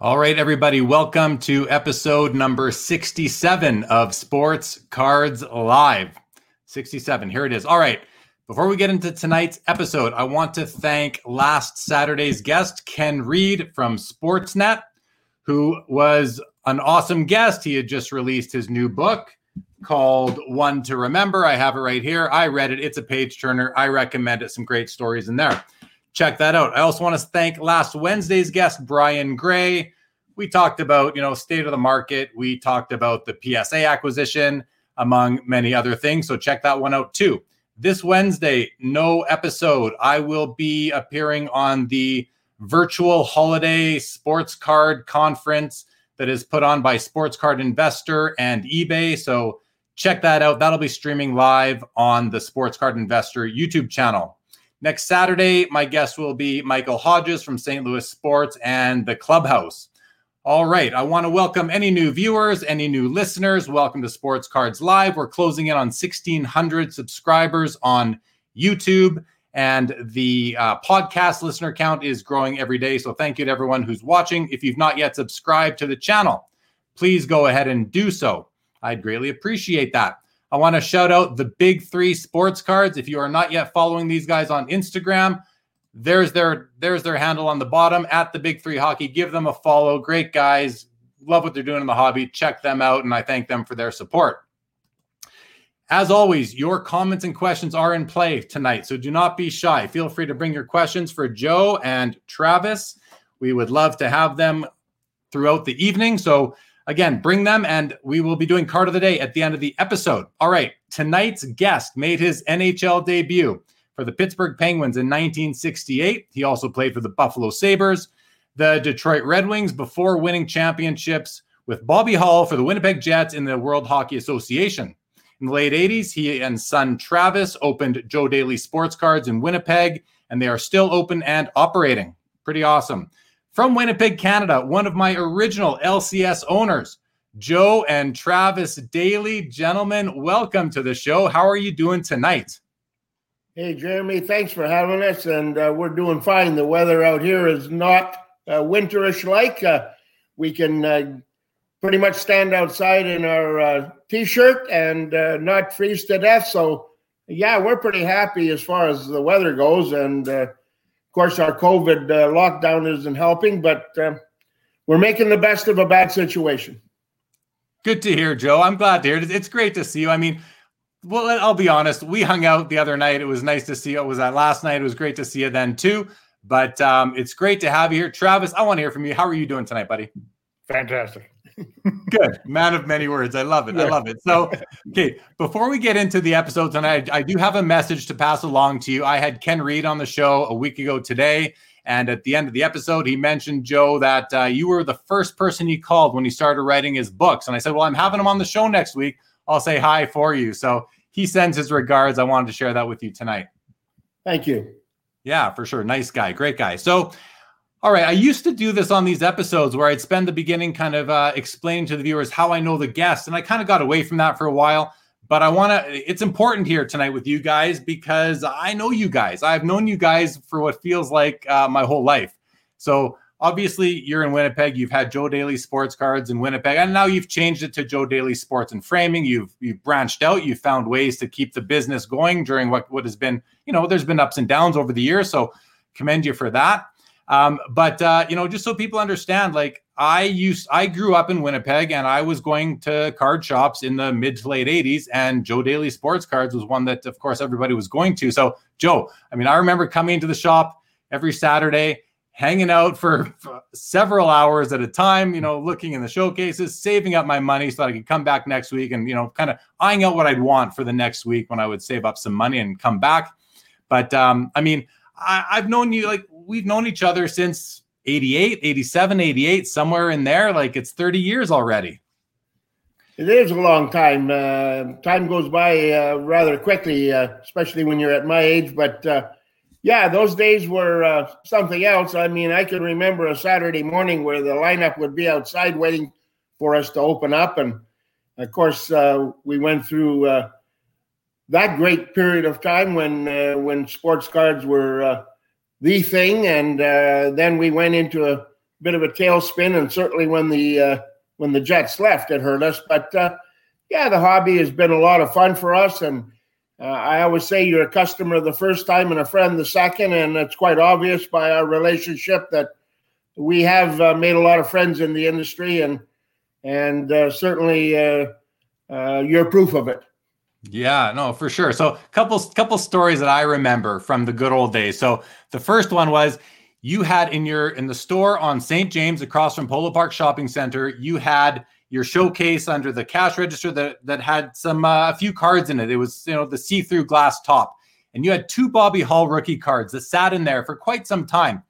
All right, everybody, welcome to episode number 67 of Sports Cards Live. 67, here it is. All right, before we get into tonight's episode, I want to thank last Saturday's guest, Ken Reid from Sportsnet, who was an awesome guest. He had just released his new book called One to Remember. I have it right here. I read it, it's a page turner. I recommend it, some great stories in there check that out. I also want to thank last Wednesday's guest, Brian Gray. We talked about, you know, state of the market. We talked about the PSA acquisition, among many other things. So check that one out too. This Wednesday, no episode. I will be appearing on the virtual holiday sports card conference that is put on by Sports Card Investor and eBay. So check that out. That'll be streaming live on the Sports Card Investor YouTube channel. Next Saturday, my guest will be Michael Hodges from St. Louis Sports and the Clubhouse. All right, I want to welcome any new viewers, any new listeners. Welcome to Sports Cards Live. We're closing in on 1,600 subscribers on YouTube, and the uh, podcast listener count is growing every day. So thank you to everyone who's watching. If you've not yet subscribed to the channel, please go ahead and do so. I'd greatly appreciate that. I want to shout out the big three sports cards. If you are not yet following these guys on Instagram, there's their there's their handle on the bottom at the big three hockey. Give them a follow. Great guys. Love what they're doing in the hobby. Check them out, and I thank them for their support. As always, your comments and questions are in play tonight, so do not be shy. Feel free to bring your questions for Joe and Travis. We would love to have them throughout the evening. So Again, bring them and we will be doing card of the day at the end of the episode. All right, tonight's guest made his NHL debut for the Pittsburgh Penguins in 1968. He also played for the Buffalo Sabres, the Detroit Red Wings before winning championships with Bobby Hull for the Winnipeg Jets in the World Hockey Association. In the late 80s, he and son Travis opened Joe Daley Sports Cards in Winnipeg, and they are still open and operating. Pretty awesome from Winnipeg, Canada, one of my original LCS owners, Joe and Travis Daley. Gentlemen, welcome to the show. How are you doing tonight? Hey, Jeremy, thanks for having us. And uh, we're doing fine. The weather out here is not uh, winterish like. Uh, we can uh, pretty much stand outside in our uh, t shirt and uh, not freeze to death. So, yeah, we're pretty happy as far as the weather goes. And course, our COVID uh, lockdown isn't helping, but uh, we're making the best of a bad situation. Good to hear, Joe. I'm glad to hear it. It's great to see you. I mean, well, I'll be honest. We hung out the other night. It was nice to see you. It was that last night. It was great to see you then too. But um, it's great to have you here, Travis. I want to hear from you. How are you doing tonight, buddy? Fantastic. Good. Man of many words. I love it. Yeah. I love it. So, okay, before we get into the episode tonight, I do have a message to pass along to you. I had Ken Reid on the show a week ago today. And at the end of the episode, he mentioned, Joe, that uh, you were the first person he called when he started writing his books. And I said, Well, I'm having him on the show next week. I'll say hi for you. So he sends his regards. I wanted to share that with you tonight. Thank you. Yeah, for sure. Nice guy. Great guy. So, all right. I used to do this on these episodes where I'd spend the beginning kind of uh, explaining to the viewers how I know the guest. And I kind of got away from that for a while. But I want to, it's important here tonight with you guys because I know you guys. I've known you guys for what feels like uh, my whole life. So obviously, you're in Winnipeg. You've had Joe Daley Sports Cards in Winnipeg, and now you've changed it to Joe Daley Sports and Framing. You've you've branched out. You've found ways to keep the business going during what what has been, you know, there's been ups and downs over the years. So commend you for that. Um, but uh, you know, just so people understand, like I used, I grew up in Winnipeg, and I was going to card shops in the mid to late '80s, and Joe Daley Sports Cards was one that, of course, everybody was going to. So, Joe, I mean, I remember coming into the shop every Saturday, hanging out for, for several hours at a time, you know, looking in the showcases, saving up my money so that I could come back next week, and you know, kind of eyeing out what I'd want for the next week when I would save up some money and come back. But um, I mean, I, I've known you like we've known each other since 88, 87, 88, somewhere in there. Like it's 30 years already. It is a long time. Uh, time goes by uh, rather quickly, uh, especially when you're at my age. But uh, yeah, those days were uh, something else. I mean, I can remember a Saturday morning where the lineup would be outside waiting for us to open up. And of course, uh, we went through that great period of time when when sports cards were the thing. And then we went into a bit of a tailspin. And certainly when the when the Jets left, it hurt us. But uh, yeah, the hobby has been a lot of fun for us. And uh, I always say you're a customer the first time and a friend the second. And it's quite obvious by our relationship that we have uh, made a lot of friends in the industry. And, and uh, certainly uh, uh, you're proof of it. Yeah, no, for sure. So, couple couple stories that I remember from the good old days. So, the first one was you had in your in the store on St. James across from Polo Park Shopping Center, you had your showcase under the cash register that that had some uh, a few cards in it. It was you know the see-through glass top, and you had two Bobby Hull rookie cards that sat in there for quite some time.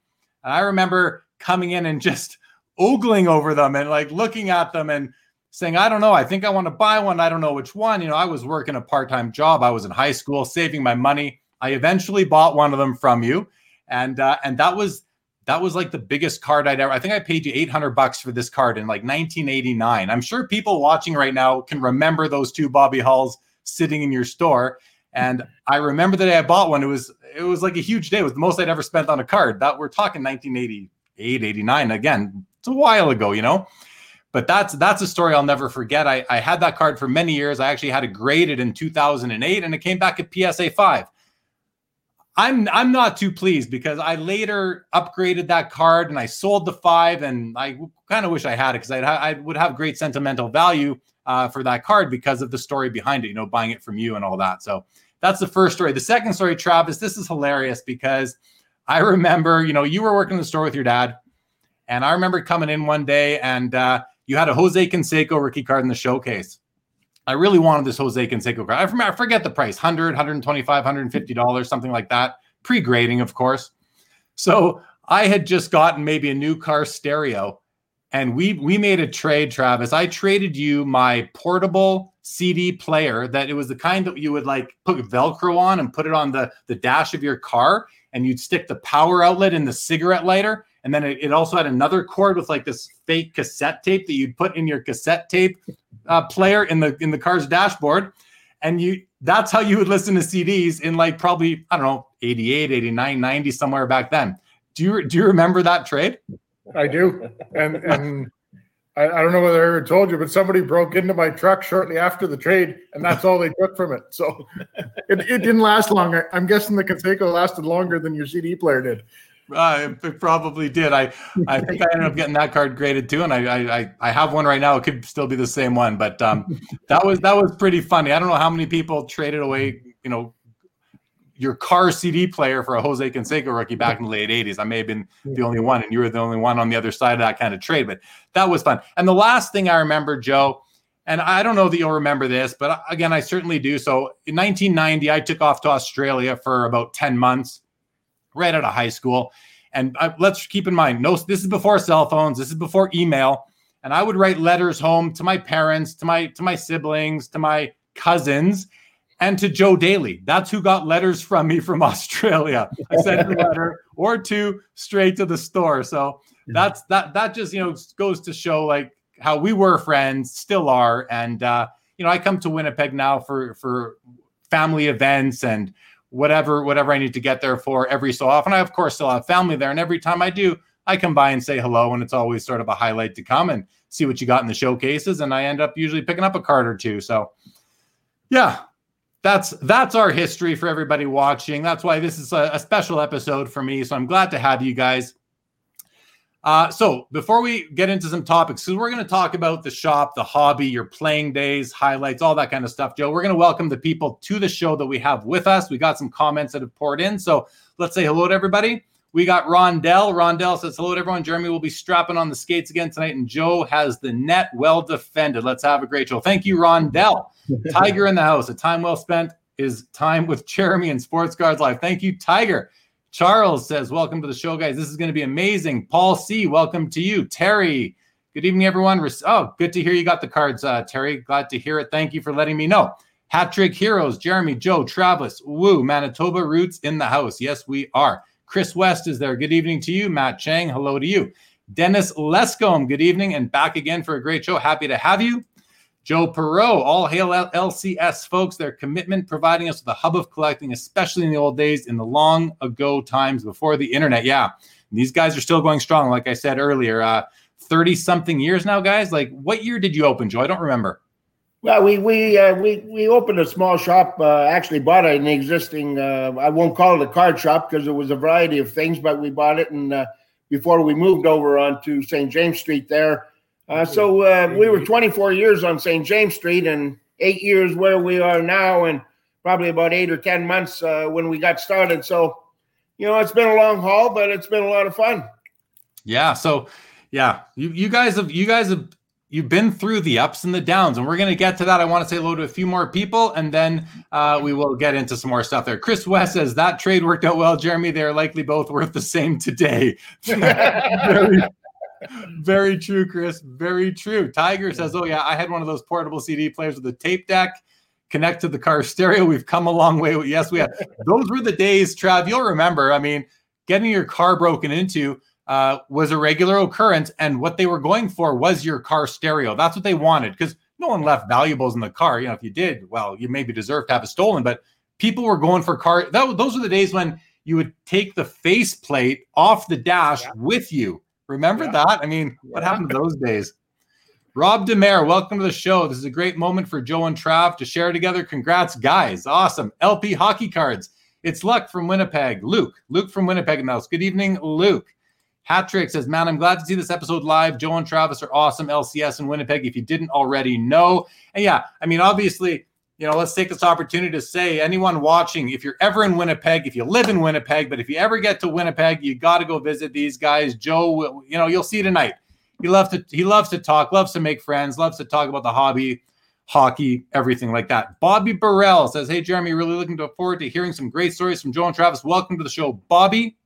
And I remember coming in and just ogling over them and like looking at them and saying, I don't know, I think I want to buy one. I don't know which one. You know, I was working a part-time job. I was in high school, saving my money. I eventually bought one of them from you and uh, and that was that was like the biggest card I'd ever. I think I paid you 800 bucks for this card in like 1989. I'm sure people watching right now can remember those two Bobby Hulls sitting in your store. And I remember the day I bought one. It was it was like a huge day. It was the most I'd ever spent on a card. That we're talking 1988, 89. Again, it's a while ago, you know. But that's that's a story I'll never forget. I, I had that card for many years. I actually had it graded in 2008, and it came back at PSA five. I'm I'm not too pleased because I later upgraded that card and I sold the five, and I kind of wish I had it because I would have great sentimental value uh, for that card because of the story behind it. You know, buying it from you and all that. So that's the first story. The second story, Travis, this is hilarious because I remember, you know, you were working in the store with your dad, and I remember coming in one day and uh, you had a Jose Canseco rookie card in the showcase. I really wanted this Jose Canseco card. I forget the price 100 125 $150, something like that. Pre grading, of course. So I had just gotten maybe a new car stereo and we we made a trade travis i traded you my portable cd player that it was the kind that you would like put velcro on and put it on the the dash of your car and you'd stick the power outlet in the cigarette lighter and then it, it also had another cord with like this fake cassette tape that you'd put in your cassette tape uh, player in the in the car's dashboard. And you that's how you would listen to cds in like probably i don't know 88 89 90 somewhere back then. Do you do you remember that trade? I do. And and I, I don't know whether i ever told you but somebody broke into my truck shortly after the trade and that's all they took from it. So it, it didn't last long. I, i'm guessing the Canseco lasted longer than your cd player did uh, it probably did. I I think I ended up getting that card graded too, and I I I have one right now. It could still be the same one, but um, that was that was pretty funny. I don't know how many people traded away, you know, your car CD player for a Jose Canseco rookie back in the late '80s. I may have been the only one, and you were the only one on the other side of that kind of trade. But that was fun. And the last thing I remember, Joe, and I don't know that you'll remember this, but again, I certainly do. So in 1990, I took off to Australia for about 10 months right out of high school. And I, let's keep in mind, no, this is before cell phones. This is before email. And I would write letters home to my parents, to my to my siblings, to my cousins, and to Joe Daley. That's who got letters from me from Australia. I sent a letter or two straight to the store. So that's that that just you know goes to show like how we were friends, still are. And uh, you know, I come to Winnipeg now for for family events and whatever whatever I need to get there for every so often. I of course still have family there, and every time I do, I come by and say hello, and it's always sort of a highlight to come and see what you got in the showcases, and I end up usually picking up a card or two. So, yeah, that's that's our history for everybody watching. That's why this is a, a special episode for me. So I'm glad to have you guys. Uh, so before we get into some topics, because we're going to talk about the shop, the hobby, your playing days, highlights, all that kind of stuff. Joe, we're going to welcome the people to the show that we have with us. We got some comments that have poured in, so let's say hello to everybody. We got Rondell. Rondell says hello to everyone. Jeremy will be strapping on the skates again tonight, and Joe has the net well defended. Let's have a great show. Thank you, Rondell. Tiger in the house. A time well spent is time with Jeremy and Sports Cards Live. Thank you, Tiger. Charles says, Welcome to the show, guys. This is going to be amazing. Paul C., welcome to you. Terry, good evening, everyone. Oh, good to hear you got the cards, uh, Terry. Glad to hear it. Thank you for letting me know. Hat trick heroes, Jeremy, Joe, Travis, woo, Manitoba roots in the house. Yes, we are. Chris West is there. Good evening to you. Matt Chang, hello to you. Dennis Lescombe, good evening and back again for a great show. Happy to have you. Joe Perot, all hail LCS folks. Their commitment providing us with a hub of collecting, especially in the old days, in the long ago times before the internet. Yeah, these guys are still going strong. Like I said earlier, 30 uh, something years now, guys. Like, what year did you open, Joe? I don't remember. Well, we we uh, we we opened a small shop. Uh, actually, bought an existing. Uh, I won't call it a card shop because it was a variety of things, but we bought it and uh, before we moved over onto St. James Street there. Uh, so uh, we were 24 years on St. James Street and eight years where we are now, and probably about eight or 10 months when we got started. So, you know, it's been a long haul, but it's been a lot of fun. Yeah. So, yeah, you, you guys have you guys have you've been through the ups and the downs, and we're going to get to that. I want to say hello to a few more people, and then uh, we will get into some more stuff there. Chris West says that trade worked out well, Jeremy. They're likely both worth the same today. very, very true, Chris. Very true. Tiger says, "Oh yeah, I had one of those portable CD players with a tape deck." Connect to the car stereo. We've come a long way. Yes, we have. Those were the days, Trav. You'll remember. I mean, getting your car broken into uh, was a regular occurrence. And what they were going for was your car stereo. That's what they wanted because no one left valuables in the car. You know, if you did, well, you maybe deserve to have it stolen. But people were going for car. That, those were the days when you would take the faceplate off the dash yeah. with you. Remember yeah. that? I mean, yeah. what happened to those days? Rob Demare, welcome to the show. This is a great moment for Joe and Trav to share together. Congrats, guys. Awesome. LP hockey cards. It's Luck from Winnipeg. Luke. Luke from Winnipeg in the. Good evening, Luke. Patrick says, Man, I'm glad to see this episode live. Joe and Travis are awesome. LCS in Winnipeg, if you didn't already know. And yeah, I mean, obviously, you know, let's take this opportunity to say anyone watching, if you're ever in Winnipeg, if you live in Winnipeg, but if you ever get to Winnipeg, you got to go visit these guys. Joe, you know, you'll see tonight. He loves to he loves to talk, loves to make friends, loves to talk about the hobby, hockey, everything like that. Bobby Burrell says, Hey Jeremy, really looking forward to hearing some great stories from Joe and Travis. Welcome to the show, Bobby.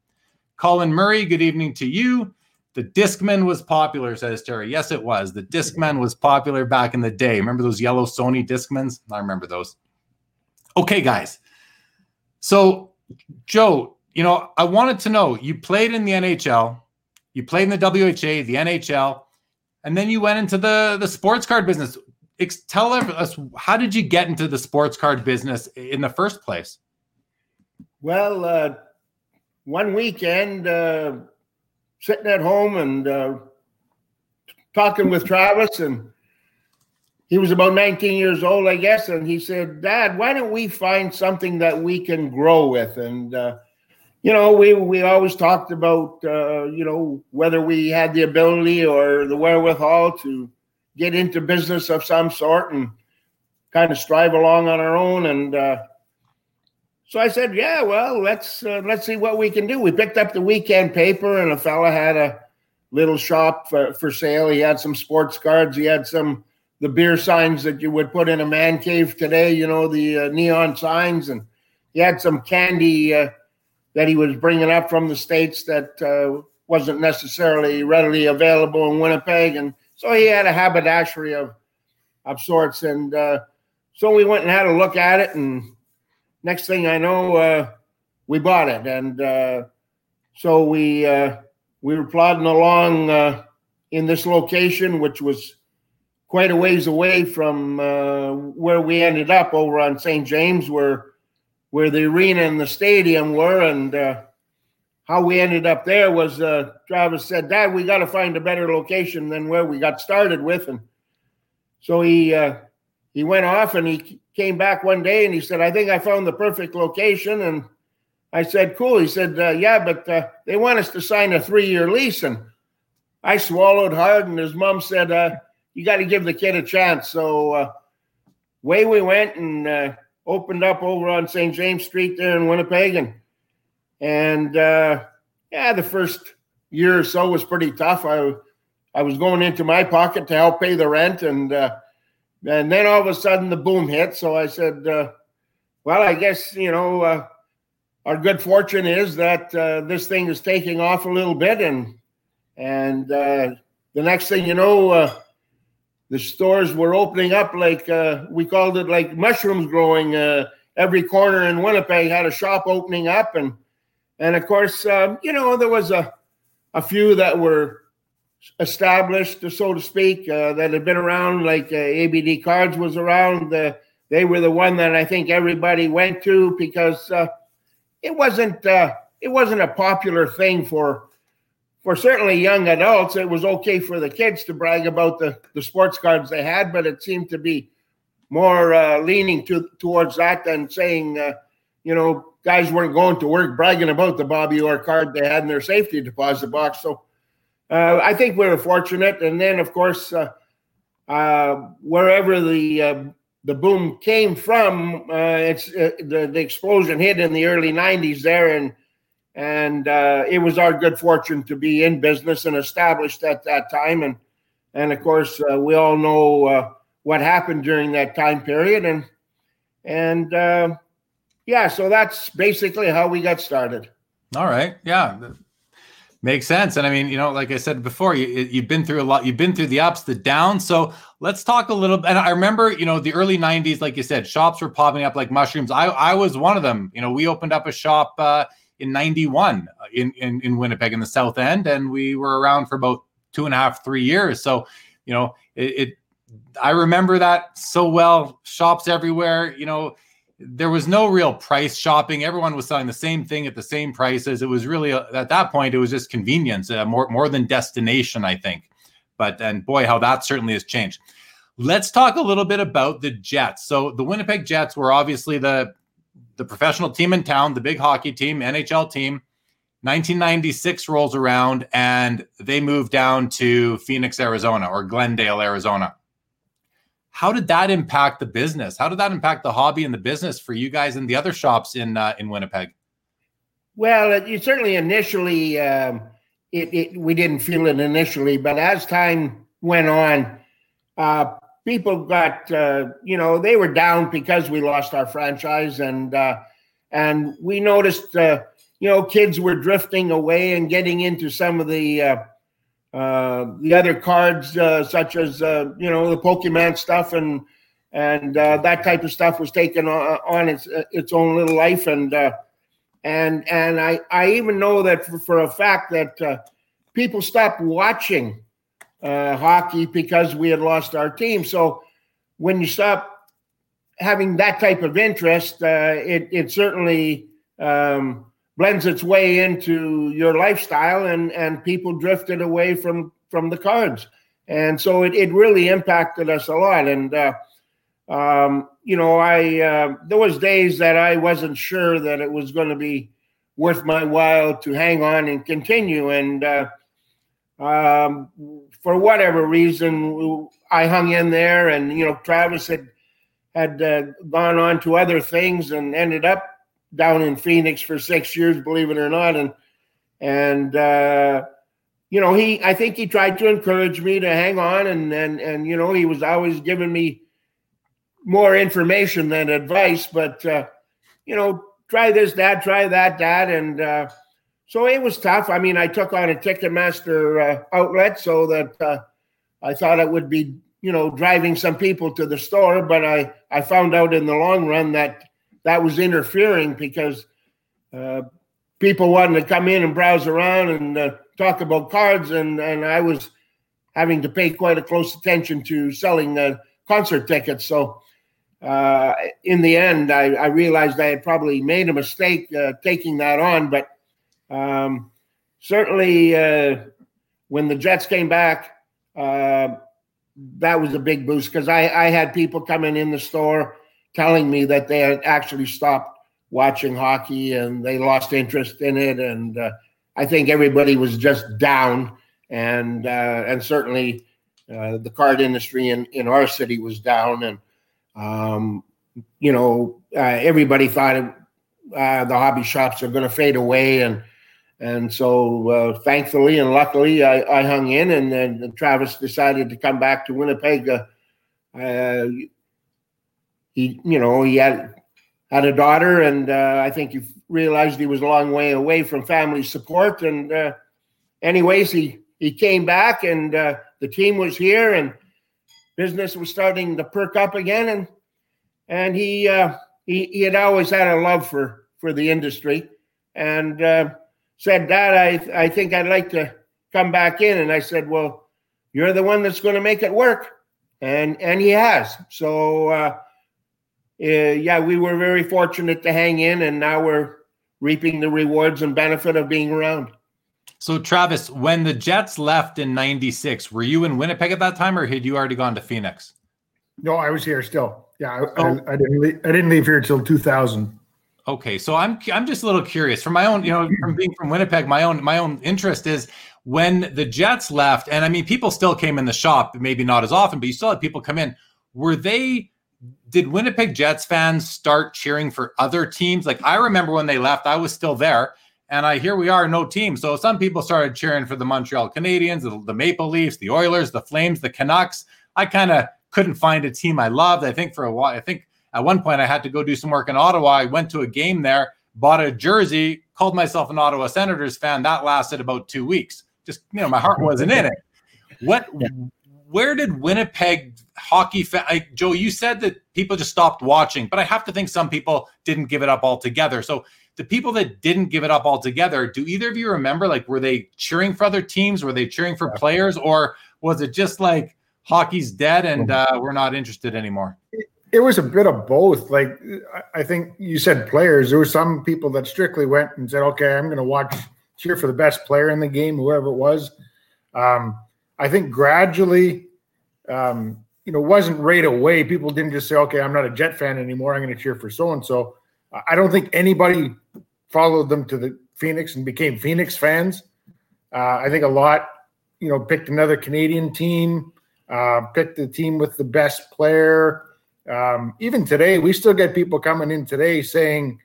Colin Murray, good evening to you. The Discman was popular, says Terry. Yes, it was. The Discman was popular back in the day. Remember those yellow Sony Discmans? I remember those. Okay, guys. So, Joe, you know, I wanted to know you played in the NHL, you played in the WHA, the NHL, and then you went into the, the sports card business. Tell us, how did you get into the sports card business in the first place? Well, uh, one weekend, uh, sitting at home and uh, talking with Travis, and he was about 19 years old, I guess. And he said, Dad, why don't we find something that we can grow with? And, uh, you know, we, we always talked about, uh, you know, whether we had the ability or the wherewithal to get into business of some sort and kind of strive along on our own. And, uh, so I said, "Yeah, well, let's uh, let's see what we can do." We picked up the weekend paper, and a fella had a little shop for, for sale. He had some sports cards. He had some the beer signs that you would put in a man cave today. You know the uh, neon signs, and he had some candy uh, that he was bringing up from the states that uh, wasn't necessarily readily available in Winnipeg, and so he had a haberdashery of of sorts. And uh, so we went and had a look at it and next thing I know, uh, we bought it, and uh, so we uh, we were plodding along uh, in this location, which was quite a ways away from uh, where we ended up over on St. James, where where the arena and the stadium were, and uh, how we ended up there was Travis said, "Dad, we got to find a better location than where we got started with," and so he he went off and he came back one day and he said, I think I found the perfect location. And I said, Cool. He said, uh, Yeah, but uh, they want us to sign a three year lease. And I swallowed hard. And his mom said, uh, You got to give the kid a chance. So uh, away we went and uh, opened up over on St. James Street there in Winnipeg. And, and uh, yeah, the first year or so was pretty tough. I, I was going into my pocket to help pay the rent. And, and then all of a sudden the boom hit. So I said, uh, well, I guess, you know, uh, our good fortune is that uh, this thing is taking off a little bit, and and uh, the next thing you know, uh, the stores were opening up like uh, we called it like mushrooms growing. Every corner in Winnipeg had a shop opening up, and and of course, um, you know, there was a a few that were established, so to speak, uh, that had been around, like uh, ABD Cards was around. Uh, they were the one that I think everybody went to because uh, it wasn't uh, it wasn't a popular thing for for certainly young adults. It was okay for the kids to brag about the the sports cards they had, but it seemed to be more uh, leaning to towards that than saying, you know, guys weren't going to work bragging about the Bobby Orr card they had in their safety deposit box. So uh, I think we were fortunate. And then, of course, uh, uh, wherever the uh, the boom came from, uh, it's uh, the, the explosion hit in the early '90s there, and and it was our good fortune to be in business and established at that time. And and of course, we all know what happened during that time period. And and yeah, so that's basically how we got started. All right. Yeah. Makes sense. And I mean, you know, like I said before, you, you've been through a lot, you've been through the ups, the downs. So let's talk a little. And I remember, you know, the early 90s, like you said, shops were popping up like mushrooms. I, I was one of them. You know, we opened up a shop uh, in 91 uh, in, in, in Winnipeg in the South End, and we were around for about two and a half, three years. So, you know, it, it I remember that so well. Shops everywhere, you know, there was no real price shopping. Everyone was selling the same thing at the same prices. It was really uh, at that point it was just convenience, uh, more more than destination, I think. But and boy, how that certainly has changed. Let's talk a little bit about the Jets. So the Winnipeg Jets were obviously the the professional team in town, the big hockey team, NHL team. 1996 rolls around and they moved down to Phoenix, Arizona or Glendale, Arizona how did that impact the business? How did that impact the hobby and the business for you guys and the other shops in uh, in Winnipeg? Well, you certainly initially um, it, it, we didn't feel it initially, but as time went on, uh, people got uh, you know they were down because we lost our franchise, and uh, and we noticed uh, you know kids were drifting away and getting into some of the uh, the other cards, uh, such as uh, you know the Pokemon stuff and and uh, that type of stuff, was taken on, on its its own little life, and uh, and and I I even know that for, for a fact that people stopped watching hockey because we had lost our team. So when you stop having that type of interest, it it certainly um, blends its way into your lifestyle and and people drifted away from from the cards. And so it, it really impacted us a lot. And uh, um, you know i uh, there was days that i wasn't sure that it was going to be worth my while to hang on and continue. And uh, um, for whatever reason i hung in there and you know travis had had uh, gone on to other things and ended up down in Phoenix for six years, believe it or not, and and uh, you know he I think he tried to encourage me to hang on, and and and you know he was always giving me more information than advice, but uh, you know try this, dad, try that, dad, and uh, so it was tough. I mean, I took on a Ticketmaster uh, outlet so that uh, I thought it would be you know driving some people to the store, but I I found out in the long run that that was interfering because uh, people wanted to come in and browse around and uh, talk about cards, and and I was having to pay quite a close attention to selling uh, concert tickets. So uh, in the end, I, I, realized I had probably made a mistake uh, taking that on, but um, certainly uh, when the Jets came back. that was a big boost because I, I had people coming in the store telling me that they had actually stopped watching hockey and they lost interest in it. And uh, I think everybody was just down, and uh, and certainly uh, the card industry in in our city was down, and um, you know uh, everybody thought it, uh, the hobby shops are going to fade away, and and so uh, thankfully and luckily I, I hung in, and then Travis decided to come back to Winnipeg. Uh, he, you know, he had had a daughter, and uh, I think he realized he was a long way away from family support. And uh, anyways, he he came back, and uh, the team was here, and business was starting to perk up again. And and he uh, he he had always had a love for for the industry, and uh, said, "Dad, I I think I'd like to come back in." And I said, "Well, you're the one that's going to make it work," and and he has. So uh, yeah, we were very fortunate to hang in, and now we're reaping the rewards and benefit of being around. So, Travis, when the Jets left in '96, were you in Winnipeg at that time, or had you already gone to Phoenix? No, I was here still. Yeah, I, oh. I, I didn't. Leave, I didn't leave here until 2000. Okay, so I'm I'm just a little curious from my own, you know, from being from Winnipeg, my own my own interest is when the Jets left, and I mean, people still came in the shop, maybe not as often, but you still had people come in. Were they did Winnipeg Jets fans start cheering for other teams? Like I remember when they left, I was still there, and I here we are, no team. So some people started cheering for the Montreal Canadiens, the, the Maple Leafs, the Oilers, the Flames, the Canucks. I kind of couldn't find a team I loved. I think for a while, I think at one point I had to go do some work in Ottawa. I went to a game there, bought a jersey, called myself an Ottawa Senators fan. That lasted about two weeks. Just you know, my heart wasn't in it. What? Where did Winnipeg hockey fan. I, Joe, you said that people just stopped watching, but I have to think some people didn't give it up altogether. So the people that didn't give it up altogether, do either of you remember? Like, were they cheering for other teams? Were they cheering for players, or was it just like hockey's dead and uh, we're not interested anymore? It was a bit of both. Like, I think you said players. There were some people that strictly went and said, "Okay, I'm going to watch cheer for the best player in the game, whoever it was." Um, I think gradually, um, you know, wasn't right away. People didn't just say, okay, I'm not a Jet fan anymore. I'm going to cheer for so and so. I don't think anybody followed them to the Phoenix and became Phoenix fans. Uh, I think a lot, you know, picked another Canadian team, uh, picked the team with the best player. Um, even today, we still get people coming in today saying,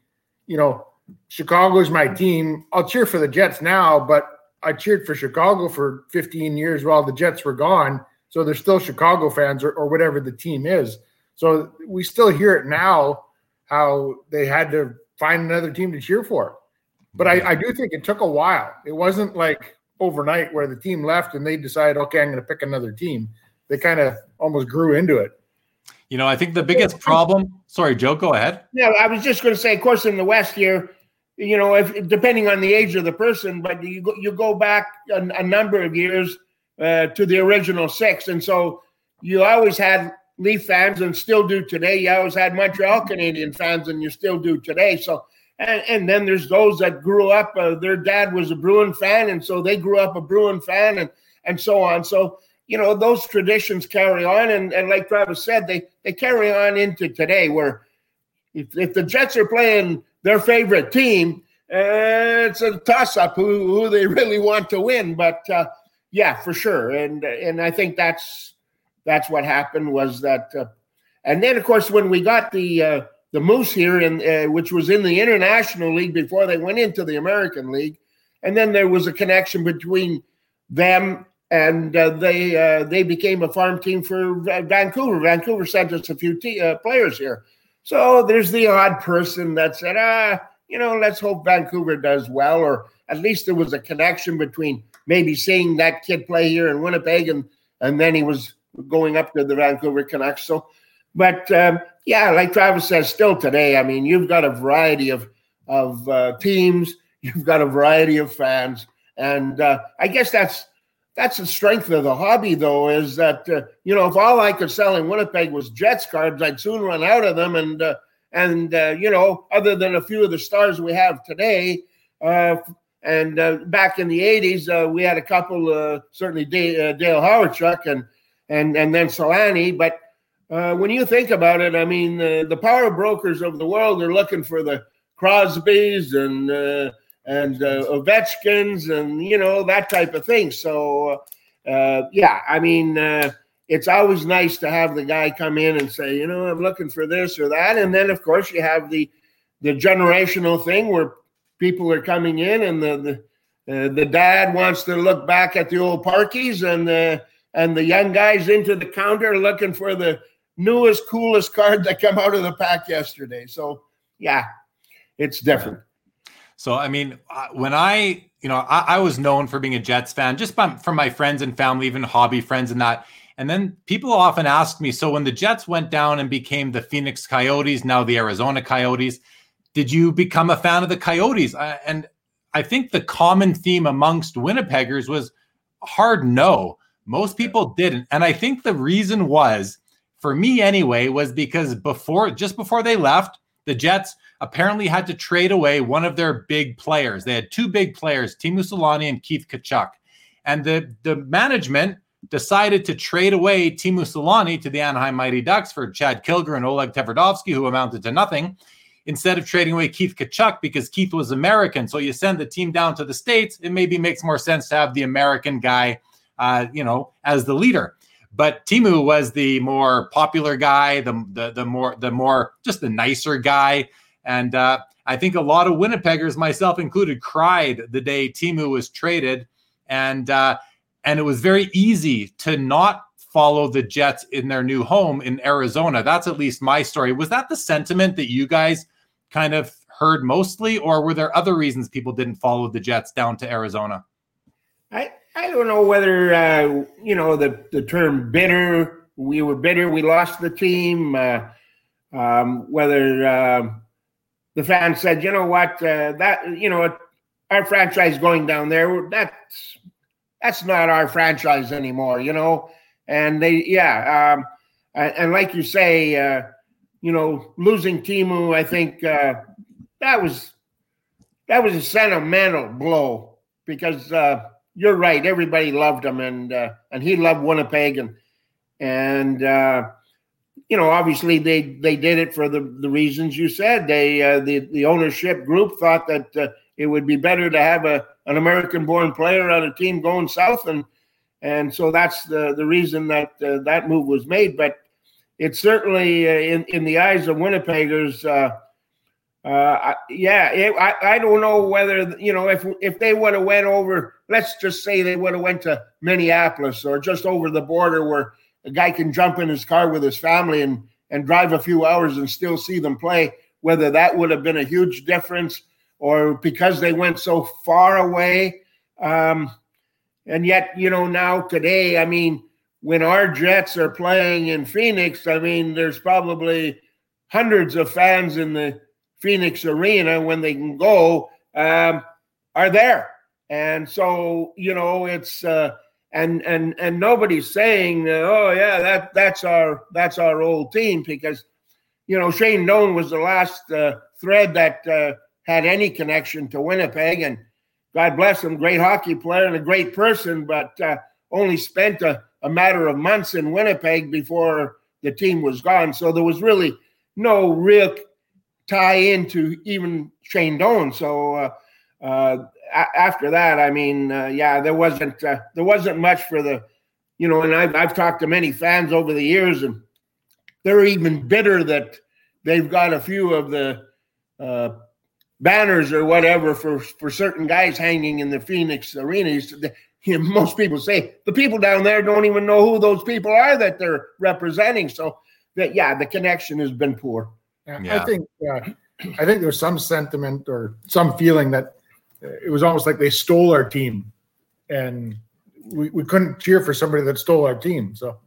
you know, Chicago's my team. I'll cheer for the Jets now, but I cheered for Chicago for 15 years while the Jets were gone so they're still Chicago fans or, or whatever the team is. So we still hear it now how they had to find another team to cheer for. But I, I do think it took a while. It wasn't like overnight where the team left and they decided, okay, I'm going to pick another team. They kind of almost grew into it. You know, I think the biggest problem. Sorry, Joe, go ahead. Yeah, I was just going to say, of course, in the West here, you know, if depending on the age of the person, but you go, you go back a, a number of years uh, to the original six. And so you always had Leaf fans and still do today. You always had Montreal Canadian fans and you still do today. So, and, and then there's those that grew up, uh, their dad was a Bruin fan. And so they grew up a Bruin fan and, and so on. So, you know, those traditions carry on. And, and like Travis said, they, they carry on into today where if, if the Jets are playing their favorite team, uh, it's a toss up who, who they really want to win. But, uh, yeah, for sure, and and I think that's that's what happened was that, uh, and then of course when we got the uh, the Moose here, in uh, which was in the International League before they went into the American League, and then there was a connection between them and uh, they uh, they became a farm team for Vancouver. Vancouver sent us a few t- uh, players here, so there's the odd person that said, ah, you know, let's hope Vancouver does well, or at least there was a connection between maybe seeing that kid play here in Winnipeg, and and then he was going up to the Vancouver Canucks. So, but um, yeah, like Travis says, still today, I mean, you've got a variety of of uh, teams, you've got a variety of fans, and uh, I guess that's that's the strength of the hobby, though, is that uh, you know if all I could sell in Winnipeg was Jets cards, I'd soon run out of them, and uh, and uh, you know, other than a few of the stars we have today, uh, and uh, back in the '80s, uh, we had a couple, uh, certainly Dale, uh, Dale Hawerchuk and and and then Selanne. But uh, when you think about it, I mean, the power brokers of the world are looking for the Crosbys and uh, and Ovechkins and you know that type of thing. So yeah, I mean, it's always nice to have the guy come in and say, you know, I'm looking for this or that, and then of course you have the the generational thing where people are coming in, and the the, uh, the dad wants to look back at the old parkies, and the and the young guys into the counter looking for the newest, coolest card that come out of the pack yesterday. So yeah, it's different. So, I mean, when I, you know, I, I was known for being a Jets fan just by, from my friends and family, even hobby friends and that. And then people often ask me, so when the Jets went down and became the Phoenix Coyotes, now the Arizona Coyotes, did you become a fan of the Coyotes? and I think the common theme amongst Winnipeggers was hard no. Most people didn't. And I think the reason was, for me anyway, was because before, just before they left, the Jets apparently had to trade away one of their big players. They had two big players, Teemu Selanne and Keith Tkachuk. And the, the management decided to trade away Teemu Selanne to the Anaheim Mighty Ducks for Chad Kilger and Oleg Tverdovsky, who amounted to nothing, instead of trading away Keith Tkachuk because Keith was American. So you send the team down to the States, it maybe makes more sense to have the American guy, uh, you know, as the leader. But Teemu was the more popular guy, the, the, the more, the more, just the nicer guy. And uh, I think a lot of Winnipeggers, myself included, cried the day Teemu was traded. And uh, and it was very easy to not follow the Jets in their new home in Arizona. That's at least my story. Was that the sentiment that you guys kind of heard mostly, or were there other reasons people didn't follow the Jets down to Arizona? I I don't know whether uh, you know the the term bitter. We were bitter. We lost the team. Uh, um, whether uh, the fans said, you know what, uh, that you know, our franchise going down there, that's that's not our franchise anymore, you know. And they, yeah, um, and, and like you say, uh, you know, losing Teemu, I think uh, that was that was a sentimental blow because uh, you're right. Everybody loved him, and uh, and he loved Winnipeg, and and uh, you know, obviously they they did it for the the reasons you said. They uh, the the ownership group thought that uh, it would be better to have a an American born player on a team going south, and and so that's the the reason that uh, that move was made. But it's certainly uh, in in the eyes of Winnipeggers. Uh, uh, yeah, it, I I don't know whether you know if if they would have went over. Let's just say they would have went to Minneapolis or just over the border where a guy can jump in his car with his family and and drive a few hours and still see them play. Whether that would have been a huge difference, or because they went so far away, um, and yet you know now today, I mean, when our Jets are playing in Phoenix, I mean, there's probably hundreds of fans in the Phoenix arena when they can go um, are there, and so you know it's. Uh, and and and nobody's saying, "Oh yeah, that that's our that's our old team," because you know Shane Doan was the last uh, thread that uh, had any connection to Winnipeg, and God bless him, great hockey player and a great person, but uh, only spent a, a matter of months in Winnipeg before the team was gone. So there was really no real tie into even Shane Doan. So uh, uh, after that, I mean, uh, yeah, there wasn't uh, there wasn't much for the, you know, and I've I've talked to many fans over the years, and they're even bitter that they've got a few of the uh, banners or whatever for for certain guys hanging in the Phoenix arenas. You know, most people say the people down there don't even know who those people are that they're representing. So that yeah, the connection has been poor. Yeah. I think uh, I think there's some sentiment or some feeling that it was almost like they stole our team, and we, we couldn't cheer for somebody that stole our team. So,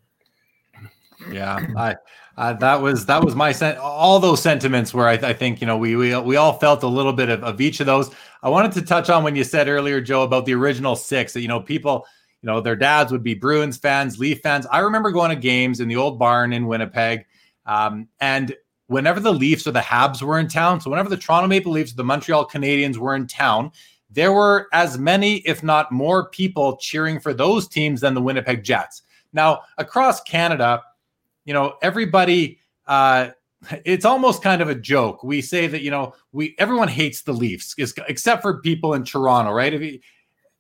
yeah, I. Uh, that was that was my sen- all those sentiments where I, I, think you know we we we all felt a little bit of, of each of those. I wanted to touch on when you said earlier, Joe, about the original six. That you know people, you know, their dads would be Bruins fans, Leaf fans. I remember going to games in the old barn in Winnipeg, um, and whenever the Leafs or the Habs were in town, so whenever the Toronto Maple Leafs, the Montreal Canadiens were in town, there were as many, if not more, people cheering for those teams than the Winnipeg Jets. Now, across Canada, you know, everybody, uh, it's almost kind of a joke. We say that, you know, we everyone hates the Leafs except for people in Toronto, right?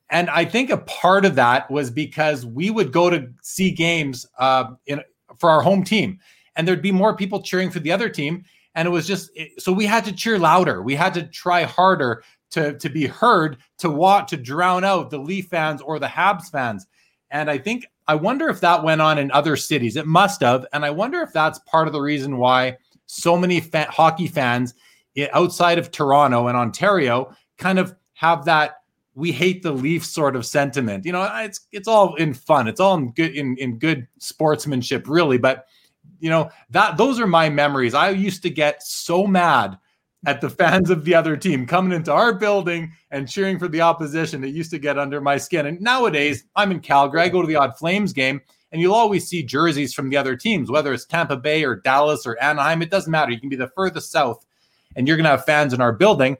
and I think a part of that was because we would go to see games uh, in, for our home team and there'd be more people cheering for the other team and it was just so we had to cheer louder we had to try harder to to be heard to want to drown out the leaf fans or the habs fans and i think i wonder if that went on in other cities it must have and i wonder if that's part of the reason why so many fa- hockey fans eh, outside of Toronto and Ontario kind of have that we hate the Leafs sort of sentiment. You know, it's it's all in fun. It's all in good in, in good sportsmanship, really. But you know, that those are my memories. I used to get so mad at the fans of the other team coming into our building and cheering for the opposition. It used to get under my skin. And nowadays, I'm in Calgary. I go to the odd Flames game, and you'll always see jerseys from the other teams, whether it's Tampa Bay or Dallas or Anaheim. It doesn't matter. You can be the furthest south, and you're going to have fans in our building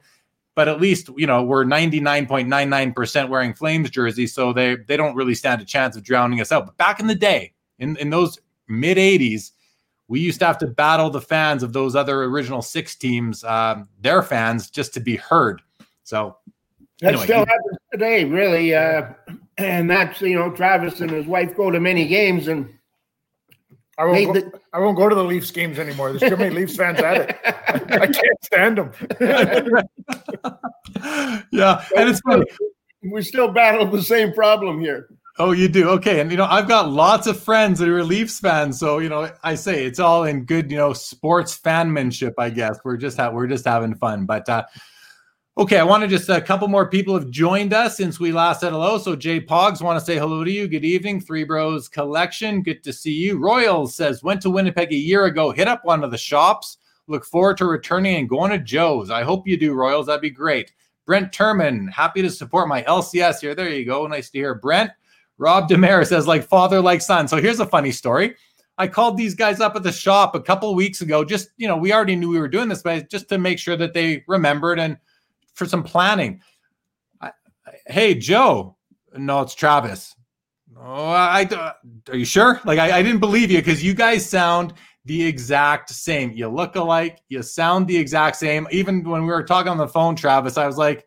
but at least you know we're 99.99% wearing flames jerseys so they they don't really stand a chance of drowning us out but back in the day in in those mid 80s we used to have to battle the fans of those other original six teams um, their fans just to be heard so that anyway, still happens today really uh, and that's you know travis and his wife go to many games and I won't, go, I won't go to the Leafs games anymore. There's too many Leafs fans at it. I can't stand them. yeah, and it's funny. We still battle the same problem here. Oh, you do? Okay. And, you know, I've got lots of friends that are Leafs fans. So, you know, I say it's all in good, you know, sports fanmanship, I guess. We're just, ha- we're just having fun. But, uh, Okay, I want to just a couple more people have joined us since we last said hello. So Jay Pogs want to say hello to you. Good evening, Three Bros Collection. Good to see you. Royals says went to Winnipeg a year ago. Hit up one of the shops. Look forward to returning and going to Joe's. I hope you do, Royals. That'd be great. Brent Turman, happy to support my LCS here. There you go. Nice to hear. Brent. Rob Demare says like father, like son. So here's a funny story. I called these guys up at the shop a couple weeks ago. Just you know, we already knew we were doing this, but just to make sure that they remembered and for some planning. I, hey, Joe. No, it's Travis. Oh, I, I are you sure? Like I, I didn't believe you because you guys sound the exact same. You look alike. You sound the exact same. Even when we were talking on the phone, Travis, I was like,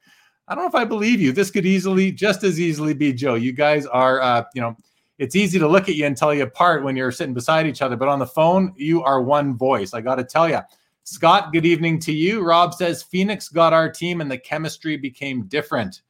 I don't know if I believe you. This could easily, just as easily, be Joe. You guys are, uh, you know, it's easy to look at you and tell you apart when you're sitting beside each other, but on the phone, you are one voice. I got to tell you. Scott, good evening to you. Rob says Phoenix got our team and the chemistry became different.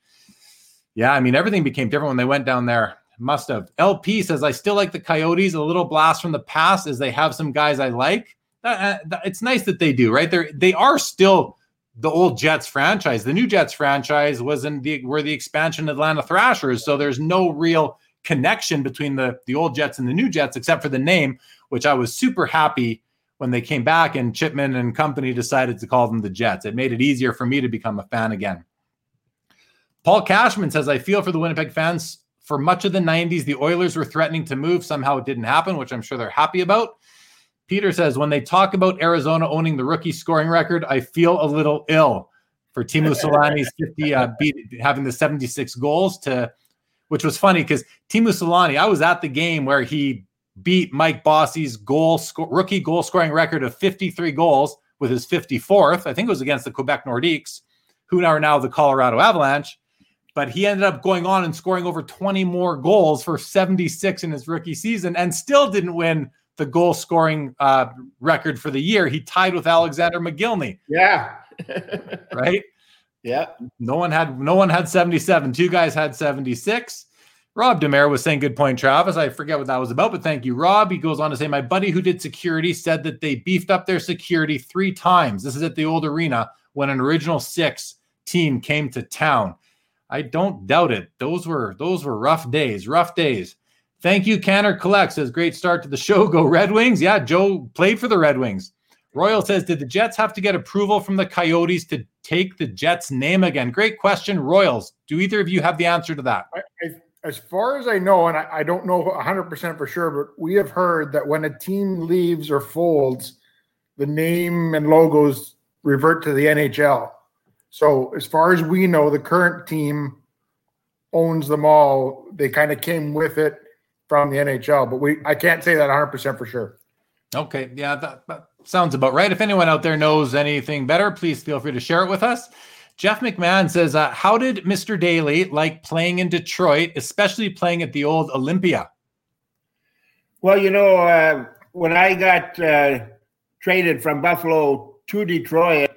Yeah, I mean, everything became different when they went down there. Must have. LP says, I still like the Coyotes. A little blast from the past as they have some guys I like. Uh, it's nice that they do, right? They're, they are still the old Jets franchise. The new Jets franchise was in the were the expansion Atlanta Thrashers. So there's no real connection between the, the old Jets and the new Jets, except for the name, which I was super happy when they came back and Chipman and company decided to call them the Jets. It made it easier for me to become a fan again. Paul Cashman says, I feel for the Winnipeg fans. For much of the 90s, the Oilers were threatening to move. Somehow it didn't happen, which I'm sure they're happy about. Peter says, when they talk about Arizona owning the rookie scoring record, I feel a little ill for Teemu Selanne's 50 uh, beat having the 76 goals to, which was funny because Teemu Selanne, I was at the game where he beat Mike Bossy's goal sco- rookie goal scoring record of 53 goals with his 54th. I think it was against the Quebec Nordiques, who are now the Colorado Avalanche. But he ended up going on and scoring over 20 more goals for 76 in his rookie season and still didn't win the goal scoring uh, record for the year. He tied with Alexander Mogilny. Yeah. right? Yeah. No one had no one had 77. Two guys had 76. Rob Demare was saying, good point, Travis. I forget what that was about, but thank you, Rob. He goes on to say, my buddy who did security said that they beefed up their security three times. This is at the old arena when an original six team came to town. I don't doubt it. Those were those were rough days, rough days. Thank you, Canner Collect says, great start to the show. Go Red Wings. Yeah, Joe played for the Red Wings. Royal says, did the Jets have to get approval from the Coyotes to take the Jets name again? Great question, Royals. Do either of you have the answer to that? I, I as far as I know, and I, I, don't know 100% for sure, but we have heard that when a team leaves or folds, the name and logos revert to the NHL. So, as far as we know, the current team owns them all. They kind of came with it from the NHL, but we I can't say that 100% for sure. Okay. Yeah, that, that sounds about right. If anyone out there knows anything better, please feel free to share it with us. Jeff McMahon says, uh, How did Mr. Daley like playing in Detroit, especially playing at the old Olympia? Well, you know, uh, when I got uh, traded from Buffalo to Detroit,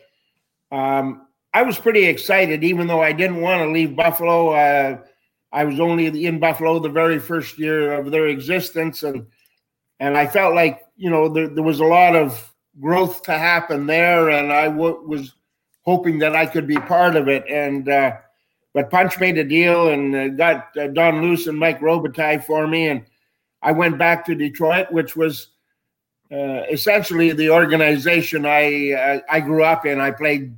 um, I was pretty excited, even though I didn't want to leave Buffalo. I was only in Buffalo the very first year of their existence, and and I felt like you know there, there was a lot of growth to happen there, and I w- was hoping that I could be part of it. And uh, but Punch made a deal and uh, got uh, Don Luce and Mike Robitaille for me, and I went back to Detroit, which was uh, essentially the organization I uh, I grew up in. I played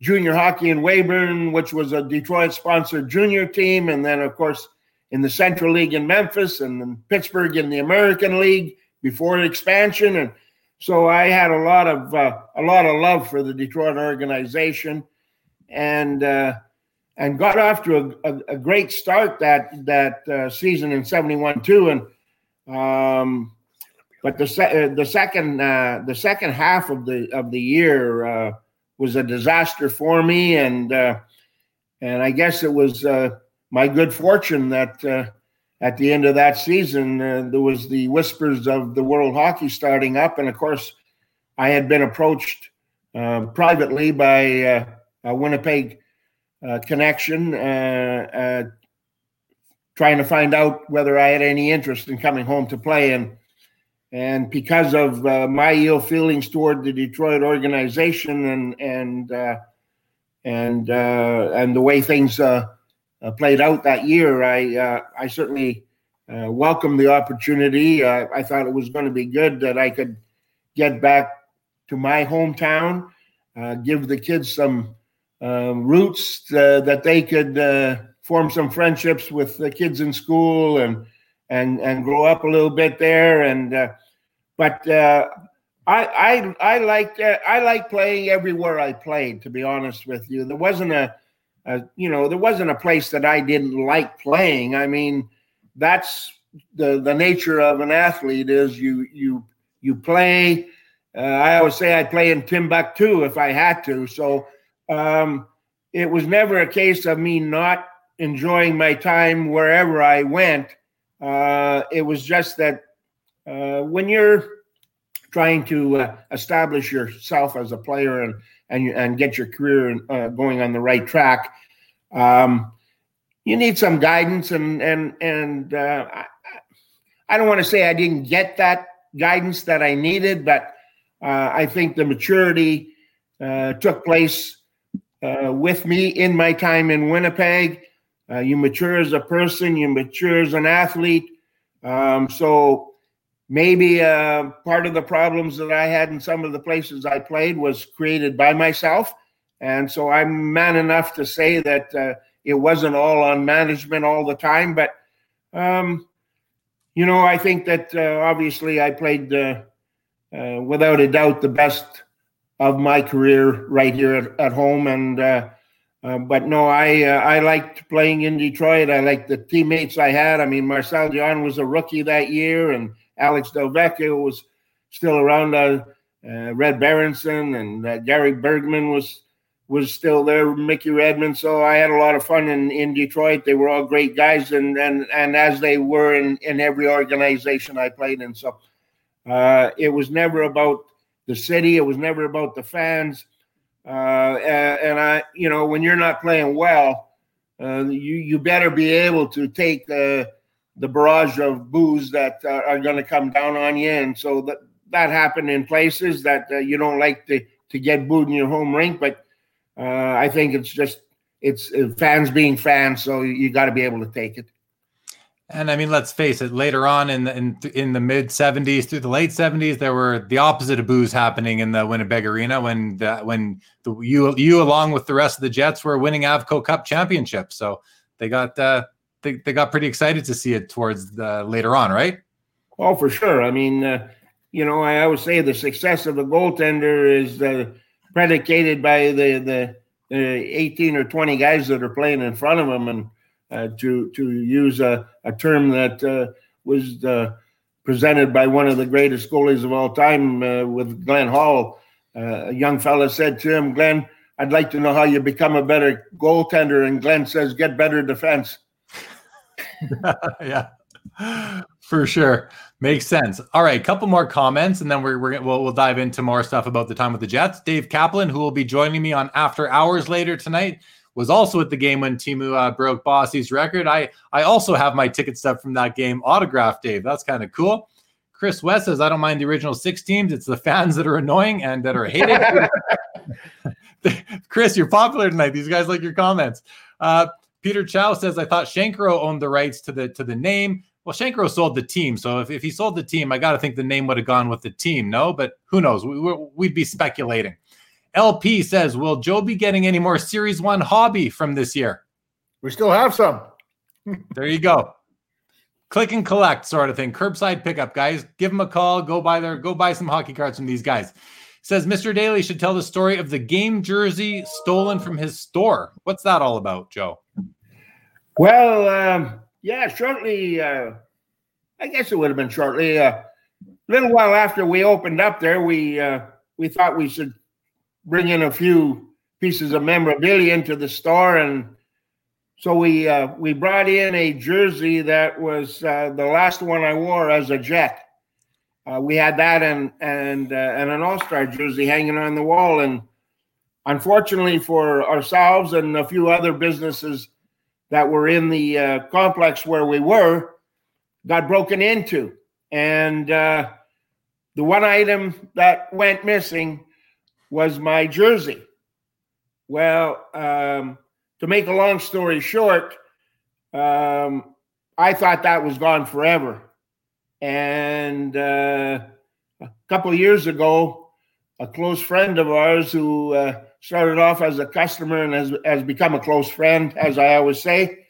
junior hockey in Weyburn, which was a Detroit sponsored junior team, and then of course in the Central League in Memphis and Pittsburgh in the American League before expansion, and so I had a lot of uh, a lot of love for the Detroit organization, and uh, and got off to a, a, a, great start that that uh, season in '71 too, and um, but the se- uh, the second uh, the second half of the of the year uh, was a disaster for me, and and I guess it was my good fortune that at the end of that season, uh, there was the whispers of the World Hockey starting up, and of course, I had been approached uh, privately by uh, a Winnipeg uh, connection, uh, uh, trying to find out whether I had any interest in coming home to play, and and because of my ill feelings toward the Detroit organization and and and and the way things uh, played out that year, I uh, I certainly uh, welcomed the opportunity. I thought it was going to be good that I could get back to my hometown, uh, give the kids some um, roots uh, that they could uh, form some friendships with the kids in school and and and grow up a little bit there. And but I I I liked I like playing everywhere I played. To be honest with you, there wasn't a uh, you know, there wasn't a place that I didn't like playing. I mean, that's the the nature of an athlete is you you you play. Uh, I always say I'd play in Timbuktu if I had to. So um, it was never a case of me not enjoying my time wherever I went. Uh, it was just that uh, when you're trying to uh, establish yourself as a player and and and get your career uh, going on the right track. Um, you need some guidance, and and and uh, I, I, don't want to say I didn't get that guidance that I needed, but uh, I think the maturity took place with me in my time in Winnipeg. Uh, you mature as a person, you mature as an athlete. Um, so maybe uh, part of the problems that I had in some of the places I played was created by myself. And so I'm man enough to say that uh, it wasn't all on management all the time. But, um, you know, I think that uh, obviously I played uh, uh, without a doubt the best of my career right here at, at home. And, uh, but no, I I liked playing in Detroit. I liked the teammates I had. I mean, Marcel Dionne was a rookie that year, and Alex Delvecchio was still around. Uh, uh, Red Berenson and uh, Gary Bergman was was still there. Mickey Redmond. So I had a lot of fun in, in Detroit. They were all great guys, and and and as they were in in every organization I played in. So uh, it was never about the city. It was never about the fans. Uh, and, I, you know, when you're not playing well, uh, you you better be able to take the the barrage of boos that uh, are going to come down on you, and so that that happened in places that uh, you don't like to to get booed in your home rink. But uh, I think it's just it's uh, fans being fans, so you got to be able to take it. And I mean, let's face it. Later on in the in, in the mid '70s through the late '70s, there were the opposite of boos happening in the Winnipeg Arena when the, when the, you you along with the rest of the Jets were winning Avco Cup championships. So they got uh, they, they got pretty excited to see it towards the, later on, right? Oh, for sure. I mean, uh, you know, I always say the success of a goaltender is uh, predicated by the, the the 18 or 20 guys that are playing in front of him, and to to use a, a term that uh, was uh, presented by one of the greatest goalies of all time uh, with Glenn Hall. a young fella said to him, "Glenn, I'd like to know how you become a better goaltender," and Glenn says, "Get better defense." yeah, for sure. Makes sense. All right, a couple more comments, and then we're, we're we'll, we'll dive into more stuff about the time with the Jets. Dave Kaplan, who will be joining me on After Hours later tonight, was also at the game when Teemu uh, broke Bossy's record. I I also have my ticket stub from that game autographed. Dave, that's kind of cool. Chris West says, I don't mind the original six teams. It's the fans that are annoying and that are hated. Chris, you're popular tonight. These guys like your comments. Uh, Peter Chow says, I thought Shenkarow owned the rights to the to the name. Well, Shenkarow sold the team. So if, if he sold the team, I got to think the name would have gone with the team. No, but who knows? We, we'd be speculating. LP says, Will Joe be getting any more Series 1 hobby from this year? We still have some. there you go. Click and collect sort of thing. Curbside pickup, guys. Give them a call. Go buy their go buy some hockey cards from these guys. Says Mr. Daley should tell the story of the game jersey stolen from his store. What's that all about, Joe? Well, um, yeah, shortly, uh, I guess it would have been shortly. Uh, a little while after we opened up there, we uh, we thought we should bring in a few pieces of memorabilia into the store, and so we uh, we brought in a jersey that was uh, the last one I wore as a Jet. Uh, we had that and and uh, and an All Star jersey hanging on the wall, and unfortunately for ourselves and a few other businesses that were in the uh, complex where we were, got broken into, and uh, the one item that went missing was my jersey. Well, um, to make a long story short, um, I thought that was gone forever. And uh, a couple years ago, a close friend of ours who uh, started off as a customer and has, has become a close friend, as I always say,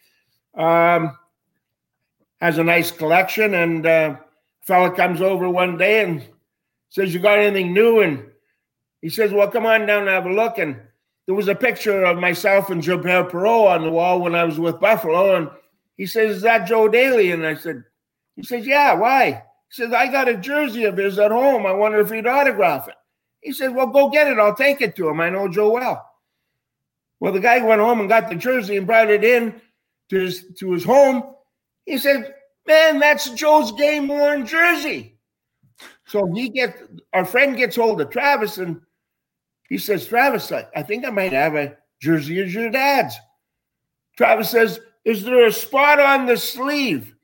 um, has a nice collection. And uh, fella comes over one day and says, You got anything new? And he says, Well, come on down and have a look. And there was a picture of myself and Gilbert Perreault on the wall when I was with Buffalo. And he says, Is that Joe Daley? And I said, He says, Yeah, why? He says, I got a jersey of his at home. I wonder if he'd autograph it. He said, Well, go get it. I'll take it to him. I know Joe well. Well, the guy went home and got the jersey and brought it in to his, to his home. He said, Man, that's Joe's game worn jersey. So he gets our friend gets hold of Travis and he says, Travis, I, I think I might have a jersey as your dad's. Travis says, Is there a spot on the sleeve?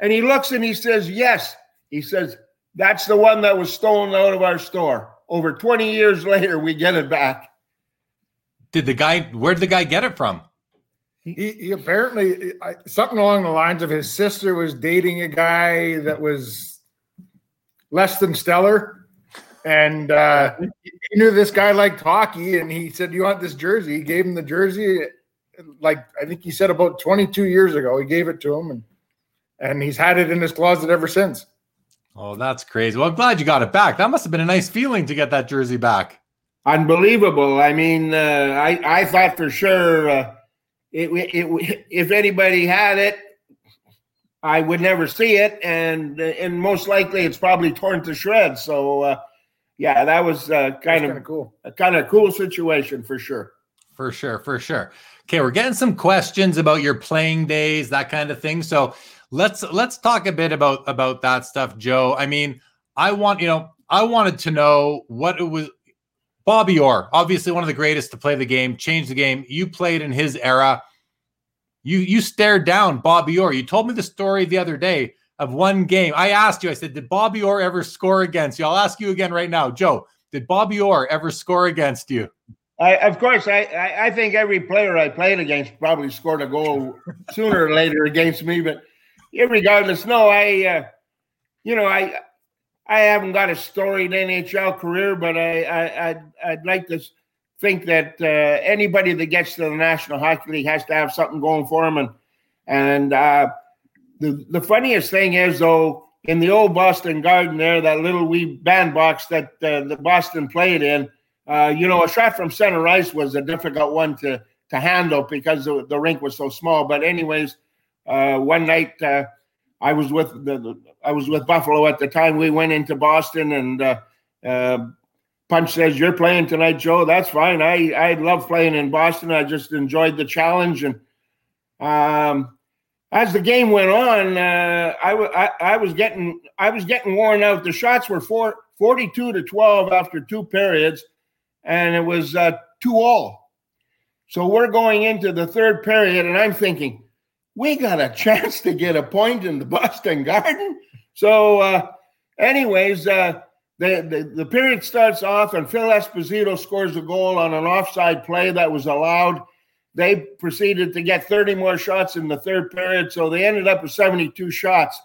And he looks and he says, Yes. He says, That's the one that was stolen out of our store. Over 20 years later, we get it back. Did the guy, where did the guy get it from? He, he apparently, something along the lines of his sister was dating a guy that was less than stellar. And uh, he knew this guy liked hockey, and he said, "You want this jersey?" He gave him the jersey. Like I think he said about 22 years ago, he gave it to him, and and he's had it in his closet ever since. Oh, that's crazy. Well, I'm glad you got it back. That must have been a nice feeling to get that jersey back. Unbelievable. I mean, uh, I I thought for sure uh, it, it if anybody had it, I would never see it, and and most likely it's probably torn to shreds. So. Uh, yeah, that was uh, kind of cool. A kind of cool situation for sure. For sure, for sure. Okay, we're getting some questions about your playing days, that kind of thing. So let's let's talk a bit about about that stuff, Joe. I mean, I want you know, I wanted to know what it was. Bobby Orr, obviously one of the greatest to play the game, changed the game. You played in his era. You you stared down Bobby Orr. You told me the story the other day of one game. I asked you, I said, did Bobby Orr ever score against you? I'll ask you again right now. Joe, did Bobby Orr ever score against you? I, of course, I, I, think every player I played against probably scored a goal sooner or later against me. But regardless, no, I, uh, you know, I I haven't got a storied NHL career, but I, I I'd, I'd like to think that uh, anybody that gets to the National Hockey League has to have something going for them, and and uh, the, the funniest thing is though in the old Boston Garden there, that little wee bandbox that uh, the Boston played in, uh, you know, a shot from center ice was a difficult one to to handle because the, the rink was so small. But anyways, uh, one night uh, I was with the, the, I was with Buffalo at the time. We went into Boston and. Uh, uh, Punch says, You're playing tonight, Joe. That's fine. I, I love playing in Boston. I just enjoyed the challenge. And um, as the game went on, uh, I, w- I, I was getting I was getting worn out. The shots were four, 42 to 12 after two periods, and it was uh, two all. So we're going into the third period, and I'm thinking, we got a chance to get a point in the Boston Garden. So, uh, anyways, uh, the, the, the period starts off and Phil Esposito scores a goal on an offside play that was allowed. They proceeded to get 30 more shots in the third period, so they ended up with 72 shots.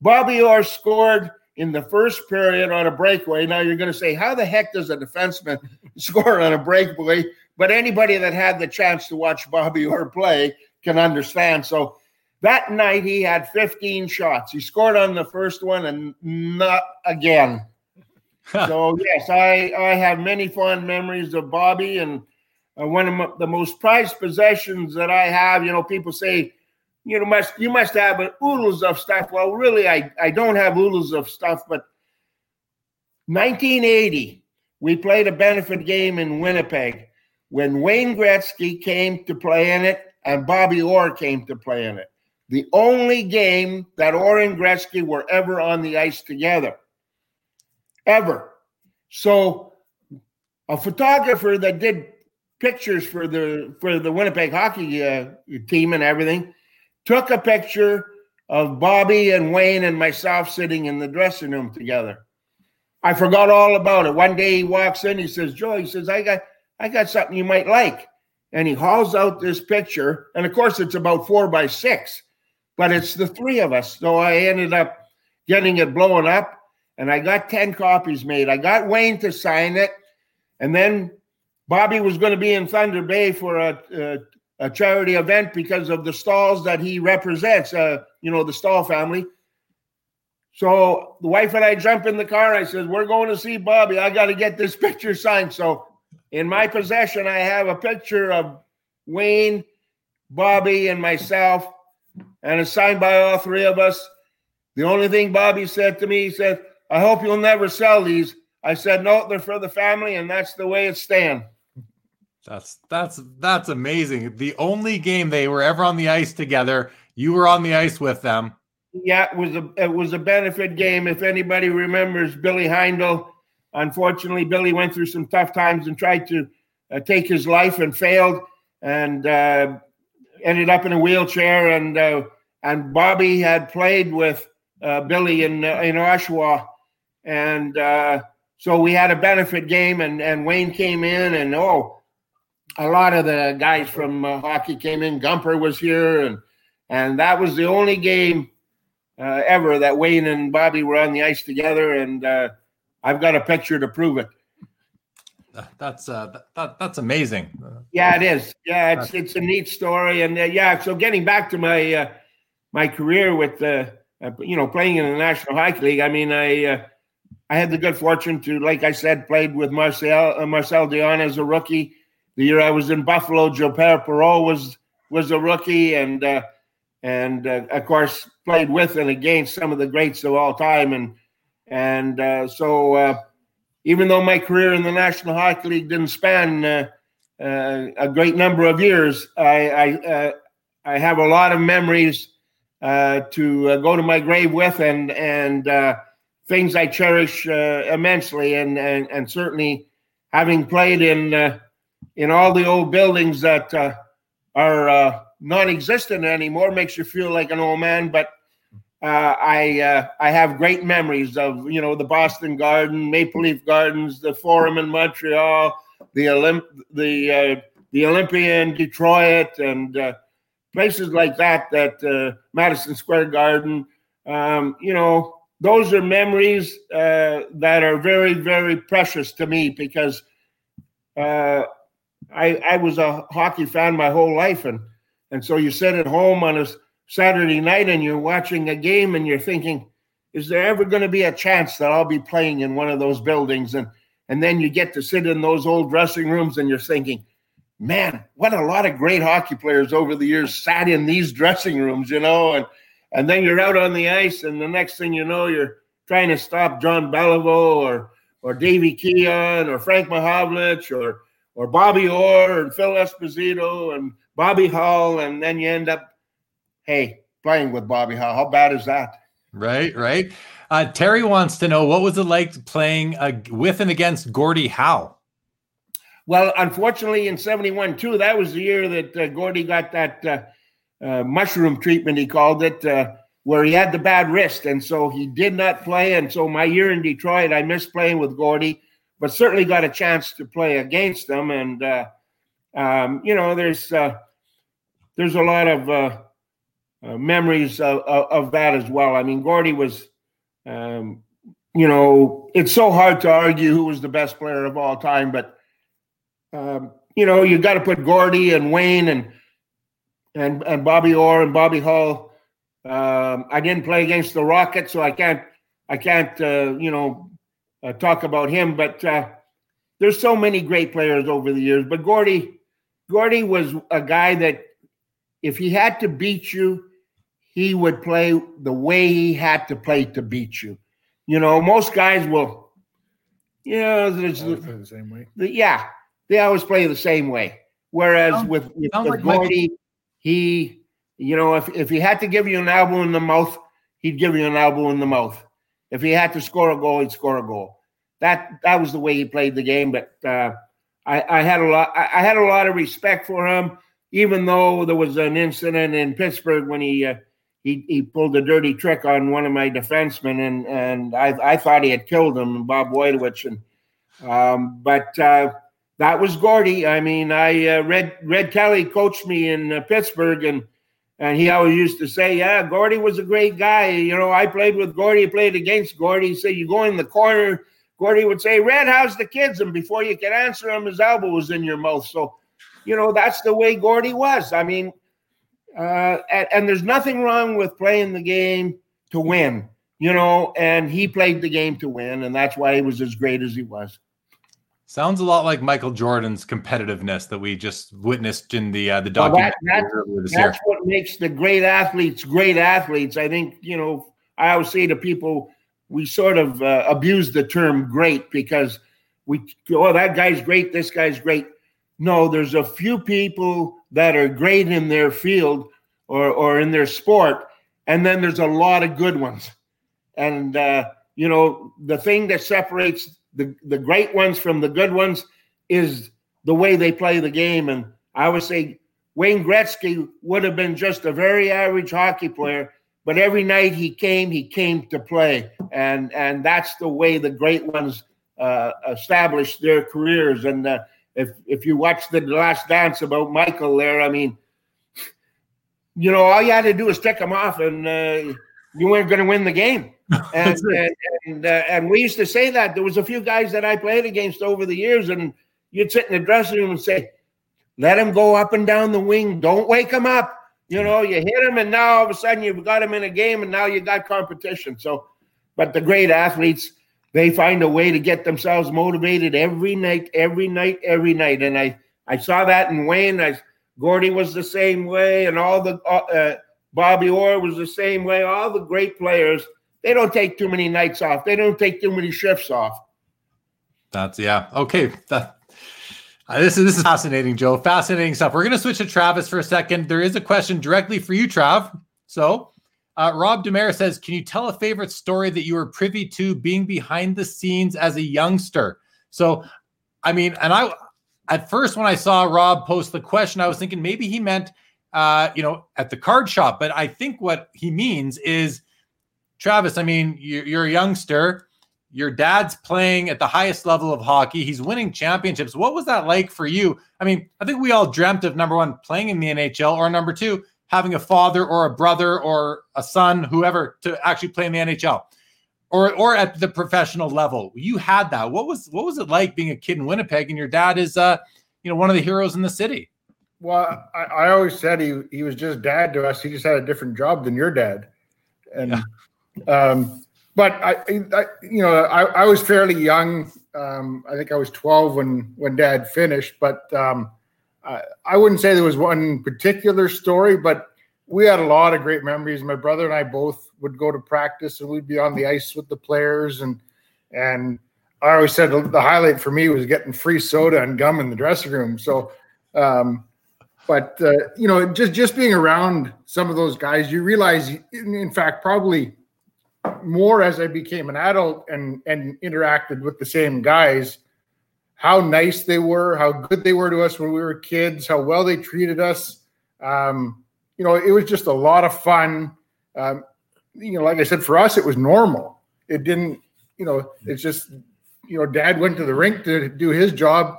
Bobby Orr scored in the first period on a breakaway. Now you're going to say, how the heck does a defenseman score on a breakaway? But anybody that had the chance to watch Bobby Orr play can understand. So that night he had 15 shots. He scored on the first one and not again. so yes, I I have many fond memories of Bobby and Uh, one of the most prized possessions that I have. You know, people say, you know, must you must have oodles of stuff. Well, really, I I don't have oodles of stuff, but 1980, we played a benefit game in Winnipeg when Wayne Gretzky came to play in it and Bobby Orr came to play in it. The only game that Orr and Gretzky were ever on the ice together. Ever. So a photographer that did pictures for the for the Winnipeg hockey uh, team and everything took a picture of Bobby and Wayne and myself sitting in the dressing room together. I forgot all about it. One day he walks in, he says, "Joe," he says, "I got I got something you might like." And he hauls out this picture, and of course it's about four by six, but it's the three of us. So I ended up getting it blown up, and I got ten copies made. I got Wayne to sign it, and then Bobby was going to be in Thunder Bay for a, a, a charity event because of the Staals that he represents. Uh, you know, the Staal family. So the wife and I jump in the car. I said, "We're going to see Bobby. I got to get this picture signed." So in my possession, I have a picture of Wayne, Bobby, and myself, and it's signed by all three of us. The only thing Bobby said to me, he said, "I hope you'll never sell these." I said, "No, they're for the family, and that's the way it stands." That's that's that's amazing. The only game they were ever on the ice together, you were on the ice with them. Yeah, it was a it was a benefit game. If anybody remembers Billy Heindl, unfortunately, Billy went through some tough times and tried to uh, take his life and failed, and uh, ended up in a wheelchair. And uh, and Bobby had played with uh, Billy in uh, in Oshawa, and uh, so we had a benefit game, and and Wayne came in, and oh a lot of the guys from uh, hockey came in. Gumper was here, and and that was the only game uh, ever that Wayne and Bobby were on the ice together. And uh, I've got a picture to prove it. That's uh, that, that's amazing. Yeah, it is. Yeah, it's it's a neat story, and uh, yeah. So getting back to my uh, my career with uh, you know playing in the National Hockey League, I mean, I I had the good fortune to, like I said, played with Marcel Marcel Dionne as a rookie the year I was in Buffalo, Joe Perreault was was a rookie, and uh, and uh, of course played with and against some of the greats of all time, and and uh, so uh, even though my career in the National Hockey League didn't span uh, uh, a great number of years, I I, I have a lot of memories to go to my grave with, and and things I cherish immensely, and and and certainly having played in in all the old buildings that uh, are uh, non-existent anymore makes you feel like an old man. But uh, I uh, I have great memories of you know the Boston Garden, Maple Leaf Gardens, the Forum in Montreal, the Olymp the uh, the Olympia in Detroit, and uh, places like that. That Madison Square Garden. Um, you know, those are memories that are very very precious to me because. I, I was a hockey fan my whole life, and and so you sit at home on a Saturday night and you're watching a game and you're thinking, is there ever going to be a chance that I'll be playing in one of those buildings? And and then you get to sit in those old dressing rooms and you're thinking, man, what a lot of great hockey players over the years sat in these dressing rooms, you know, and and then you're out on the ice, and the next thing you know, you're trying to stop John Beliveau or or Davy Keon or Frank Mahovlich or or Bobby Orr and Phil Esposito and Bobby Hull, and then you end up, hey, playing with Bobby Hull. How bad is that? Right, right. Uh, Terry wants to know what was it like playing uh, with and against Gordie Howe? Well, unfortunately, in '71 too, that was the year that uh, Gordie got that uh, uh, mushroom treatment. He called it. Uh, where he had the bad wrist, and so he did not play. And so my year in Detroit, I missed playing with Gordie, but certainly got a chance to play against them. And uh, um, you know, there's uh, there's a lot of uh, uh memories of, of, that as well. I mean, Gordy was, um, you know, it's so hard to argue who was the best player of all time, but um, you know, you got to put Gordy and Wayne and and and Bobby Orr and Bobby Hull. Um, I didn't play against the Rockets, so I can't I can't uh, you know uh, talk about him. But uh, there's so many great players over the years. But Gordy, Gordy was a guy that if he had to beat you, he would play the way he had to play to beat you. You know, most guys will. You know, there's the same way. The, yeah, they always play the same way. Whereas sounds, with, with, with like Gordie, he, you know, if, if he had to give you an elbow in the mouth, he'd give you an elbow in the mouth. If he had to score a goal, he'd score a goal. That that was the way he played the game. But uh, I, I had a lot. I, had a lot of respect for him, even though there was an incident in Pittsburgh when he uh, he he pulled a dirty trick on one of my defensemen, and and I I thought he had killed him, Bob Woytowich, and um, but. Uh, that was Gordy. I mean, I uh, Red Red Kelly coached me in uh, Pittsburgh, and and he always used to say, "Yeah, Gordy was a great guy. You know, I played with Gordy, played against Gordy. Said, you go in the corner." Gordy would say, "Red, how's the kids?" And before you could answer him, his elbow was in your mouth. So, you know, that's the way Gordy was. I mean, uh, and, and there's nothing wrong with playing the game to win. You know, and he played the game to win, and that's why he was as great as he was. Sounds a lot like Michael Jordan's competitiveness that we just witnessed in the uh, the documentary. Well, that, that's what makes the great athletes great athletes. I think you know. I always say to people, we sort of uh, abuse the term "great" because we oh that guy's great, this guy's great. No, there's a few people that are great in their field or or in their sport, and then there's a lot of good ones. And uh, you know the thing that separates the, the great ones from the good ones is the way they play the game. And I would say Wayne Gretzky would have been just a very average hockey player, but every night he came, he came to play. And, and that's the way the great ones uh, established their careers. And uh, if, if you watch the last dance about Michael there, I mean, you know, all you had to do was tick him off and uh, you weren't going to win the game. And and and, uh, and, we used to say that there was a few guys that I played against over the years, and you'd sit in the dressing room and say, "Let him go up and down the wing. Don't wake him up." You know, you hit him, and now all of a sudden you've got him in a game, and now you got competition. So, but the great athletes, they find a way to get themselves motivated every night, every night, every night. And I I saw that in Wayne. I Gordy was the same way, and all the. Uh, uh Bobby Orr was the same way. All the great players, they don't take too many nights off. They don't take too many shifts off. That's yeah. Okay. That, uh, this is this is fascinating, Joe. Fascinating stuff. We're gonna switch to Travis for a second. There is a question directly for you, Trav. So uh, Rob Demare says, "Can you tell a favorite story that you were privy to being behind the scenes as a youngster?" So, I mean, and I at first when I saw Rob post the question, I was thinking maybe he meant uh, you know, at the card shop. But I think what he means is, Travis, I mean, you're a youngster. Your dad's playing at the highest level of hockey. He's winning championships. What was that like for you? I mean, I think we all dreamt of number one, playing in the NHL, or number two, having a father or a brother or a son, whoever, to actually play in the NHL. Or, or at the professional level, you had that. What was what was it like being a kid in Winnipeg, and your dad is, uh, you know, one of the heroes in the city? Well, I, I, always said he he was just dad to us. He just had a different job than your dad, and yeah. um, but I, I, you know I, I was fairly young. Um, I think I was twelve when when dad finished, but um, I, I wouldn't say there was one particular story, but we had a lot of great memories. My brother and I both would go to practice, and we'd be on the ice with the players, and and I always said the highlight for me was getting free soda and gum in the dressing room. So um, but uh, you know, just just being around some of those guys, you realize, in, in, fact, probably more as I became an adult and and interacted with the same guys, how nice they were, how good they were to us when we were kids, how well they treated us. Um, you know, it was just a lot of fun. Um, you know, like I said, for us, it was normal. It didn't, you know, it's just, you know, dad went to the rink to do his job.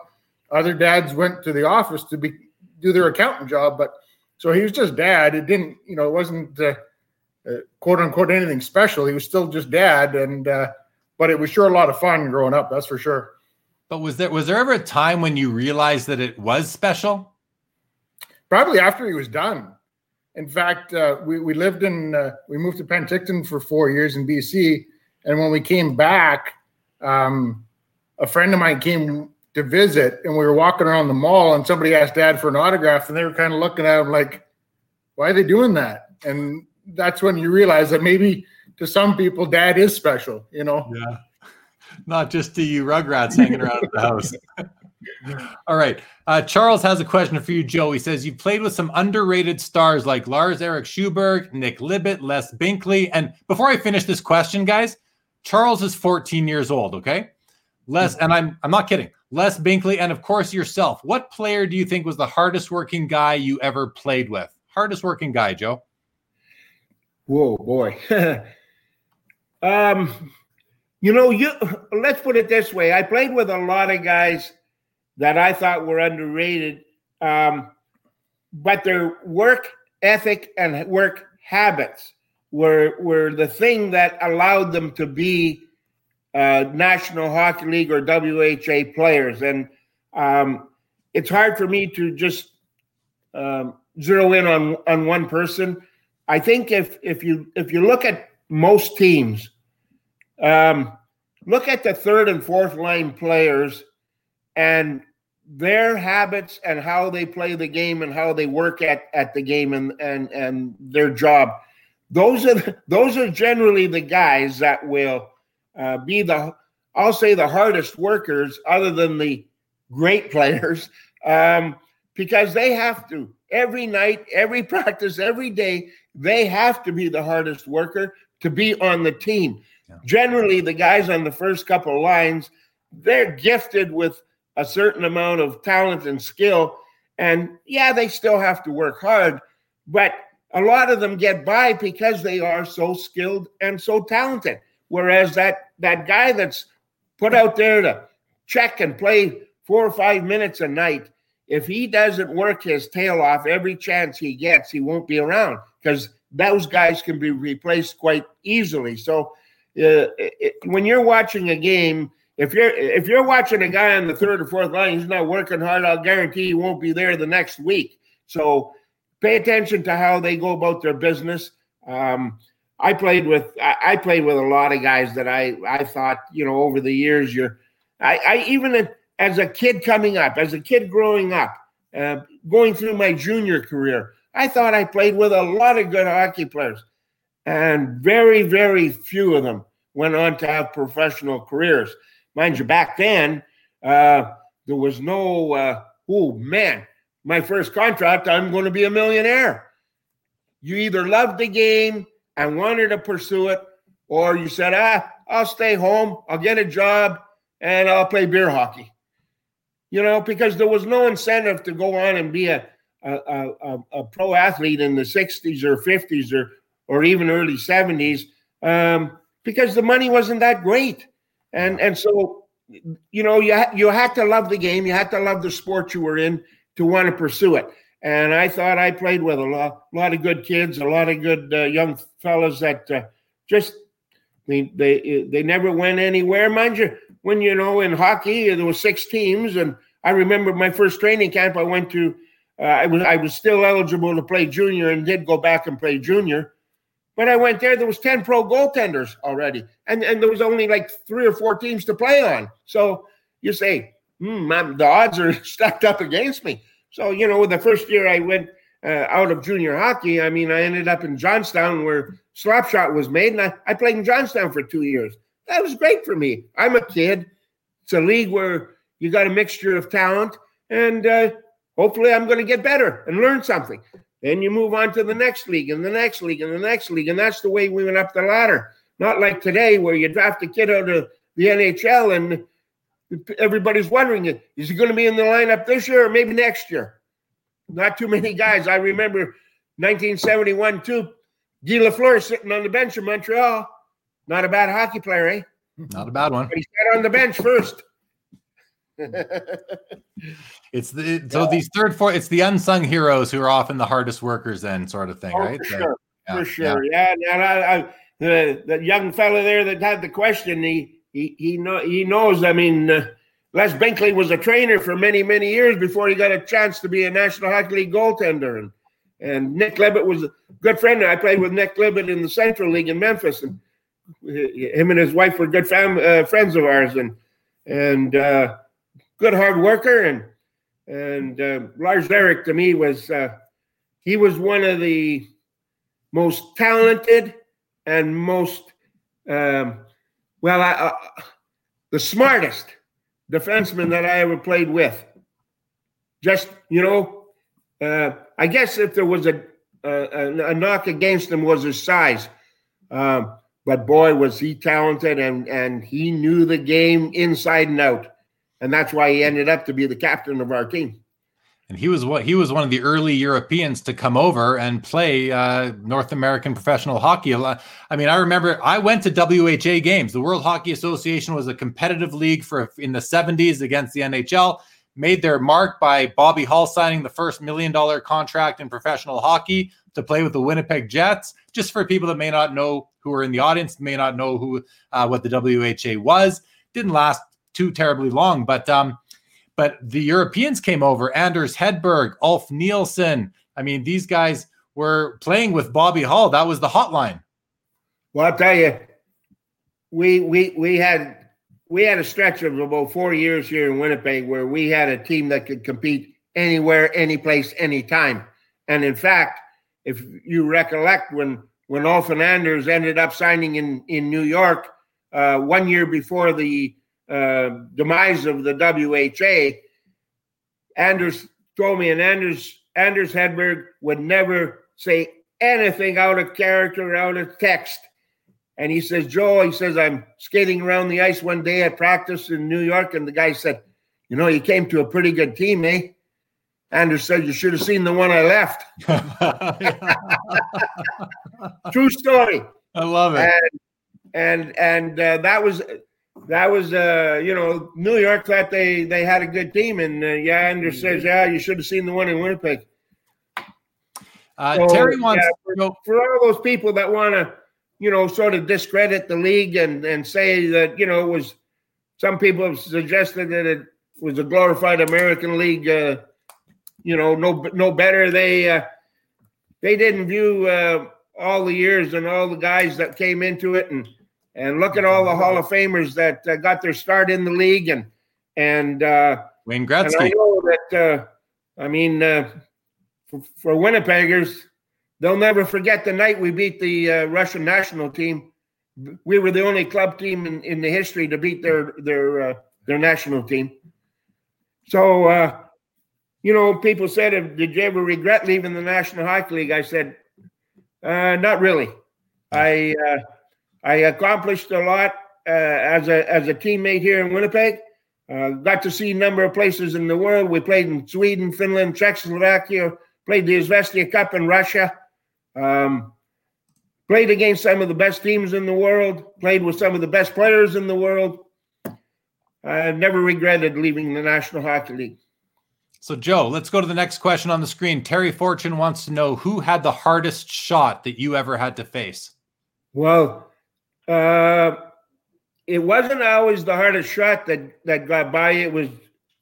Other dads went to the office to be do their accountant job. But so he was just dad. It didn't, you know, it wasn't uh, uh, quote unquote anything special. He was still just dad. And, uh, but it was sure a lot of fun growing up. That's for sure. But was there was there ever a time when you realized that it was special? Probably after he was done. In fact, uh, we we lived in uh, we moved to Penticton for four years in BC, and when we came back, um, a friend of mine came to visit, and we were walking around the mall, and somebody asked Dad for an autograph, and they were kind of looking at him like, "Why are they doing that?" And that's when you realize that maybe to some people, Dad is special. You know? Yeah not just to you rugrats hanging around the house. All right. Uh, Charles has a question for you, Joe. He says, You've played with some underrated stars like Lars eric Sjoberg Nick Libett, Les Binkley. And before I finish this question, guys, Charles is 14 years old, okay? Les, and I'm I'm not kidding. Les Binkley, and of course yourself. What player do you think was the hardest working guy you ever played with? Hardest working guy, Joe. Whoa, boy. um, you know, you let's put it this way. I played with a lot of guys that I thought were underrated, um, but their work ethic and work habits were were the thing that allowed them to be uh, National Hockey League or WHA players. And um, it's hard for me to just um, zero in on on one person. I think if if you if you look at most teams um, look at the third and fourth line players and their habits and how they play the game and how they work at, at the game and, and, and their job. Those are those are generally the guys that will uh, be the I'll say the hardest workers, other than the great players, um, because they have to every night, every practice, every day. They have to be the hardest worker to be on the team. Generally, the guys on the first couple lines, they're gifted with a certain amount of talent and skill. And yeah, they still have to work hard, but a lot of them get by because they are so skilled and so talented. Whereas that that guy that's put out there to check and play four or five minutes a night, if he doesn't work his tail off every chance he gets, he won't be around because those guys can be replaced quite easily. So uh, it, when you're watching a game, if you're if you're watching a guy on the third or fourth line, he's not working hard. I'll guarantee he won't be there the next week. So pay attention to how they go about their business. Um, I played with I, played with a lot of guys that I I thought you know over the years you're I, I even as a kid coming up as a kid growing up uh, going through my junior career I thought I played with a lot of good hockey players and very, very few of them went on to have professional careers. Mind you, back then, uh, there was no, uh, oh man, my first contract, I'm going to be a millionaire. You either loved the game and wanted to pursue it, or you said, ah, I'll stay home, I'll get a job, and I'll play beer hockey. You know, because there was no incentive to go on and be a, a, a, a pro athlete in the 60s or 50s or or even early 70s um, because the money wasn't that great. And and so you know you ha- you had to love the game, you had to love the sport you were in to want to pursue it. And I thought I played with a lot, lot of good kids, a lot of good uh, young fellas that uh, just they they they never went anywhere. Mind you, when you know in hockey there was six teams, and I remember my first training camp I went to. Uh, I was I was still eligible to play junior and did go back and play junior. When I went there, there was 10 pro goaltenders already. And, and there was only like three or four teams to play on. So you say, hmm, the odds are stacked up against me. So, you know, the first year I went uh, out of junior hockey, I mean, I ended up in Johnstown where Slapshot was made. And I, I played in Johnstown for two years. That was great for me. I'm a kid. It's a league where you got a mixture of talent. And uh, hopefully I'm going to get better and learn something. Then you move on to the next league and the next league and the next league. And that's the way we went up the ladder. Not like today where you draft a kid out of the NHL and everybody's wondering, is he going to be in the lineup this year or maybe next year? Not too many guys. I remember 1971 too. Guy Lafleur sitting on the bench in Montreal. Not a bad hockey player, eh? Not a bad one. But he sat on the bench first. it's the so yeah. these third four it's the unsung heroes who are often the hardest workers then sort of thing oh, right for sure yeah, for sure yeah, yeah. and I, I, the the young fellow there that had the question he he he, know, he knows i mean uh, les binkley was a trainer for many many years before he got a chance to be a national hockey league goaltender. And and nick libett was a good friend. I played with nick libett in the central league in memphis. And him and his wife were good fam- uh, friends of ours. And and uh, good hard worker. And and uh, Lars Eric to me was uh, he was one of the most talented and most um, well I, uh, the smartest defenseman that I ever played with. Just you know, uh, I guess if there was a, a, a knock against him was his size. Um, but boy, was he talented and and he knew the game inside and out and that's why he ended up to be the captain of our team. And he was what he was one of the early Europeans to come over and play uh, North American professional hockey. I mean, I remember I went to WHA games. The World Hockey Association was a competitive league for in the 70s against the NHL. Made their mark by Bobby Hull signing the first million dollar contract in professional hockey to play with the Winnipeg Jets. Just for people that may not know who are in the audience, may not know who uh, what the WHA was. Didn't last too terribly long. But um, but the Europeans came over. Anders Hedberg, Ulf Nilsson. I mean, these guys were playing with Bobby Hull. That was the hotline. Well, I'll tell you, we we we had we had a stretch of about four years here in Winnipeg where we had a team that could compete anywhere, any place, anytime. And in fact, if you recollect when when and Anders ended up signing in in New York uh, one year before the uh, demise of the WHA, Anders told me, and Anders Anders Hedberg would never say anything out of character, out of text. And he says, Joe, he says, I'm skating around the ice one day at practice in New York, and the guy said, You know, you came to a pretty good team, eh? Anders said, You should have seen the one I left. True story. I love it. And and, and uh, that was that was uh you know New York thought they they had a good team and uh, yeah Anders mm-hmm. says yeah you should have seen the one in Winnipeg. Uh, so, Terry wants yeah, for, for, all those people that want to you know sort of discredit the league and and say that you know it was some people have suggested that it was a glorified American league uh, you know no no better they uh, they didn't view uh, all the years and all the guys that came into it and and look at all the Hall of Famers that uh, got their start in the league, and and uh, Wayne Gretzky. And I know that. Uh, I mean, uh, for, for, Winnipeggers, they'll never forget the night we beat the uh, Russian national team. We were the only club team in, in the history to beat their their uh, their national team. So, you know, people said, "Did you ever regret leaving the National Hockey League?" I said, "Not really." I I accomplished a lot uh, as a as a teammate here in Winnipeg. Uh, got to see a number of places in the world. We played in Sweden, Finland, Czechoslovakia. Played the Izvestia Cup in Russia. Um, played against some of the best teams in the world. Played with some of the best players in the world. I never regretted leaving the National Hockey League. So, Joe, let's go to the next question on the screen. Terry Fortune wants to know who had the hardest shot that you ever had to face. Well, uh, it wasn't always the hardest shot that that got by. It was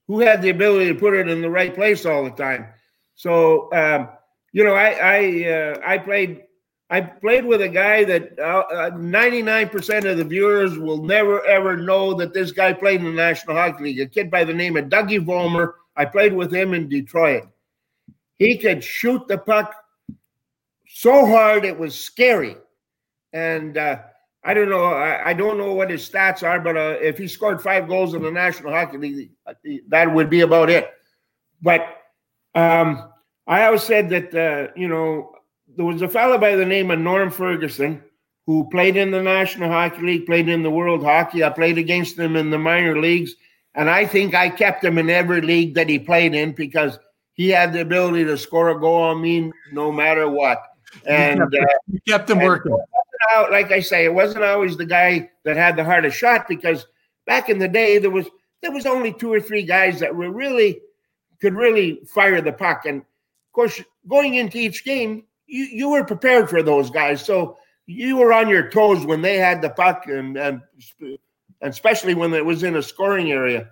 who had the ability to put it in the right place all the time. So um, you know, I I uh, I played I played with a guy that uh, 99% uh, of the viewers will never ever know that this guy played in the National Hockey League. A kid by the name of Dougie Volmar. I played with him in Detroit. He could shoot the puck so hard it was scary, and uh, I don't know. I, I, don't know what his stats are, but uh, if he scored five goals in the National Hockey League, that would be about it. But um, I always said that uh, you know there was a fellow by the name of Norm Ferguson who played in the National Hockey League, played in the World Hockey. I played against him in the minor leagues, and I think I kept him in every league that he played in because he had the ability to score a goal on me no matter what. And you kept, uh, you kept him working. Out, like I say, it wasn't always the guy that had the hardest shot because back in the day there was there was only two or three guys that were really could really fire the puck. And of course, going into each game, you, you were prepared for those guys. So you were on your toes when they had the puck and, and especially when it was in a scoring area.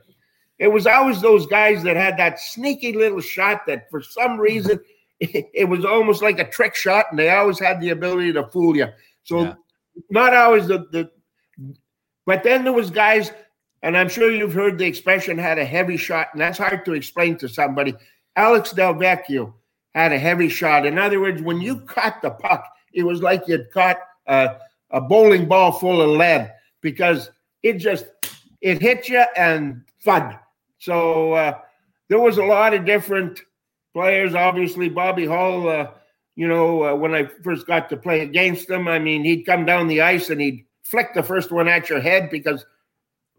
It was always those guys that had that sneaky little shot that for some reason it, was almost like a trick shot, and they always had the ability to fool you. So yeah. not always the, the but then there was guys, and I'm sure you've heard the expression had a heavy shot, and that's hard to explain to somebody. Alex Delvecchio had a heavy shot. In other words, when you caught the puck, it was like you'd caught a, a bowling ball full of lead because it just it hit you and thud. So uh, there was a lot of different players. Obviously, Bobby Hull. Uh, you know, uh, when I first got to play against him, I mean, he'd come down the ice and he'd flick the first one at your head because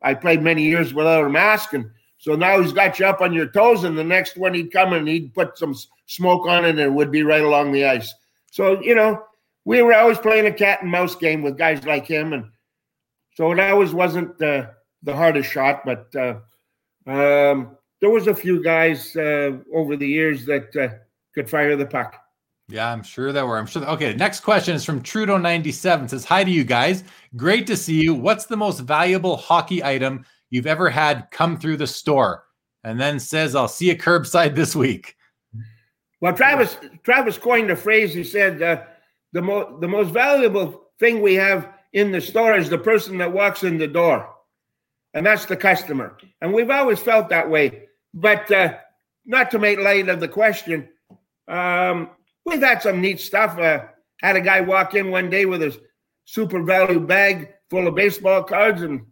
I played many years without a mask, and so now he's got you up on your toes. And the next one he'd come and he'd put some smoke on it, and it would be right along the ice. So you know, we were always playing a cat and mouse game with guys like him, and so it always wasn't uh, the hardest shot, but uh, um, there was a few guys uh, over the years that uh, could fire the puck. Yeah, I'm sure there were. I'm sure. That, okay, next question is from Trudeau97. Says, Hi to you guys. Great to see you. What's the most valuable hockey item you've ever had come through the store? And then says, I'll see you curbside this week. Well, Travis Travis coined a phrase. He said, uh, the, mo- the most valuable thing we have in the store is the person that walks in the door, and that's the customer. And we've always felt that way. But uh, not to make light of the question, um, we've had some neat stuff. Uh, had a guy walk in one day with his super value bag full of baseball cards, and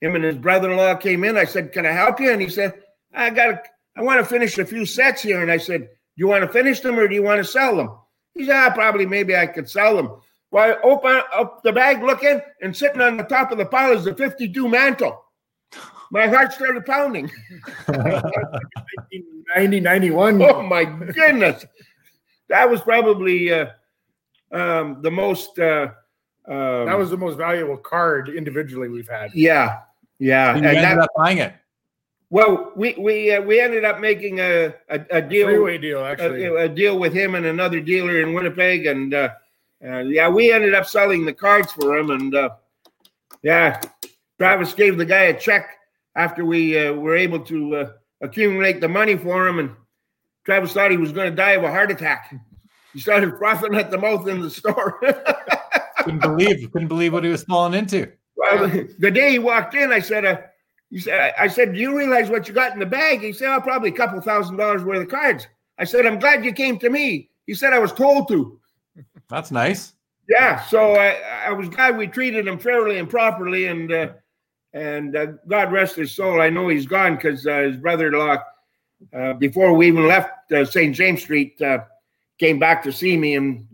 him and his brother-in-law came in. I said, "Can I help you?" And he said, "I got, I want to finish a few sets here." And I said, "Do you want to finish them or do you want to sell them?" He said, ah, probably maybe I could sell them. Well, I open up the bag looking, and sitting on the top of the pile is the 52 mantle. My heart started pounding. 90, 91. Oh, my goodness. That was probably uh, um, the most. Uh, um, that was the most valuable card individually we've had. Yeah. Yeah. And, and ended that, up buying it. Well, we we uh, we ended up making a a, a deal, three-way deal actually, a, a, deal with him and another dealer in Winnipeg, and uh, uh, yeah, we ended up selling the cards for him, and uh, yeah, Travis gave the guy a check after we uh, were able to uh, accumulate the money for him, and Travis thought he was going to die of a heart attack. He started frothing at the mouth in the store. couldn't believe couldn't believe what he was falling into. Well, the day he walked in, I said, he said, I said, Do you realize what you got in the bag? He said, Oh, probably a couple thousand dollars worth of cards. I said, I'm glad you came to me. He said, I was told to. That's nice. Yeah. So I, I was glad we treated him fairly and properly. And, uh, and uh, God rest his soul. I know he's gone because uh, his brother in law, uh, before we even left uh, St. James Street, uh, came back to see me. And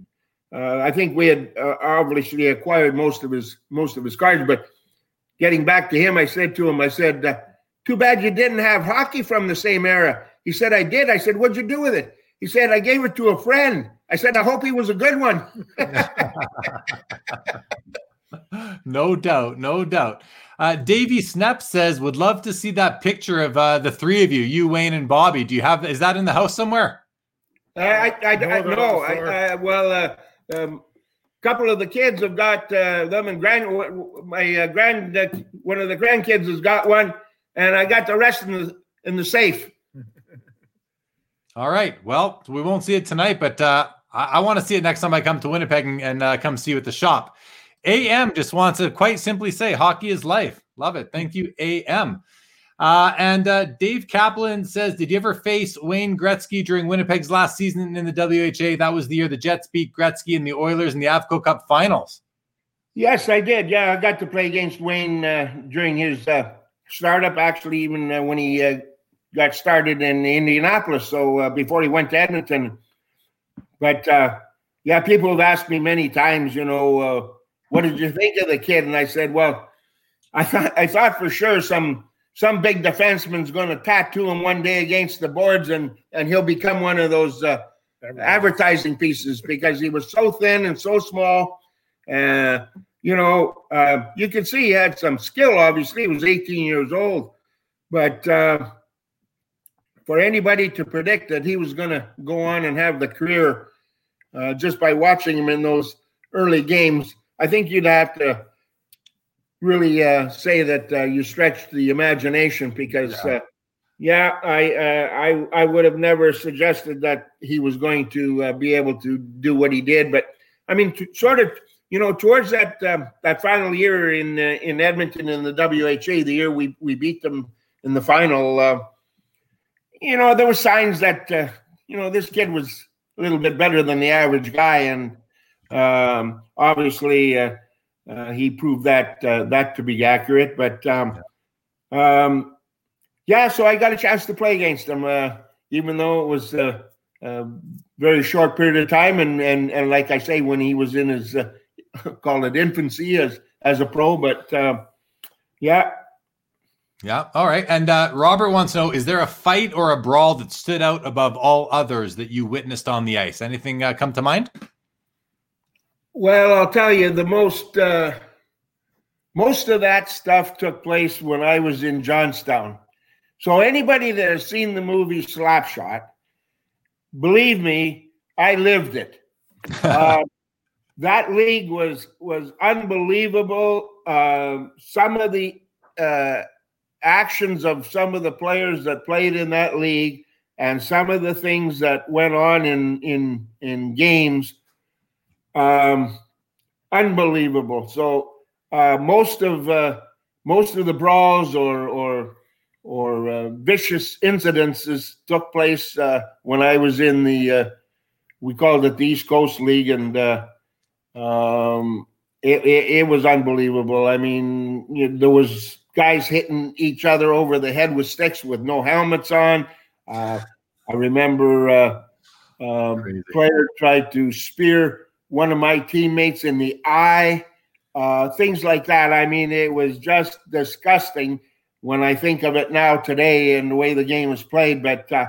I think we had obviously acquired most of his most of his cards, but getting back to him, I said to him, I said, too bad you didn't have hockey from the same era. He said, I did. I said, what'd you do with it? He said, I gave it to a friend. I said, I hope he was a good one. no doubt. No doubt. Uh, Davey Snep says, would love to see that picture of uh, the three of you, you, Wayne, and Bobby. Do you have, is that in the house somewhere? I, I, I, no, I, no I, I, well, uh, um, a couple of the kids have got uh, them and grand my uh, grand uh, one of the grandkids has got one and i got the rest in the in the safe all right well we won't see it tonight but uh, i, I want to see it next time i come to winnipeg and, and uh, come see you at the shop am just wants to quite simply say hockey is life love it thank you am uh, and uh, Dave Kaplan says, Did you ever face Wayne Gretzky during Winnipeg's last season in the WHA? That was the year the Jets beat Gretzky and the Oilers in the Avco Cup finals. Yes, I did. Yeah, I got to play against Wayne uh, during his uh, startup, actually, even uh, when he uh, got started in Indianapolis. So before he went to Edmonton. But yeah, people have asked me many times, you know, what did you think of the kid? And I said, well, I thought I thought for sure some some big defenseman's going to tattoo him one day against the boards, and and he'll become one of those uh, advertising pieces because he was so thin and so small. Uh, you know, uh, you could see he had some skill. Obviously, he was 18 years old, but uh, for anybody to predict that he was going to go on and have the career uh, just by watching him in those early games, I think you'd have to really uh, say that uh, you stretched the imagination because. Yeah. Uh, yeah, I, uh, I I would have never suggested that he was going to uh, be able to do what he did, but I mean, to, sort of you know, towards that um, that final year in uh, in Edmonton in the WHA, the year we we beat them in the final, uh, you know, there were signs that uh, you know this kid was a little bit better than the average guy, and um, obviously uh, uh, he proved that uh, that to be accurate. But um, um, yeah, so I got a chance to play against him, even though it was. a very short period of time, and and and like I say, when he was in his call it infancy as as a pro, but uh, yeah. Yeah. All right. And uh, Robert wants to know: Is there a fight or a brawl that stood out above all others that you witnessed on the ice? Anything uh, come to mind? Well, I'll tell you the most. Uh, most of that stuff took place when I was in Johnstown. So anybody that has seen the movie Slapshot, believe me, I lived it. Uh, that league was was unbelievable. Uh, some of the uh, actions of some of the players that played in that league, and some of the things that went on in in in games, um, unbelievable. So uh, most of uh, most of the brawls or or or uh, vicious incidences took place uh, when I was in the we called it the East Coast League and um, it, it, it, was unbelievable. I mean, you know, there was guys hitting each other over the head with sticks with no helmets on. Uh, I remember uh, uh, player tried to spear one of my teammates in the eye. Uh, things like that. I mean, it was just disgusting when I think of it now today and the way the game was played. But uh,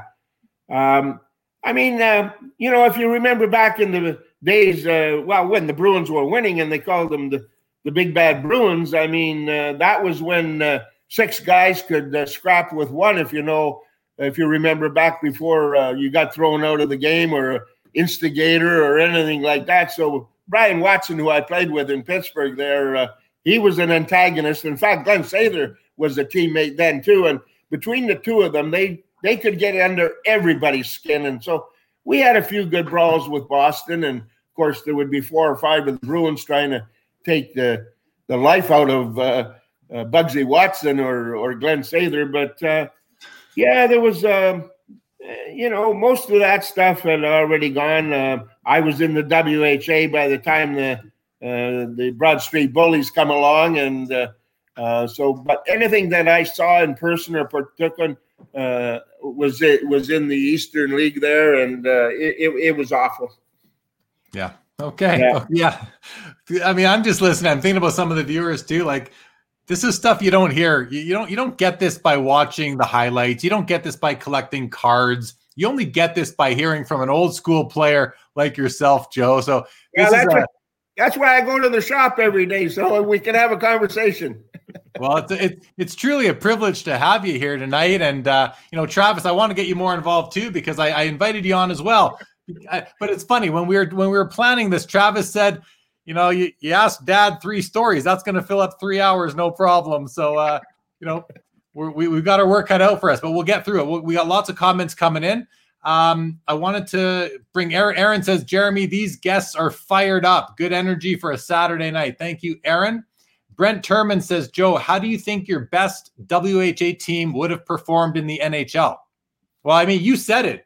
um, I mean, uh, you know, if you remember back in the days, uh, well, when the Bruins were winning and they called them the, the big bad Bruins, I mean, uh, that was when uh, six guys could uh, scrap with one, if you know, if you remember back before uh, you got thrown out of the game or instigator or anything like that. So Brian Watson, who I played with in Pittsburgh there, uh, he was an antagonist. In fact, Glen Sather was a teammate then too. And between the two of them, they they could get under everybody's skin. And so we had a few good brawls with Boston, and of course there would be four or five of the Bruins trying to take the the life out of uh, uh, Bugsy Watson or or Glen Sather. But uh, yeah, there was um, you know most of that stuff had already gone. Uh, I was in the WHA by the time the uh, the Broad Street Bullies come along, and uh, so but anything that I saw in person or partook in uh, was it was in the Eastern League there, and uh, it, it, it was awful. Yeah. Okay. Yeah. yeah. I mean, I'm just listening. I'm thinking about some of the viewers too. Like, this is stuff you don't hear. You, you don't you don't get this by watching the highlights. You don't get this by collecting cards. You only get this by hearing from an old school player like yourself, Joe. So yeah, that's, a, that's why I go to the shop every day so we can have a conversation well, it's, it's it's truly a privilege to have you here tonight, and uh, you know, Travis, I want to get you more involved too because I, I invited you on as well. I, but it's funny when we were when we were planning this, Travis said, you know, you, you asked Dad three stories, that's going to fill up three hours, no problem. So, uh, you know, we're, we we've got our work cut out for us, but we'll get through it. we we got lots of comments coming in. Um, I wanted to bring Aaron. Aaron says, Jeremy, these guests are fired up. Good energy for a Saturday night. Thank you, Aaron. Brent Turman says, Joe, how do you think your best WHA team would have performed in the NHL? Well, I mean, you said it.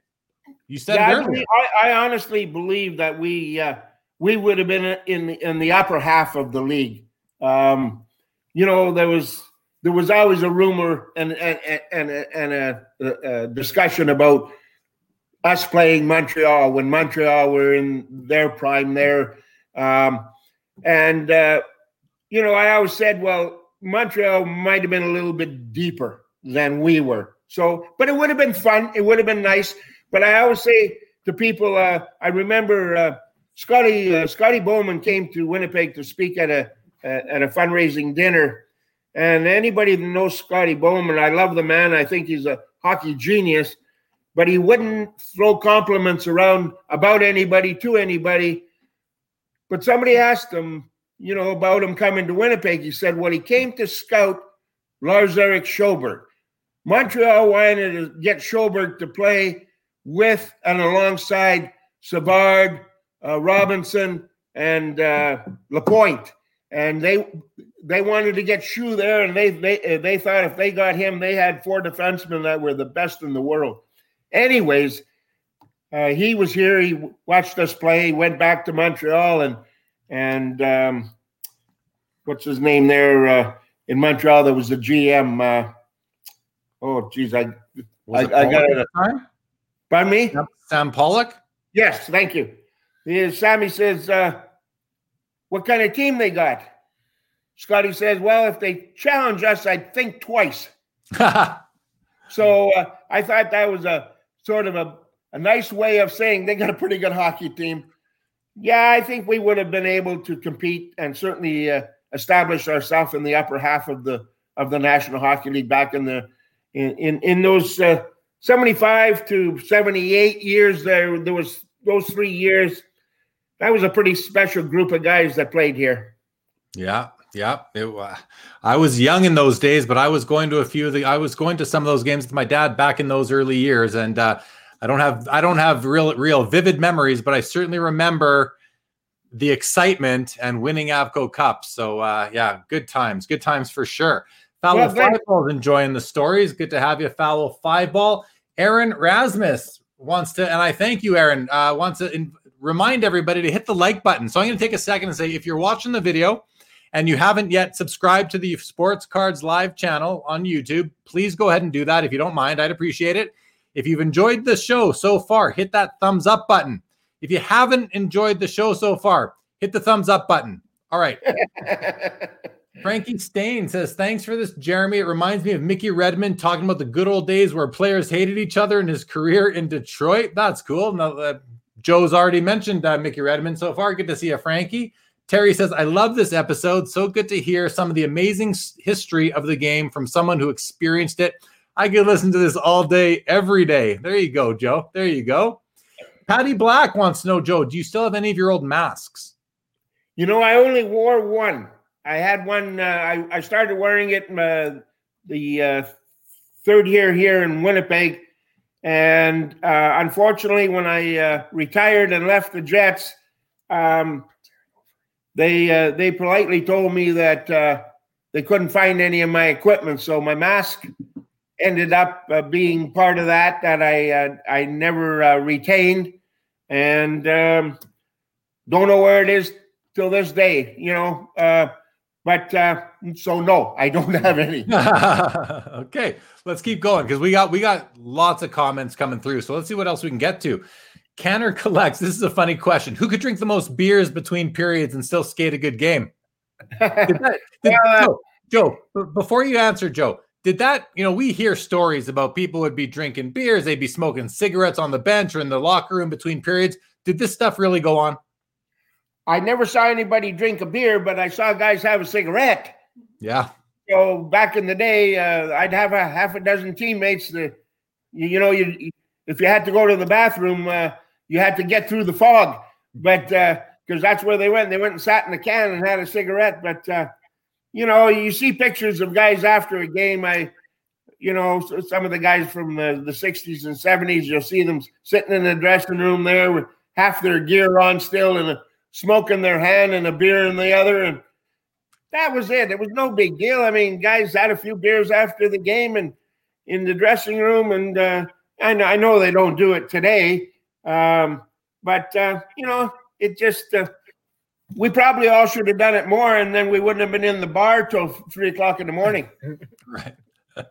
You said yeah, it earlier. I, I, honestly believe that we uh, we would have been in the, in the upper half of the league. Um, you know, there was there was always a rumor and and and, and a, a, discussion about us playing Montreal when Montreal were in their prime there, um, and uh, you know, I always said, well, Montreal might have been a little bit deeper than we were. So, but it would have been fun. It would have been nice. But I always say to people. Uh, I remember uh, Scotty uh, Scotty Bowman came to Winnipeg to speak at a at a fundraising dinner, and anybody that knows Scotty Bowman, I love the man. I think he's a hockey genius, but he wouldn't throw compliments around about anybody to anybody. But somebody asked him, you know, about him coming to Winnipeg. He said, well, he came to scout Lars Eric Sjoberg. Montreal wanted to get Sjoberg to play with and alongside Savard, uh, Robinson, and uh, Lapointe, and they they wanted to get Shoe there, and they they they thought if they got him, they had four defensemen that were the best in the world. Anyways, uh, he was here. He watched us play. He went back to Montreal, and and um, what's his name there uh, in Montreal? There was the GM. Uh, oh, geez, I I, I, got it. Pardon me? Sam Pollock? Yes, thank you. Yeah, Sammy says, uh, what kind of team they got? Scotty says, well, if they challenge us, I'd think twice. so uh, I thought that was a sort of a, a nice way of saying they got a pretty good hockey team. Yeah, I think we would have been able to compete and certainly uh, establish ourselves in the upper half of the of the National Hockey League back in the in in, in those uh, 75 to 78 years there there was those three years that was a pretty special group of guys that played here. Yeah yeah. It, uh, i was young in those days but i was going to a few of the i was going to some of those games with my dad back in those early years. And uh, i don't have i don't have real real vivid memories but i certainly remember the excitement and winning avco cups so uh, yeah good times good times for sure. Fallow well, five ball enjoying the stories. Good to have you, Fallow five ball. Aaron Rasmus wants to, and I thank you, Aaron, uh, wants to in, remind everybody to hit the like button. So I'm going to take a second and say if you're watching the video and you haven't yet subscribed to the Sports Cards Live channel on YouTube, please go ahead and do that if you don't mind. I'd appreciate it. If you've enjoyed the show so far, hit that thumbs up button. If you haven't enjoyed the show so far, hit the thumbs up button. All right. Frankie Stain says, Thanks for this, Jeremy. It reminds me of Mickey Redmond talking about the good old days where players hated each other in his career in Detroit. That's cool. Now, uh, Joe's already mentioned uh, Mickey Redmond so far. Good to see you, Frankie. Terry says, I love this episode. So good to hear some of the amazing history of the game from someone who experienced it. I could listen to this all day, every day. There you go, Joe. There you go. Patty Black wants to know, Joe, do you still have any of your old masks? You know, I only wore one. I had one. Uh, I I started wearing it uh, the uh, third year here in Winnipeg, and uh, unfortunately, when I uh, retired and left the Jets, um, they uh, they politely told me that they couldn't find any of my equipment, so my mask ended up being part of that that I I never retained, and um, don't know where it is till this day. You know but uh, so no, I don't have any. okay, let's keep going because we got we got lots of comments coming through. So let's see what else we can get to. Canner collects. This is a funny question. Who could drink the most beers between periods and still skate a good game? Did that, did, uh, Joe, Joe, before you answer, Joe, did that, you know, we hear stories about people would be drinking beers, they'd be smoking cigarettes on the bench or in the locker room between periods. Did this stuff really go on? I never saw anybody drink a beer, but I saw guys have a cigarette. Yeah. So back in the day, uh, I'd have a half a dozen teammates that, you, you know, you if you had to go to the bathroom, uh, you had to get through the fog, but because uh, that's where they went. They went and sat in the can and had a cigarette. But uh, you know, you see pictures of guys after a game. I, you know, some of the guys from the, the 60s and 70s, you'll see them sitting in the dressing room there with half their gear on still and a smoke in their hand and a beer in the other. And that was it. It was no big deal. I mean, guys had a few beers after the game and in the dressing room. And uh, I, know, I know they don't do it today. Um, but, uh, you know, it just, uh, we probably all should have done it more and then we wouldn't have been in the bar till three o'clock in the morning. right.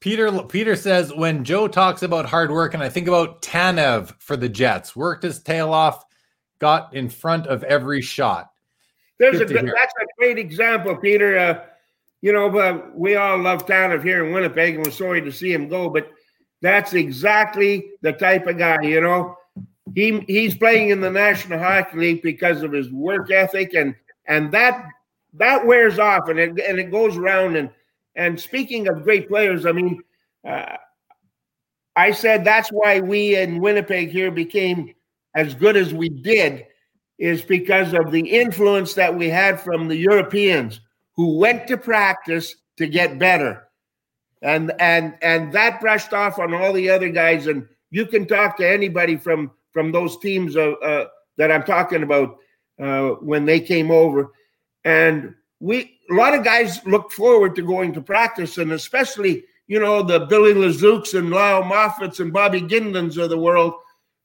Peter Peter says when Joe talks about hard work, and I think about Tanev for the Jets, worked his tail off got in front of every shot. There's a that's a great example, Peter. Uh, you know, but we all love Tanev here in Winnipeg, and we're sorry to see him go. But that's exactly the type of guy. You know, he he's playing in the National Hockey League because of his work ethic and and that that wears off and it and it goes around and and speaking of great players, I mean, uh, I said that's why we in Winnipeg here became as good as we did is because of the influence that we had from the Europeans who went to practice to get better. And and and that brushed off on all the other guys. And you can talk to anybody from from those teams uh, uh, that I'm talking about uh, when they came over. And we a lot of guys looked forward to going to practice. And especially you know the Billy Lesuks and Lyle Moffats and Bobby Guindons of the world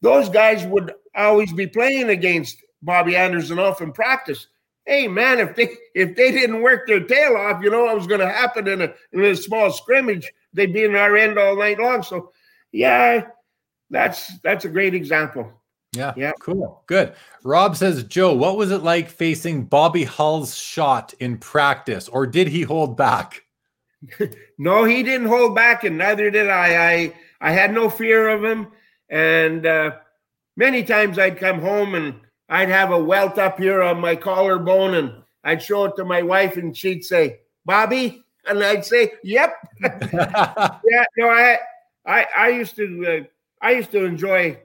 those guys would always be playing against Bobby Andersson in practice. Hey man, if they if they didn't work their tail off, you know what was going to happen in a in a small scrimmage. They'd be in our end all night long. So, yeah, that's that's a great example. Yeah, yeah, cool, good. Rob says, Joe, what was it like facing Bobby Hull's shot in practice, or did he hold back? no, he didn't hold back, and neither did I. I I had no fear of him, and uh, many times I'd come home and I'd have a welt up here on my collarbone and I'd show it to my wife and she'd say, Bobby? And I'd say, yep. yeah, no, I, I, I used to, uh, I used to enjoy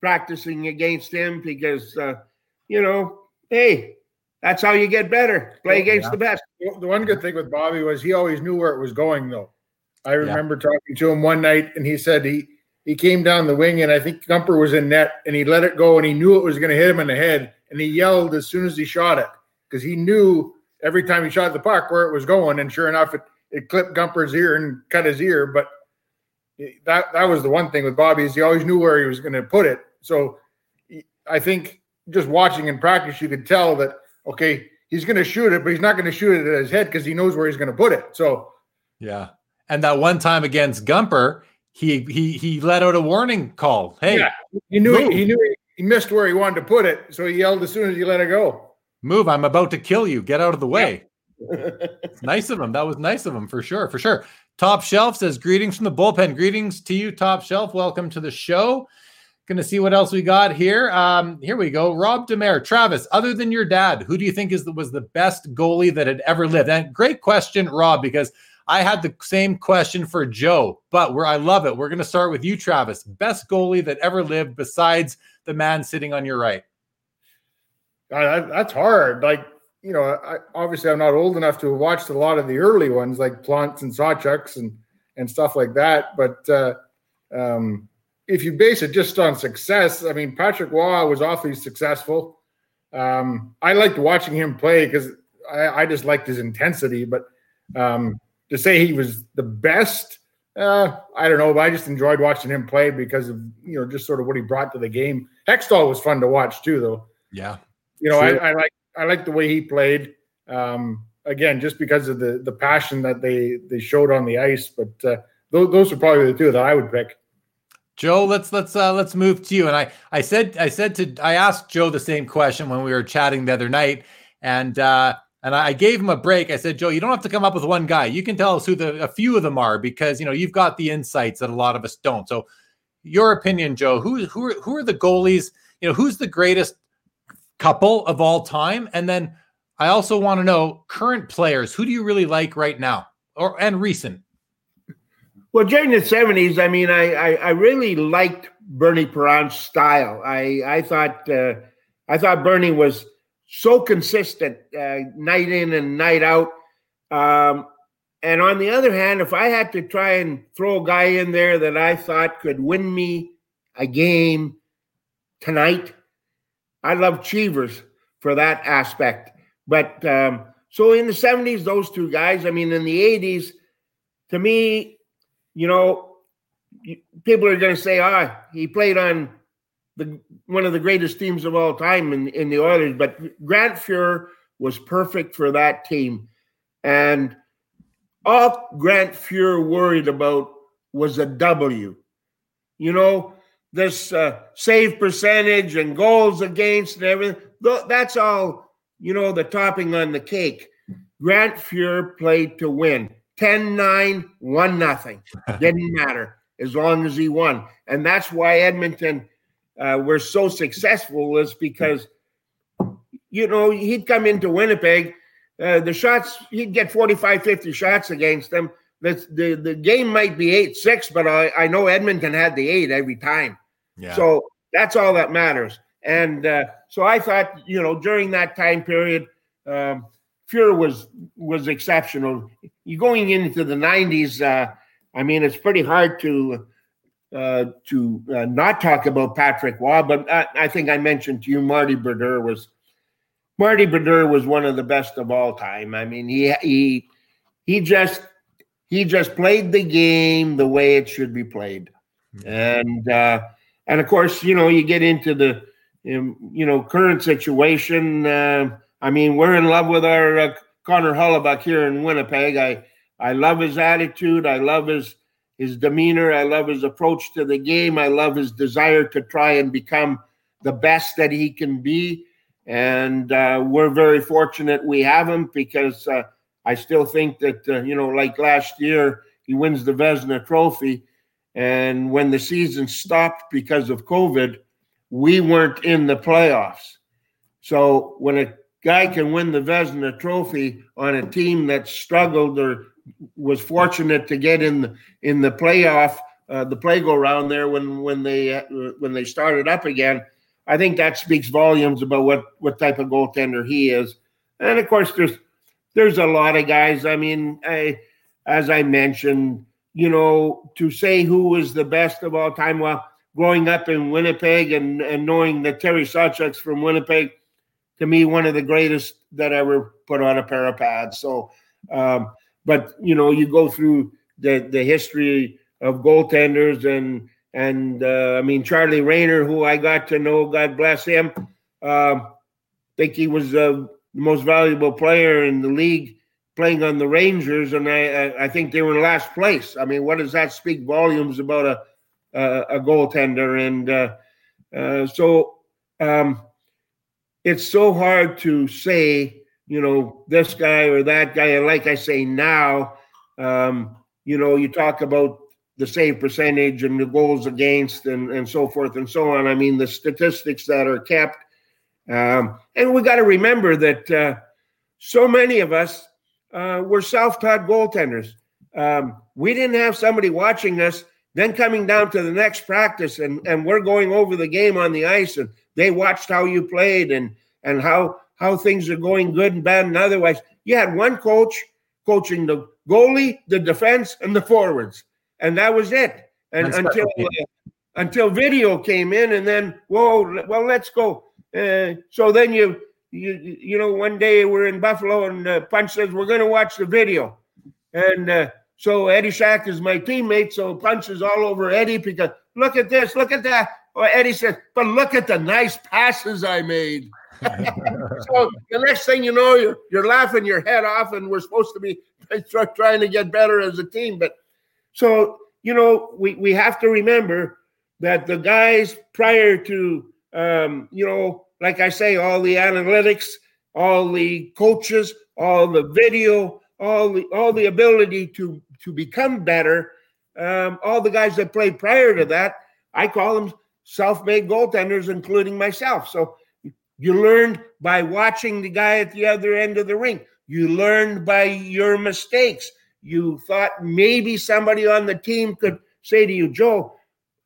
practicing against him because, uh, you know, hey, that's how you get better. Play against yeah. the best. The one good thing with Bobby was he always knew where it was going, though. I remember yeah. talking to him one night, and he said he he came down the wing, and I think Gumper was in net, and he let it go, and he knew it was going to hit him in the head, and he yelled as soon as he shot it because he knew every time he shot the puck where it was going, and sure enough, it it clipped Gumper's ear and cut his ear. But that that was the one thing with Bobby is he always knew where he was going to put it. So I think just watching in practice, you could tell that okay, he's going to shoot it, but he's not going to shoot it at his head because he knows where he's going to put it. So yeah. And that one time against Gumper, he he he let out a warning call. Hey, yeah, he knew he, he knew he missed where he wanted to put it, so he yelled as soon as he let it go. Move! I'm about to kill you. Get out of the way. Yeah. nice of him. That was nice of him for sure. For sure. Top Shelf says greetings from the bullpen. Greetings to you, Top Shelf. Welcome to the show. Gonna see what else we got here. Um, here we go. Rob Demare, Travis. Other than your dad, who do you think is was the best goalie that had ever lived? And great question, Rob, because I had the same question for Joe, but where I love it. We're going to start with you, Travis. Best goalie that ever lived besides the man sitting on your right. Uh, that's hard. Like, you know, I, obviously I'm not old enough to have watched a lot of the early ones like Plantes and Sawchuks and, and stuff like that. But uh, um, if you base it just on success, I mean, Patrick Roy was awfully successful. Um, I liked watching him play because I, I, just liked his intensity. But um, to say he was the best, uh, I don't know, but I just enjoyed watching him play because of you know just sort of what he brought to the game. Hextall was fun to watch too, though. Yeah, you know, I, I, like I like the way he played. Um, again, just because of the the passion that they they showed on the ice. But uh, those those are probably the two that I would pick. Joe, let's let's uh, let's move to you. And I I said I said to I asked Joe the same question when we were chatting the other night, and uh, and I gave him a break. I said, Joe, you don't have to come up with one guy. You can tell us who the a few of them are because you know you've got the insights that a lot of us don't. So, your opinion, Joe, who who are, who are the goalies? You know, who's the greatest couple of all time? And then I also want to know current players. Who do you really like right now, or and recent? Well, during the seventies, I mean, I, I, I really liked Bernie Parent's style. I I thought uh, I thought Bernie was so consistent uh, night in and night out. Um, and on the other hand, if I had to try and throw a guy in there that I thought could win me a game tonight, I love Cheevers for that aspect. But um, so in the 70s, those two guys, I mean, in the 80s, to me, you know, people are going to say, ah, he played on the one of the greatest teams of all time in, in the Oilers, but Grant Fuhr was perfect for that team. And all Grant Fuhr worried about was a W. You know, this uh, save percentage and goals against and everything. That's all, you know, the topping on the cake. Grant Fuhr played to win 10 9, 1 nothing. Didn't matter as long as he won. And that's why Edmonton uh, were so successful is because, you know, he'd come into Winnipeg, uh, the shots, he'd get 45, 50 shots against them. The, the, the game might be 8 6, but I, I know Edmonton had the eight every time. Yeah. So that's all that matters. And uh, so I thought, you know, during that time period, um, Fuhrer was was exceptional. You going into the '90s, uh, I mean, it's pretty hard to uh, to uh, not talk about Patrick Roy, but I, I, think I mentioned to you Marty Brodeur was Marty Brodeur was one of the best of all time. I mean, he he he just he just played the game the way it should be played, mm-hmm. and uh, and of course, you know, you get into the um, you know current situation. Uh, I mean, we're in love with our uh, Connor Hellebuyck here in Winnipeg. I I love his attitude. I love his his demeanor. I love his approach to the game. I love his desire to try and become the best that he can be. And uh, we're very fortunate we have him because uh, I still think that, uh, you know, like last year, he wins the Vezina Trophy. And when the season stopped because of COVID, we weren't in the playoffs. So when a guy can win the Vezina Trophy on a team that struggled or was fortunate to get in the, in the playoff, uh, the play go round there when when they uh, when they started up again. I think that speaks volumes about what what type of goaltender he is. And of course, there's there's a lot of guys. I mean, I, as I mentioned, you know, to say who was the best of all time. Well, growing up in Winnipeg and, and knowing that Terry Sawchuk's from Winnipeg, to me, one of the greatest that ever put on a pair of pads. So, um, but you know, you go through the the history of goaltenders and and uh, I mean Charlie Rayner, who I got to know, God bless him. Uh, think he was uh, the most valuable player in the league playing on the Rangers, and I I think they were in last place. I mean, what does that speak volumes about a a, a goaltender? And uh, uh, so um, it's so hard to say you know, this guy or that guy. And like I say now, um, you know, you talk about the save percentage and the goals against and, and so forth and so on. I mean, the statistics that are kept. Um, and we got to remember that uh, so many of us uh, were self taught goaltenders. Um, we didn't have somebody watching us, then coming down to the next practice and, and we're going over the game on the ice and they watched how you played and, and how how things are going good and bad and otherwise. You had one coach coaching the goalie, the defense, and the forwards, and that was it. And That's until uh, until video came in, and then whoa, well, let's go. Uh, so then you you you know one day we're in Buffalo, and uh, Punch says we're going to watch the video, and uh, so Eddie Shack is my teammate, so Punch is all over Eddie because look at this, look at that. Or Eddie says, but look at the nice passes I made. So the next thing you know, you're, you're laughing your head off, and we're supposed to be trying to get better as a team. But so you know, we we have to remember that the guys prior to um, you know, like I say, all the analytics, all the coaches, all the video, all the all the ability to to become better. Um, all the guys that played prior to that, I call them self-made goaltenders, including myself. So you learned by watching the guy at the other end of the ring. You learned by your mistakes. You thought maybe somebody on the team could say to you, Joe,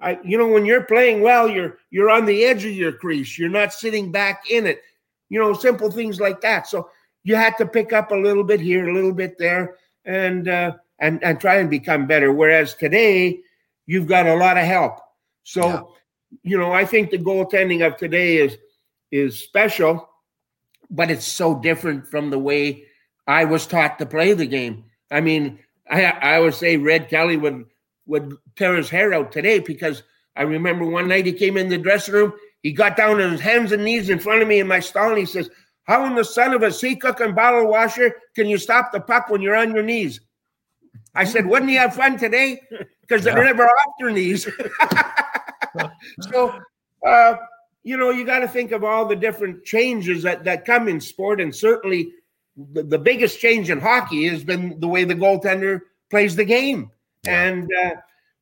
I, you know, when you're playing well, you're you're on the edge of your crease. You're not sitting back in it. You know, simple things like that. So you had to pick up a little bit here, a little bit there, and uh, and and try and become better. Whereas today, you've got a lot of help. So, yeah. you know, I think the goaltending of today is is special, but it's so different from the way I was taught to play the game. I mean, I I would say Red Kelly would would tear his hair out today because I remember one night he came in the dressing room, he got down on his hands and knees in front of me in my stall, and he says, "How in the son of a sea cook and bottle washer can you stop the puck when you're on your knees?" I said, "Wouldn't you have fun today?" Because they're never off their knees. so. Uh, you know, you got to think of all the different changes that, that come in sport. And certainly the, the biggest change in hockey has been the way the goaltender plays the game. Yeah. And uh,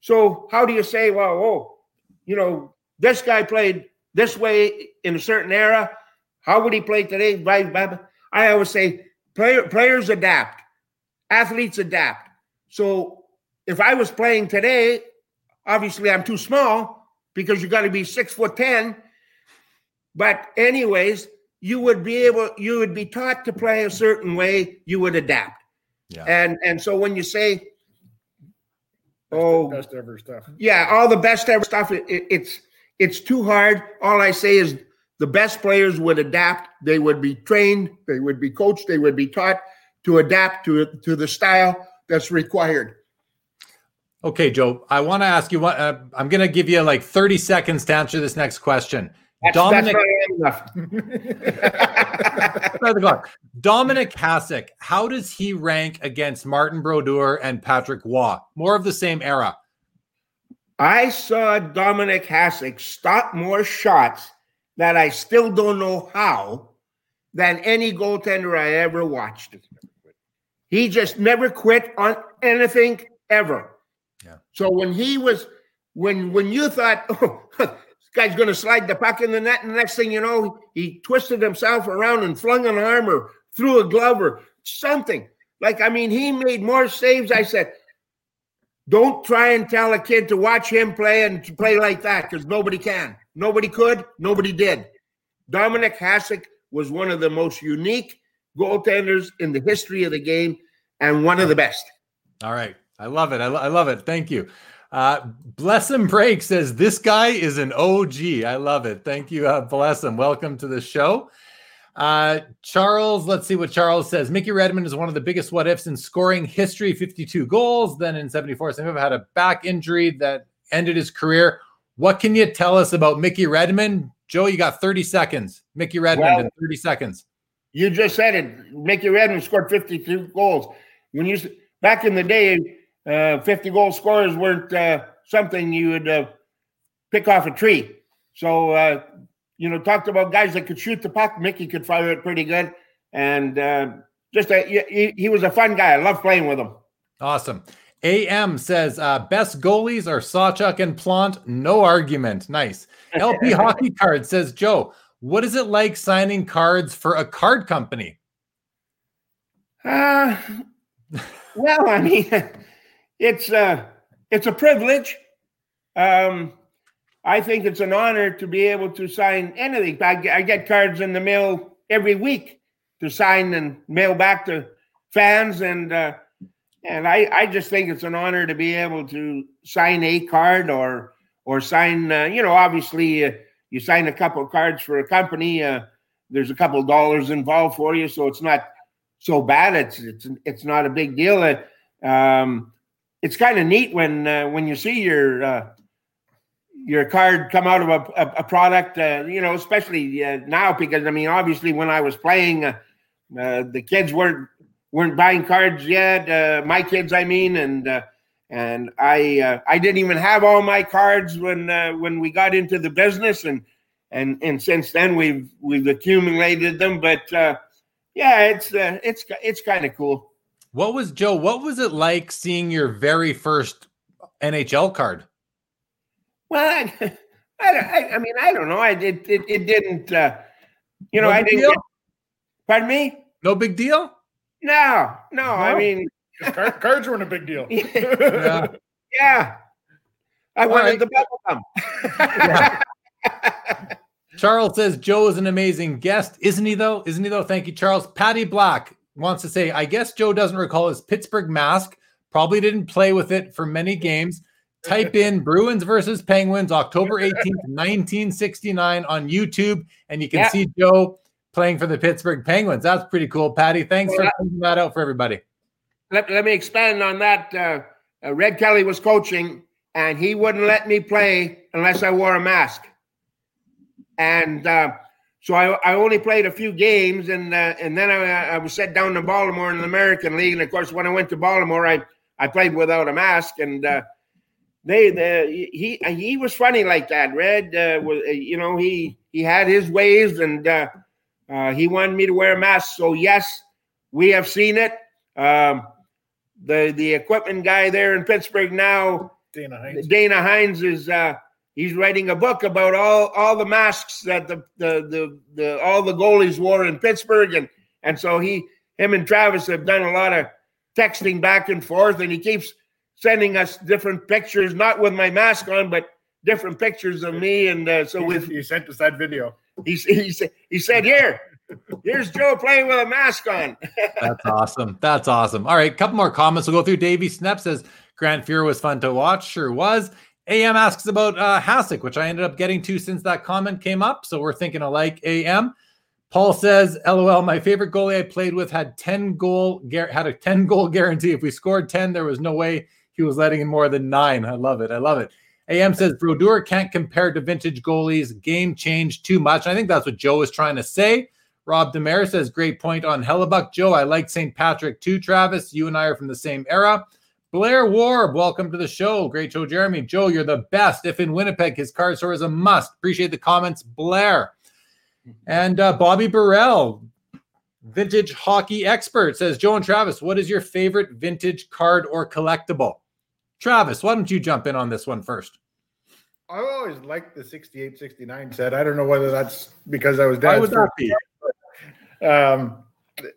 so, how do you say, well, oh, you know, this guy played this way in a certain era. How would he play today? I always say player, players adapt, athletes adapt. So if I was playing today, obviously I'm too small because you got to be six foot ten. But anyways, you would be able, you would be taught to play a certain way. You would adapt. Yeah. And and so when you say, oh, best ever stuff. Yeah, all the best ever stuff. It, it, it's it's too hard. All I say is the best players would adapt. They would be trained. They would be coached. They would be taught to adapt to to the style that's required. Okay, Joe. I want to ask you what. Uh, I'm going to give you like 30 seconds to answer this next question. That's, Dominic, that's the clock. Dominik Hasek, how does he rank against Martin Brodeur and Patrick Roy? More of the same era. I saw Dominik Hasek stop more shots that I still don't know how than any goaltender I ever watched. He just never quit on anything ever. Yeah. So when he was, when when you thought, oh, this guy's going to slide the puck in the net, and the next thing you know, he twisted himself around and flung an arm or threw a glove or something. Like I mean, he made more saves. I said, don't try and tell a kid to watch him play and to play like that because nobody can. Nobody could. Nobody did. Dominik Hasek was one of the most unique goaltenders in the history of the game and one of the best. All right. I love it. I, lo- I love it. Thank you. Uh, Bless him break says this guy is an OG. I love it. Thank you. Uh, bless him. Welcome to the show. Uh, Charles, let's see what Charles says. Mickey Redmond is one of the biggest what ifs in scoring history 52 goals. Then in 74, Some had a back injury that ended his career. What can you tell us about Mickey Redmond? Joe, you got 30 seconds. Mickey Redmond well, in 30 seconds. You just said it. Mickey Redmond scored 52 goals. When you back in the day, uh, 50 goal scorers weren't uh, something you would uh, pick off a tree. So uh, you know, talked about guys that could shoot the puck. Mickey could fire it pretty good, and uh, just a, he, he, was a fun guy. I love playing with him. Awesome. AM says uh, best goalies are Sawchuk and Plante. No argument. Nice. LP Hockey Card says Joe, what is it like signing cards for a card company? Uh, well, I mean, it's uh, it's a privilege. Um, I think it's an honor to be able to sign anything. I, I get cards in the mail every week to sign and mail back to fans, and uh, and I, I just think it's an honor to be able to sign a card or or sign. Uh, you know, obviously, uh, you sign a couple cards for a company. Uh, there's a couple dollars involved for you, so it's not so bad. It's it's it's not a big deal. Uh, um, it's kind of neat when uh, when you see your uh, your card come out of a, a, a product, uh, you know, especially uh, now because I mean, obviously, when I was playing, uh, uh the kids weren't weren't buying cards yet. My kids, I mean, and and I I didn't even have all my cards when when we got into the business, and and and since then we've we've accumulated them. But yeah, it's it's it's kind of cool. What was Joe? What was it like seeing your very first NHL card? Well, I, I, I, mean, I don't know. I did. It, it, didn't. Uh, you know, no I didn't. Get, pardon me. No big deal. No, no. no. I mean, card, cards weren't a big deal. yeah. yeah. I All wanted right. the bubble yeah. Charles says Joe is an amazing guest, isn't he? Though, isn't he? Though, thank you, Charles. Patty Black wants to say, I guess Joe doesn't recall his Pittsburgh mask. Probably didn't play with it for many games. Type in Bruins versus Penguins, October 18th, 1969 on YouTube, and you can yeah. see Joe playing for the Pittsburgh Penguins. That's pretty cool, Patty. Thanks for pointing that out for everybody. Let, let me expand on that. Uh, uh, Red Kelly was coaching, and he wouldn't let me play unless I wore a mask. And uh, so I, I only played a few games, and uh, and then I, I was sent down to Baltimore in the American League. And of course, when I went to Baltimore, I, I played without a mask, and uh, they the he he was funny like that. Red uh, was you know he he had his ways and uh, uh, he wanted me to wear a mask. So yes, we have seen it. Um, the the equipment guy there in Pittsburgh now, Dana Heinze. Dana Heinze is uh, he's writing a book about all all the masks that the the the, the all the goalies wore in Pittsburgh, and and so he him and Travis have done a lot of texting back and forth, and he keeps sending us different pictures, not with my mask on, but different pictures of me. And uh, so with he sent us that video. He he said he said here. Here's Joe playing with a mask on. That's awesome. That's awesome. All right, couple more comments. We'll go through. Davey Snep says Grant Fuhr was fun to watch. Sure was. AM asks about uh, Hasek, which I ended up getting to since that comment came up. So we're thinking alike. AM. Paul says, "LOL, my favorite goalie I played with had 10 goal had a 10 goal guarantee. If we scored 10, there was no way he was letting in more than 9." I love it. I love it. AM says Brodeur can't compare to vintage goalies. Game changed too much. I think that's what Joe is trying to say. Rob Demare says, great point on Hellebuyck. Joe, I like St. Patrick too, Travis. You and I are from the same era. Blair Warb, welcome to the show. Great show, Jeremy. Joe, you're the best. If in Winnipeg, his card store is a must. Appreciate the comments, Blair. And uh, Bobby Burrell, vintage hockey expert, says Joe and Travis, what is your favorite vintage card or collectible? Travis, why don't you jump in on this one first? I always liked the 68 69 set. I don't know whether that's because I was dad's. Why would that be? Um,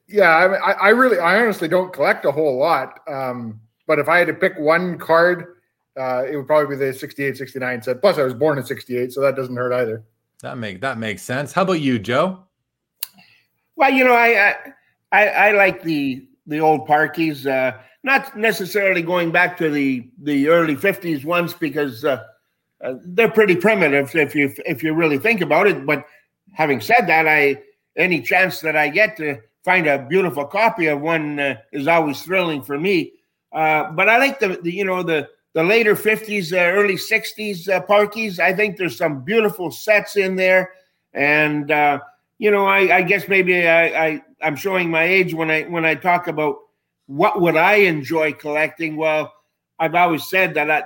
yeah, I, mean, I, I, really, I honestly don't collect a whole lot. Um, but if I had to pick one card, uh, it would probably be the 68 69 set. Plus, I was born in 68, so that doesn't hurt either. That make that makes sense. How about you, Joe? Well, you know, I I, I like the the old parkies, uh, not necessarily going back to the the early '50s ones because uh, uh, they're pretty primitive if you if you really think about it. But having said that, I any chance that I get to find a beautiful copy of one uh, is always thrilling for me. Uh, but I like the, the you know the the later 50s, uh, early 60s uh, parkies. I think there's some beautiful sets in there. And, uh, you know, I, I, guess maybe I, I, am showing my age when I when I talk about what would I enjoy collecting. Well, I've always said that I,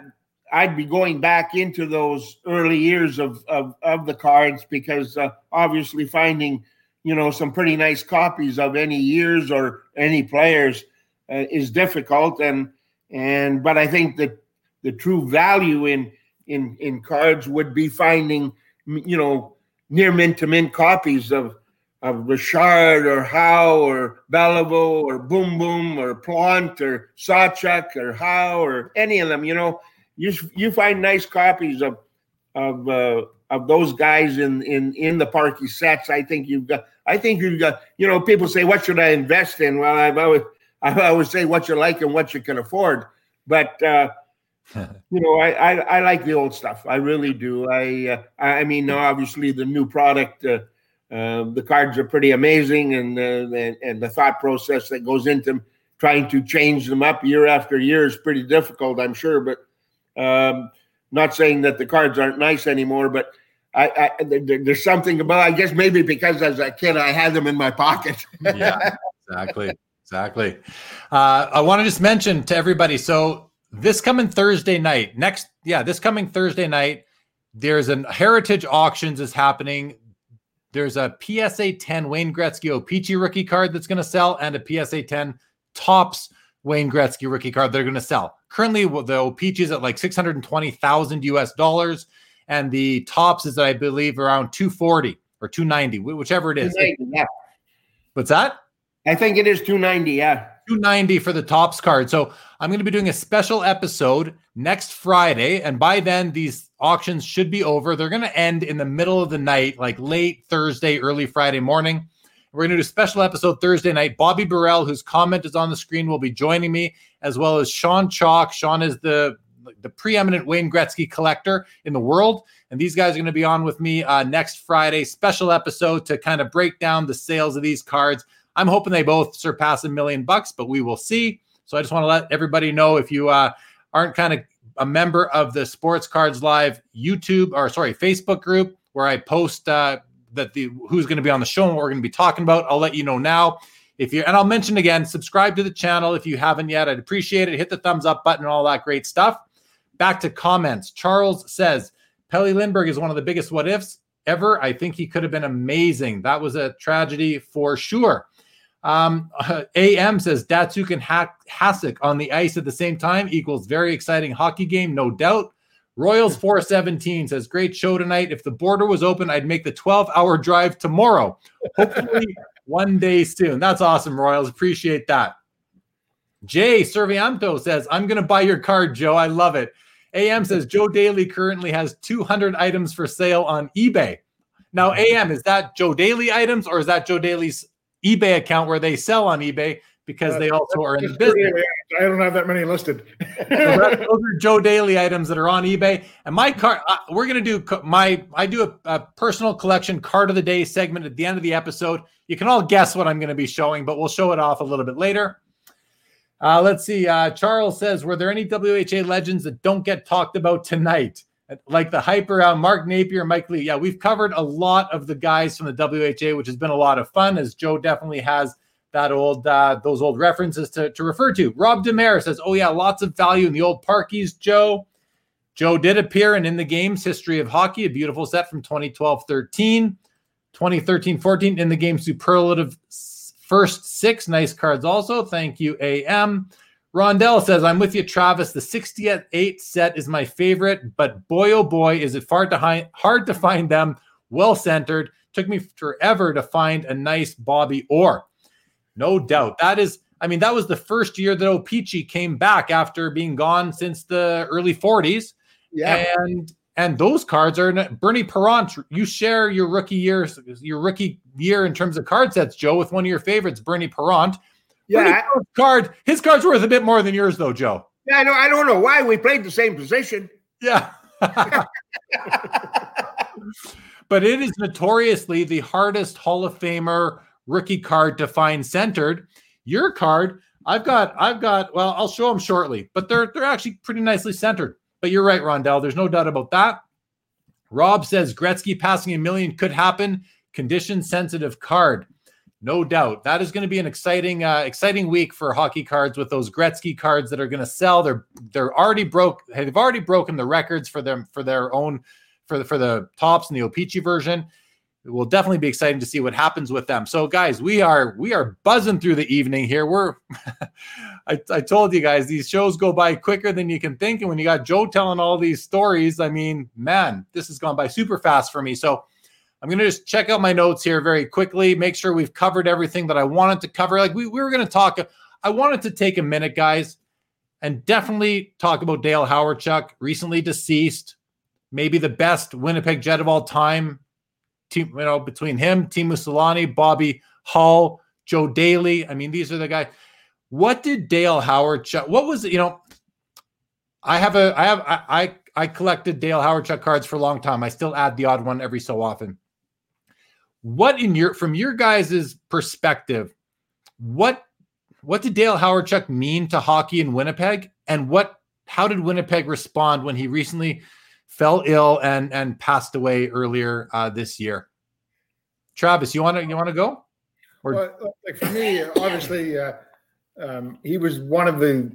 I'd be going back into those early years of, of, of the cards because uh, obviously finding, you know, some pretty nice copies of any years or any players uh, is difficult. And, and, but I think that the true value in in in cards would be finding you know near mint to mint copies of of Richard or Howe or Beliveau or Boom Boom or Plante or Sawchuk or Howe or any of them. You know, you you find nice copies of of uh, of those guys in in in the Parky sets. I think you've got. I think you've got. You know, people say, "What should I invest in?" Well, I've always I always say what you like and what you can afford. But uh, you know, I, I, I like the old stuff. I really do. I uh, I mean, obviously the new product, uh, uh, the cards are pretty amazing, and, uh, and and the thought process that goes into trying to change them up year after year is pretty difficult. I'm sure, but um, not saying that the cards aren't nice anymore, but. I, I there's something about I guess maybe because as a kid I had them in my pocket. yeah, exactly, exactly. Uh, I want to just mention to everybody. So this coming Thursday night, next, yeah, this coming Thursday night, there's an Heritage Auctions is happening. There's a PSA 10 Wayne Gretzky O-Pee-Chee rookie card that's going to sell, and a PSA 10 Topps Wayne Gretzky rookie card they're going to sell. Currently, the O-Pee-Chee is at like 620,000 US dollars, and the Topps is, I believe, around 240 or 290, whichever it is. Yeah. What's that? I think it is 290. Yeah. 290 for the Topps card. So I'm going to be doing a special episode next Friday. And by then, these auctions should be over. They're going to end in the middle of the night, like late Thursday, early Friday morning. We're going to do a special episode Thursday night. Bobby Burrell, whose comment is on the screen, will be joining me, as well as Sean Chalk. Sean is the the preeminent Wayne Gretzky collector in the world. And these guys are going to be on with me uh, next Friday. Special episode to kind of break down the sales of these cards. I'm hoping they both surpass a million bucks, but we will see. So I just want to let everybody know if you uh, aren't kind of a member of the Sports Cards Live YouTube or sorry Facebook group where I post uh, that the who's going to be on the show and what we're going to be talking about. I'll let you know now. If you and I'll mention again, subscribe to the channel if you haven't yet. I'd appreciate it. Hit the thumbs up button, and all that great stuff. Back to comments. Charles says Pelle Lindbergh is one of the biggest what ifs ever. I think he could have been amazing. That was a tragedy for sure. Um, AM says Datsyuk and ha- Hasek on the ice at the same time equals very exciting hockey game, no doubt. Royals 417 says, Great show tonight. If the border was open, I'd make the 12 hour drive tomorrow. Hopefully, one day soon. That's awesome, Royals. Appreciate that. Jay Servianto says, I'm going to buy your card, Joe. I love it. AM says, Joe Daley currently has 200 items for sale on eBay. Now, AM, is that Joe Daley items or is that Joe Daley's eBay account where they sell on eBay? because they also are in the business. I don't have that many listed. so that, those are Joe Daley items that are on eBay. And my card, uh, we're going to do my, I do a, a, personal collection card of the day segment at the end of the episode. You can all guess what I'm going to be showing, but we'll show it off a little bit later. Uh, let's see. Uh, Charles says, were there any WHA legends that don't get talked about tonight? Like the hype around Mark Napier, Mike Lee. Yeah, we've covered a lot of the guys from the WHA, which has been a lot of fun, as Joe definitely has that old uh, those old references to, to refer to. Rob Demare says, "Oh yeah, lots of value in the old parkies." Joe, Joe did appear in in the game's history of hockey, a beautiful set from 2012-13, 2013-14 in the game superlative first six nice cards. Also, thank you, AM. Rondell says, I'm with you, Travis. The 68 set is my favorite, but boy, oh boy, is it far to hi- hard to find them well centered. Took me forever to find a nice Bobby Orr. No doubt. That is, I mean, that was the first year that O-Pee-Chee came back after being gone since the early 40s. Yeah. And and those cards are Bernie Parent. You share your rookie years, your rookie year in terms of card sets, Joe, with one of your favorites, Bernie Parent. Yeah, card. His card's worth a bit more than yours, though, Joe. Yeah, I know. I don't know why we played the same position. Yeah. but it is notoriously the hardest Hall of Famer rookie card to find centered. Your card, I've got, I've got, well, I'll show them shortly, but they're they're actually pretty nicely centered. But you're right, Rondell. There's no doubt about that. Rob says Gretzky passing a million could happen. Condition sensitive card. No doubt. That is going to be an exciting, uh, exciting week for hockey cards with those Gretzky cards that are going to sell. They're they're already broke. They've already broken the records for them for their own for the for the Topps and the O-Pee-Chee version it will definitely be exciting to see what happens with them. So, guys, we are we are buzzing through the evening here. We're I, I told you guys these shows go by quicker than you can think, and when you got Joe telling all these stories, I mean, man, this has gone by super fast for me. So, I'm gonna just check out my notes here very quickly, make sure we've covered everything that I wanted to cover. Like we, we were gonna talk. I wanted to take a minute, guys, and definitely talk about Dale Hawerchuk, recently deceased, maybe the best Winnipeg Jet of all time team, you know, between him, Teemu Selanne, Bobby Hull, Joe Daley. I mean, these are the guys. What did Dale Hawerchuk? What was it? You know, I have a, I have, I, I, I collected Dale Hawerchuk cards for a long time. I still add the odd one every so often. What in your, from your guys' perspective, what, what did Dale Hawerchuk mean to hockey in Winnipeg, and what, how did Winnipeg respond when he recently? fell ill and and passed away earlier uh, this year. Travis, you want to you want to go? Or well, like for me, obviously, uh, um, he was one of the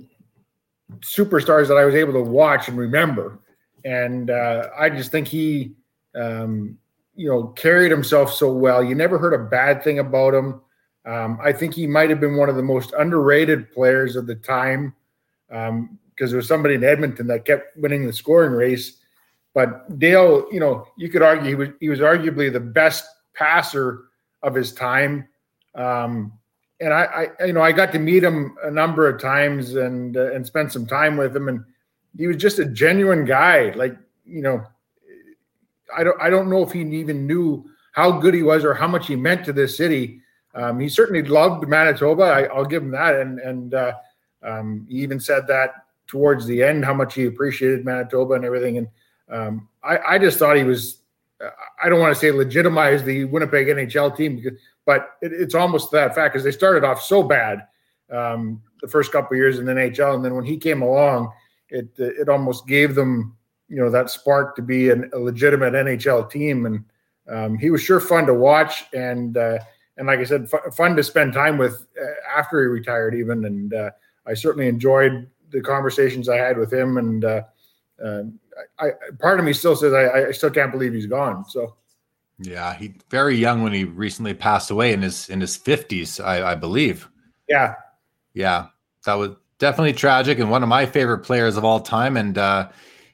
superstars that I was able to watch and remember, and uh, I just think he, um, you know, carried himself so well. You never heard a bad thing about him. Um, I think he might have been one of the most underrated players of the time because um, there was somebody in Edmonton that kept winning the scoring race but Dale, you know, you could argue he was he was arguably the best passer of his time. Um, and I, I, you know, I got to meet him a number of times and uh, and spend some time with him, and he was just a genuine guy. Like, you know, I don't I don't know if he even knew how good he was or how much he meant to this city. Um, he certainly loved Manitoba. I, will give him that, and and uh, um, he even said that towards the end how much he appreciated Manitoba and everything. And um, I, I, just thought he was. I don't want to say legitimize the Winnipeg NHL team, because, but it, it's almost that fact because they started off so bad um, the first couple years in the NHL, and then when he came along, it it almost gave them you know that spark to be an, a legitimate NHL team, and um, he was sure fun to watch, and uh, and like I said, f- fun to spend time with uh, after he retired, even, and uh, I certainly enjoyed the conversations I had with him, and uh, um, I, part of me still says I, I still can't believe he's gone. So, yeah, he very young when he recently passed away in his in his fifties, I, I believe. Yeah, yeah, that was definitely tragic and one of my favorite players of all time. And uh,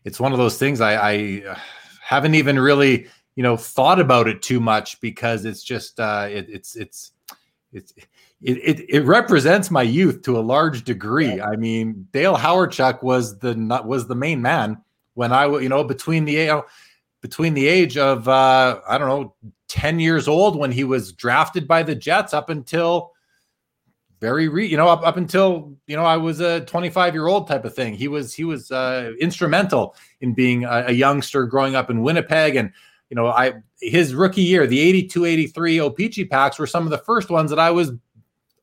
it's one of those things I, I uh, haven't even really you know thought about it too much because it's just uh, it, it's it's it's it, it, it represents my youth to a large degree. Yeah. I mean, Dale Hawerchuk was the was the main man when I you know between the you know, between the age of uh, I don't know ten years old when he was drafted by the Jets up until very re, you know up, up until you know I was a 25 year old type of thing. He was he was uh, instrumental in being a, a youngster growing up in Winnipeg and you know I his rookie year the 82 83 O-Pee-Chee packs were some of the first ones that I was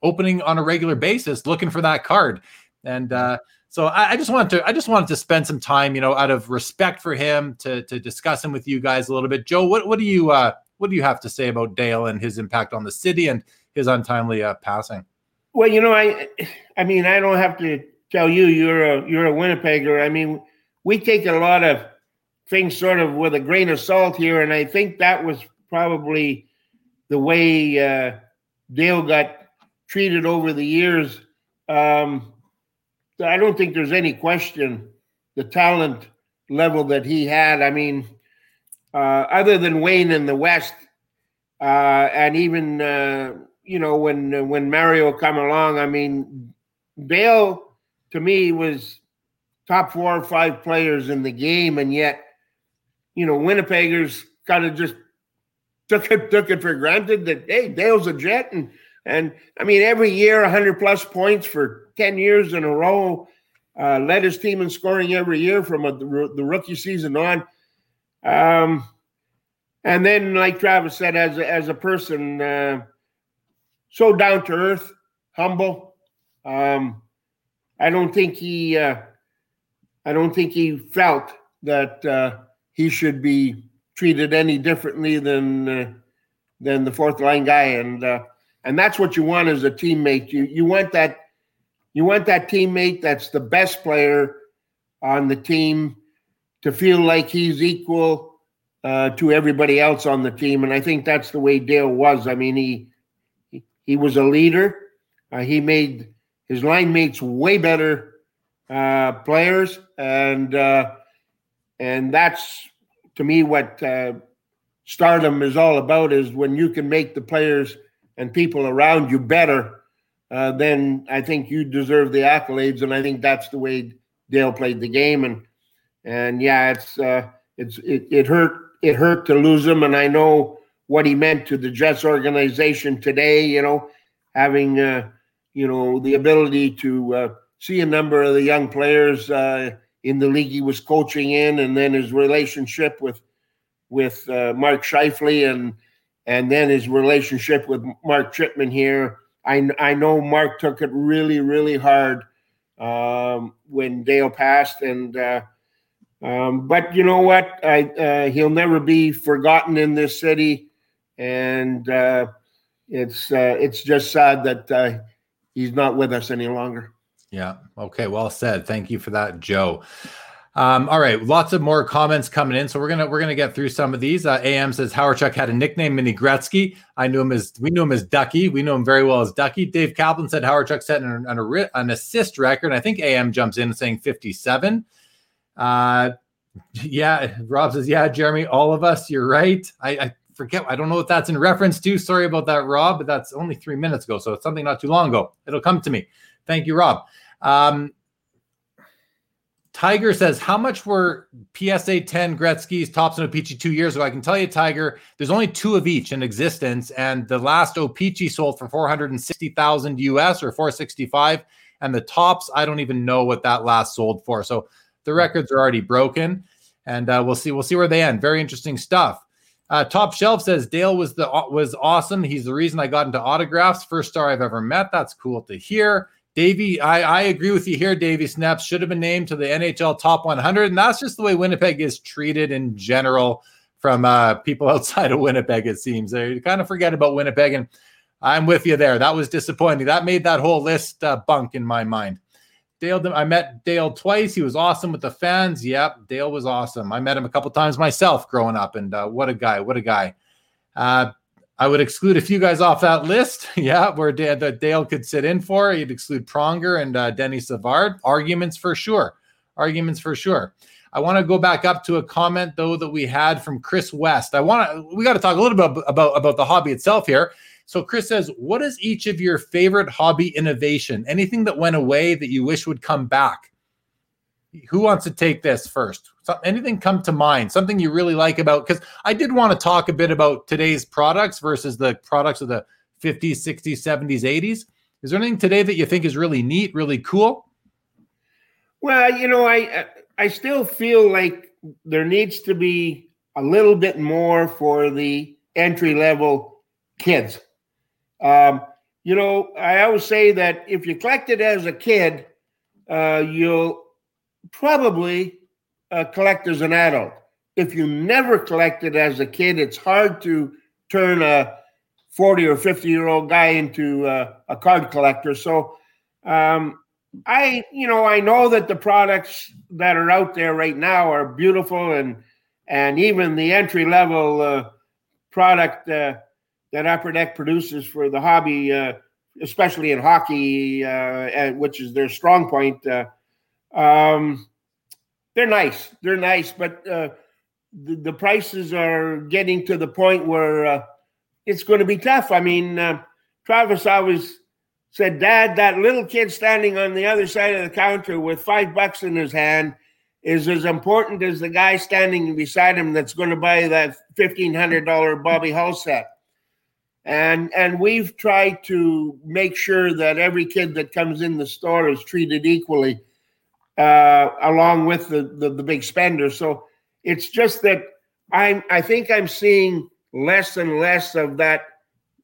opening on a regular basis looking for that card and uh, so I, I, just wanted to I just wanted to spend some time you know out of respect for him to to discuss him with you guys a little bit. Joe, what what do you uh, what do you have to say about Dale and his impact on the city and his untimely uh, passing? Well, you know, I, I mean, I don't have to tell you you're a you're a Winnipegger. I mean, we take a lot of things sort of with a grain of salt here, and I think that was probably the way uh, Dale got treated over the years. Um, I don't think there's any question the talent level that he had. I mean, uh, other than Wayne in the West, uh, and even uh, you know, when when Mario come along, I mean, Dale to me was top four or five players in the game, and yet, you know, Winnipeggers kind of just took it took it for granted that hey, Dale's a Jet, and and I mean, every year, 100 plus points for 10 years in a row. Uh, led his team in scoring every year from a, the, the, rookie season on. Um, and then, like Travis said, as a, as a person, uh, so down to earth, humble. Um, I don't think he, uh, I don't think he felt that uh, he should be treated any differently than uh, than the fourth line guy, and uh, and that's what you want as a teammate. You you want that you want that teammate that's the best player on the team to feel like he's equal uh, to everybody else on the team, and I think that's the way Dale was. I mean, he he was a leader. Uh, he made his line mates way better uh, players, and uh, and that's to me what uh, stardom is all about. Is when you can make the players and people around you better, uh, then I think you deserve the accolades, and I think that's the way Dale played the game. And and yeah, it's uh, it's it, it hurt it hurt to lose him, and I know what he meant to the Jets organization today. You know, having uh, you know the ability to uh, see a number of the young players uh, in the league he was coaching in, and then his relationship with with uh, Mark Scheifele and and then his relationship with Mark Chipman here. I I know Mark took it really really hard um, when Dale passed, and uh, um, but you know what? I uh, he'll never be forgotten in this city and uh, it's uh, it's just sad that uh, he's not with us any longer. Yeah. Okay. Well said. Thank you for that, Joe. Um, all right, lots of more comments coming in, so we're gonna we're gonna get through some of these. Uh, Am says Hawerchuk had a nickname, Mini Gretzky. I knew him as we knew him as Ducky. We knew him very well as Ducky. Dave Kaplan said Hawerchuk set an, an, an assist record. I think Am jumps in saying 57. Uh, yeah, Rob says, yeah, Jeremy, all of us. You're right. I, I forget. I don't know what that's in reference to. Sorry about that, Rob, but that's only three minutes ago. So it's something not too long ago. It'll come to me. Thank you, Rob. Um, Tiger says, How much were PSA 10 Gretzky's Topps and O-Pee-Chee two years ago? I can tell you, Tiger, there's only two of each in existence. And the last O-Pee-Chee sold for 460,000 US or 465. And the Topps, I don't even know what that last sold for. So the records are already broken. And uh, we'll see. We'll see where they end. Very interesting stuff. Uh, Top Shelf says Dale was the was awesome. He's the reason I got into autographs. First star I've ever met. That's cool to hear. Davey, I, I agree with you here. Davey Snaps should have been named to the NHL Top 100, and that's just the way Winnipeg is treated in general from uh, people outside of Winnipeg. It seems they kind of forget about Winnipeg, and I'm with you there. That was disappointing. That made that whole list uh, bunk in my mind. Dale, I met Dale twice. He was awesome with the fans. Yep, Dale was awesome. I met him a couple times myself growing up, and uh, what a guy! What a guy! Uh, I would exclude a few guys off that list. yeah, where Dale, that Dale could sit in for. He'd exclude Pronger and uh, Denny Savard. Arguments for sure. Arguments for sure. I want to go back up to a comment though that we had from Chris West. I want to we got to talk a little bit about about the hobby itself here. So Chris says, "What is each of your favorite hobby innovation? Anything that went away that you wish would come back?" Who wants to take this first? So, anything come to mind? Something you really like about because I did want to talk a bit about today's products versus the products of the 50s, 60s, 70s, 80s. Is there anything today that you think is really neat, really cool? Well, you know, I I still feel like there needs to be a little bit more for the entry level kids. Um, you know, I always say that if you collect it as a kid, uh, you'll probably uh, collect as an adult. If you never collected as a kid, it's hard to turn a 40 or 50 year old guy into uh, a card collector. So, um, I, you know, I know that the products that are out there right now are beautiful, and and even the entry level uh, product uh, that Upper Deck produces for the hobby, uh, especially in hockey, uh, which is their strong point. Uh, um, they're nice. They're nice, but uh, the, the prices are getting to the point where it's going to be tough. I mean, Travis always said, Dad, that little kid standing on the other side of the counter with five bucks in his hand is as important as the guy standing beside him that's going to buy that $1,500 Bobby Hull set. And, and we've tried to make sure that every kid that comes in the store is treated equally, uh, along with the, the, the big spender. So it's just that I'm, I think I'm seeing less and less of that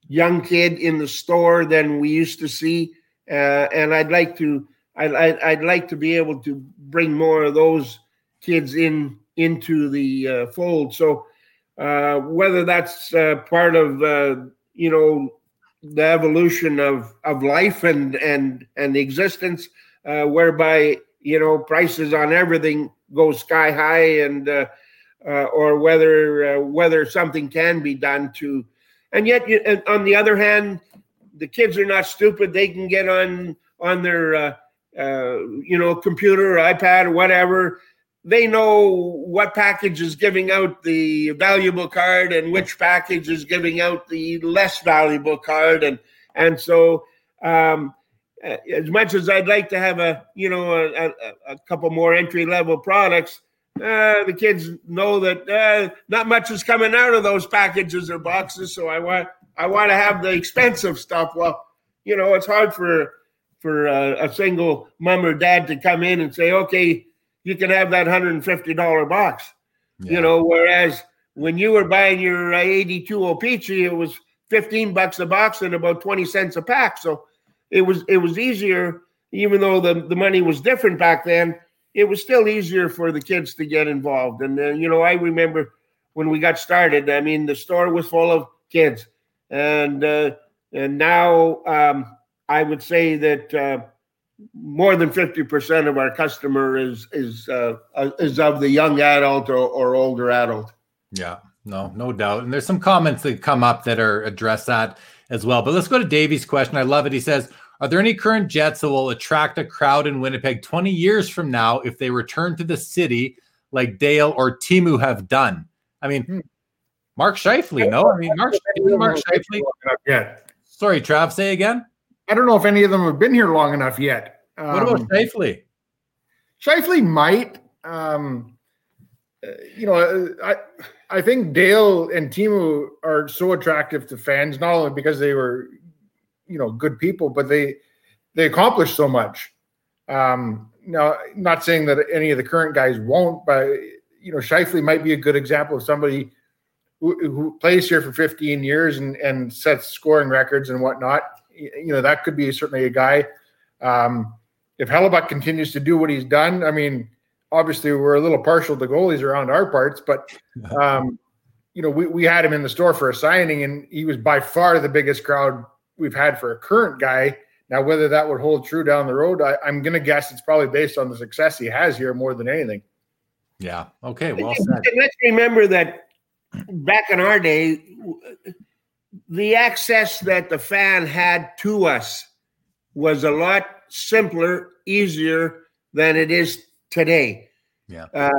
young kid in the store than we used to see, uh, and I'd like to I'd, I'd like to be able to bring more of those kids in into the uh, fold. So uh, whether that's uh, part of uh, you know the evolution of of life and and and existence, uh, whereby you know prices on everything go sky high, and uh or whether whether something can be done to and yet, you, and on the other hand, the kids are not stupid. They can get on on their uh, uh, you know computer or iPad or whatever. They know what package is giving out the valuable card and which package is giving out the less valuable card, and and so. Um, as much as I'd like to have a you know a, a, a couple more entry level products, uh, the kids know that uh, not much is coming out of those packages or boxes. So I want I want to have the expensive stuff. Well, you know, it's hard for for a, a single mom or dad to come in and say, okay, you can have that hundred and fifty dollar box. Yeah. You know, whereas when you were buying your uh, 82 O-Pee-Chee, it was 15 bucks a box and about 20 cents a pack. So it was it was easier, even though the, the money was different back then it was still easier for the kids to get involved. And uh, you know, I remember when we got started. I mean, the store was full of kids, and uh, and now um, I would say that uh, more than fifty percent of our customer is is uh, uh, is of the young adult or, or older adult. Yeah, no, no doubt. And there's some comments that come up that are address that as well. But let's go to Davey's question. I love it. He says, are there any current Jets that will attract a crowd in Winnipeg 20 years from now if they return to the city like Dale or Teemu have done? I mean, hmm. Mark Scheifele, no? I mean, Mark, Mark Scheifele. Yet. Sorry, Trav, say again. I don't know if any of them have been here long enough yet. Um, what about um, Scheifele? Scheifele might. Um, uh, you know, uh, I I think Dale and Teemu are so attractive to fans not only because they were you know good people, but they they accomplished so much. Um, now, not saying that any of the current guys won't, but you know, Scheifele might be a good example of somebody who, who plays here for 15 years and, and sets scoring records and whatnot. You know, that could be certainly a guy. Um, if Hellebuyck continues to do what he's done, I mean, obviously we're a little partial to goalies around our parts, but um, you know, we, we had him in the store for a signing and he was by far the biggest crowd we've had for a current guy. Now, whether that would hold true down the road, I, am going to guess it's probably based on the success he has here more than anything. Yeah. Okay. Well said. And let's remember that back in our day, the access that the fan had to us was a lot simpler, easier than it is today. Yeah. Uh,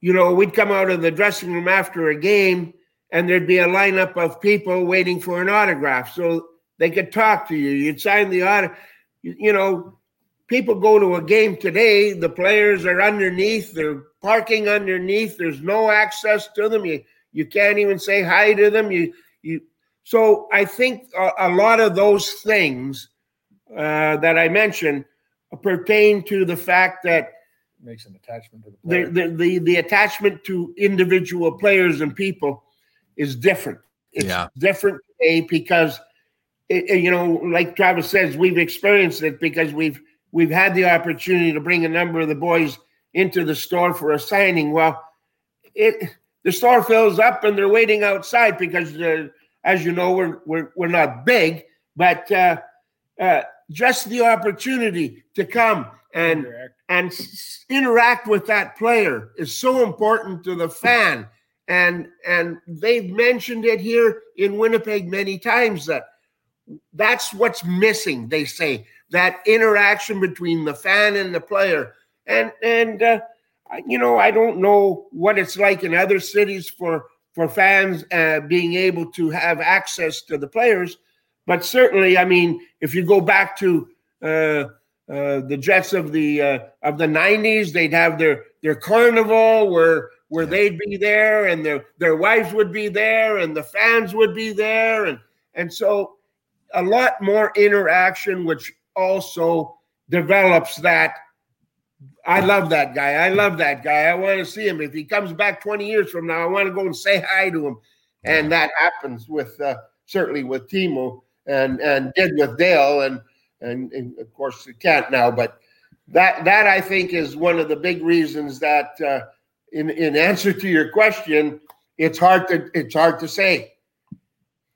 you know, we'd come out of the dressing room after a game and there'd be a lineup of people waiting for an autograph so they could talk to you. You'd sign the autograph. You, you know, people go to a game today, the players are underneath, they're parking underneath, there's no access to them. You you can't even say hi to them. You you so I think a, a lot of those things uh, that I mentioned pertain to the fact that makes an attachment to the, the, the, the, the attachment to individual players and people is different. It's Yeah. different today because it, it- you know, like Travis says, we've experienced it because we've we've had the opportunity to bring a number of the boys into the store for a signing. Well, it the store fills up and they're waiting outside because, uh, as you know, we're we're we're not big, but uh, uh, just the opportunity to come and and s- interact with that player is so important to the fan. And and they've mentioned it here in winnipeg many times that that's what's missing they say that interaction between the fan and the player. And and uh, you know i don't know what it's like in other cities for for fans uh, being able to have access to the players but certainly i mean if you go back to uh, uh, the Jets of the uh, of the '90s. They'd have their their carnival where where they'd be there, and their their wives would be there, and the fans would be there, and and so a lot more interaction, which also develops that. I love that guy. I love that guy. I want to see him. If he comes back 20 years from now, I want to go and say hi to him. And that happens with uh, certainly with Teemu and and did with Dale and and, and of course it can't now. But that that I think is one of the big reasons that uh, in in answer to your question, it's hard to it's hard to say.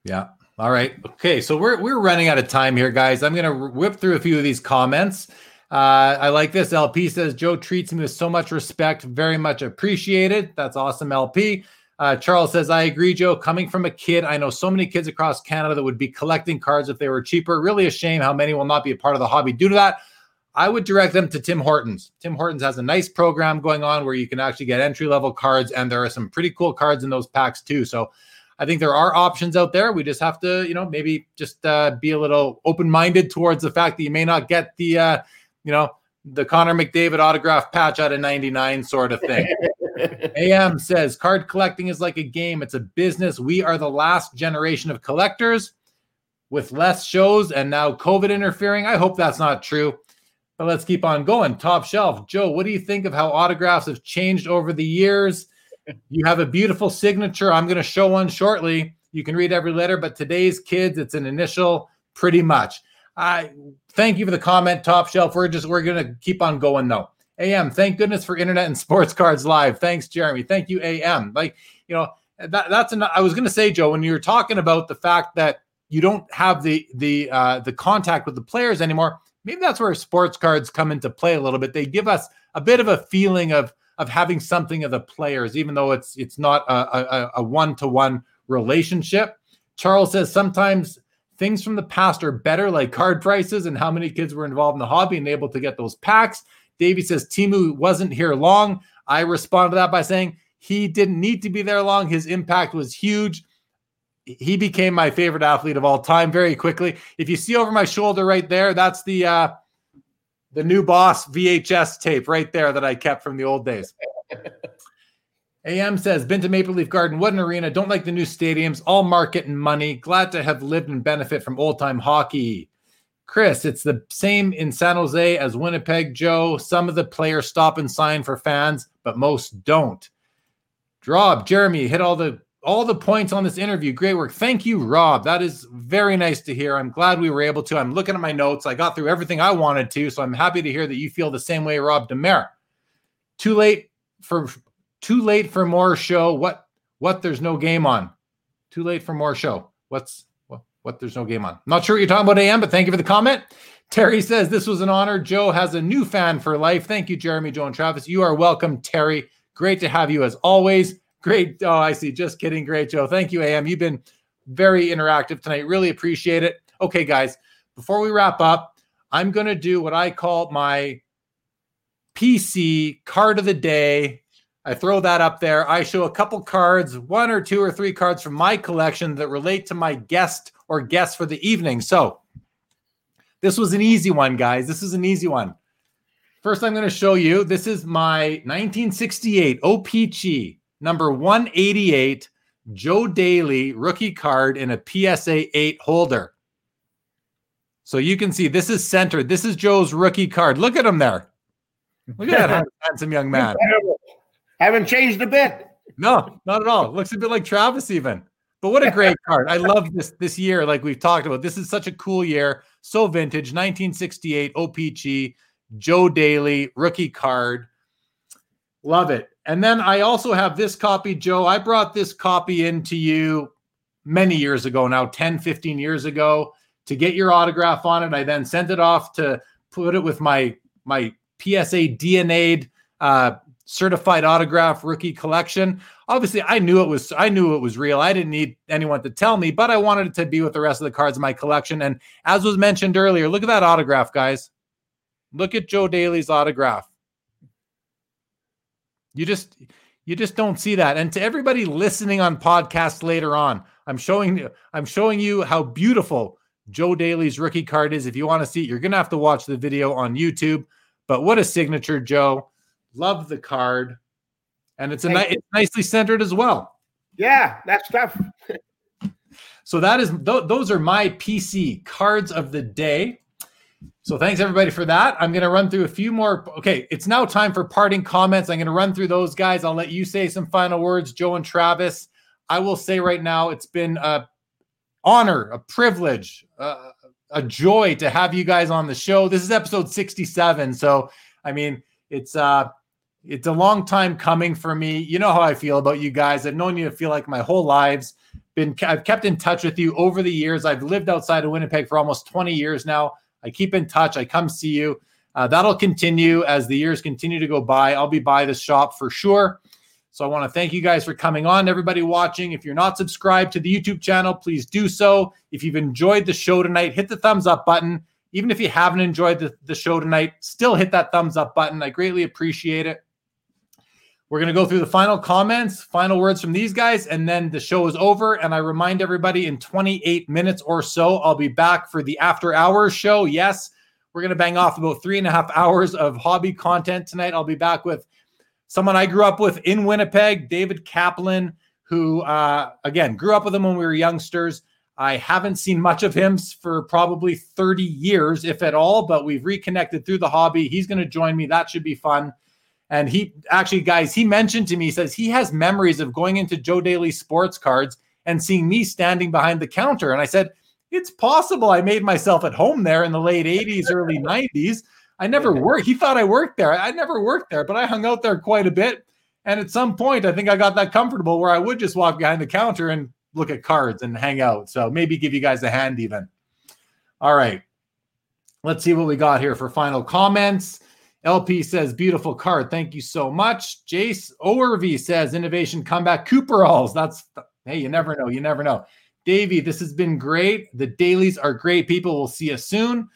Yeah. All right. Okay. So we're we're running out of time here, guys. I'm gonna whip through a few of these comments. Uh, I like this. LP says Joe treats me with so much respect, very much appreciated. That's awesome, LP. Uh, Charles says, I agree, Joe. Coming from a kid, I know so many kids across Canada that would be collecting cards if they were cheaper. Really a shame how many will not be a part of the hobby due to that. I would direct them to Tim Hortons. Tim Hortons has a nice program going on where you can actually get entry level cards, and there are some pretty cool cards in those packs too. So I think there are options out there. We just have to, you know, maybe just uh, be a little open minded towards the fact that you may not get the, uh, you know, the Connor McDavid autograph patch out of 99 sort of thing. AM says card collecting is like a game, it's a business. We are the last generation of collectors with less shows and now COVID interfering. I hope that's not true. But let's keep on going. Top shelf. Joe, what do you think of how autographs have changed over the years? You have a beautiful signature. I'm going to show one shortly. You can read every letter, but today's kids, it's an initial pretty much. I thank you for the comment, top shelf. We're just we're gonna keep on going though. AM, thank goodness for internet and sports cards live. Thanks, Jeremy. Thank you, AM. Like, you know, that that's an I was gonna say, Joe, when you were talking about the fact that you don't have the the uh the contact with the players anymore, maybe that's where sports cards come into play a little bit. They give us a bit of a feeling of of having something of the players, even though it's it's not a a one to one relationship. Charles says sometimes things from the past are better, like card prices and how many kids were involved in the hobby and able to get those packs. Davey says Teemu wasn't here long. I respond to that by saying he didn't need to be there long. His impact was huge. He became my favorite athlete of all time very quickly. If you see over my shoulder right there, that's the uh, the new boss VHS tape right there that I kept from the old days. AM says, been to Maple Leaf Garden. What an arena. Don't like the new stadiums. All market and money. Glad to have lived and benefit from old time hockey. Chris, it's the same in San Jose as Winnipeg, Joe. Some of the players stop and sign for fans, but most don't. Rob, Jeremy, hit all the all the points on this interview. Great work. Thank you, Rob. That is very nice to hear. I'm glad we were able to. I'm looking at my notes. I got through everything I wanted to, so I'm happy to hear that you feel the same way, Rob Demer. Too late for too late for more show. What what there's no game on. Too late for more show. What's what what there's no game on. Not sure what you're talking about, AM, but thank you for the comment. Terry says this was an honor. Joe has a new fan for life. Thank you, Jeremy, Joe, and Travis. You are welcome, Terry. Great to have you as always. Great. Oh, I see. Just kidding. Great, Joe. Thank you, AM. You've been very interactive tonight. Really appreciate it. Okay, guys, before we wrap up, I'm going to do what I call my PC card of the day. I throw that up there. I show a couple cards, one or two or three cards from my collection that relate to my guest or guests for the evening. So this was an easy one, guys. This is an easy one. First, I'm going to show you. This is my 1968 OPC number 188 Joe Daley rookie card in a PSA 8 holder. So you can see this is centered. This is Joe's rookie card. Look at him there. Look at that handsome young man. Haven't changed a bit. No, not at all. Looks a bit like Travis even. But what a great card. I love this this year like we've talked about. This is such a cool year. So vintage 1968 OPC Joe Daley rookie card. Love it. And then I also have this copy, Joe. I brought this copy into you many years ago now, 10, 15 years ago to get your autograph on it. I then sent it off to put it with my my PSA DNA'd uh, certified autograph rookie collection. Obviously, I knew it was I knew it was real. I didn't need anyone to tell me, but I wanted it to be with the rest of the cards in my collection. And as was mentioned earlier, look at that autograph, guys. Look at Joe Daley's autograph. You just you just don't see that. And to everybody listening on podcast later on, I'm showing I'm showing you how beautiful Joe Daley's rookie card is. If you want to see it, you're gonna have to watch the video on YouTube. But what a signature, Joe. Love the card. And it's a ni- it's nicely centered as well. Yeah, that's tough. so that is th- those are my PC cards of the day. So thanks everybody for that. I'm going to run through a few more. Okay, it's now time for parting comments. I'm going to run through those guys. I'll let you say some final words, Joe and Travis. I will say right now, it's been a honor, a privilege, uh, a joy to have you guys on the show. This is episode 67, so I mean, it's uh it's a long time coming for me. You know how I feel about you guys. I've known you to feel like my whole lives. Been I've kept in touch with you over the years. I've lived outside of Winnipeg for almost 20 years now. I keep in touch. I come see you. Uh, that'll continue as the years continue to go by. I'll be by the shop for sure. So I want to thank you guys for coming on. Everybody watching, if you're not subscribed to the YouTube channel, please do so. If you've enjoyed the show tonight, hit the thumbs up button. Even if you haven't enjoyed the, the show tonight, still hit that thumbs up button. I greatly appreciate it. We're going to go through the final comments, final words from these guys, and then the show is over. And I remind everybody in 28 minutes or so, I'll be back for the after hours show. Yes, we're going to bang off about three and a half hours of hobby content tonight. I'll be back with someone I grew up with in Winnipeg, David Kaplan, who, uh, again, grew up with him when we were youngsters. I haven't seen much of him for probably 30 years, if at all, but we've reconnected through the hobby. He's going to join me. That should be fun. And he actually, guys, he mentioned to me, he says he has memories of going into Joe Daley sports cards and seeing me standing behind the counter. And I said, it's possible I made myself at home there in the late 80s, early 90s. I never worked. He thought I worked there. I never worked there, but I hung out there quite a bit. And at some point, I think I got that comfortable where I would just walk behind the counter and look at cards and hang out. So maybe give you guys a hand even. All right. Let's see what we got here for final comments. LP says, beautiful card. Thank you so much. Jace Overvy says, innovation comeback. Cooperalls. That's, hey, you never know. You never know. Davey, this has been great. The Daleys are great. People we'll see us soon.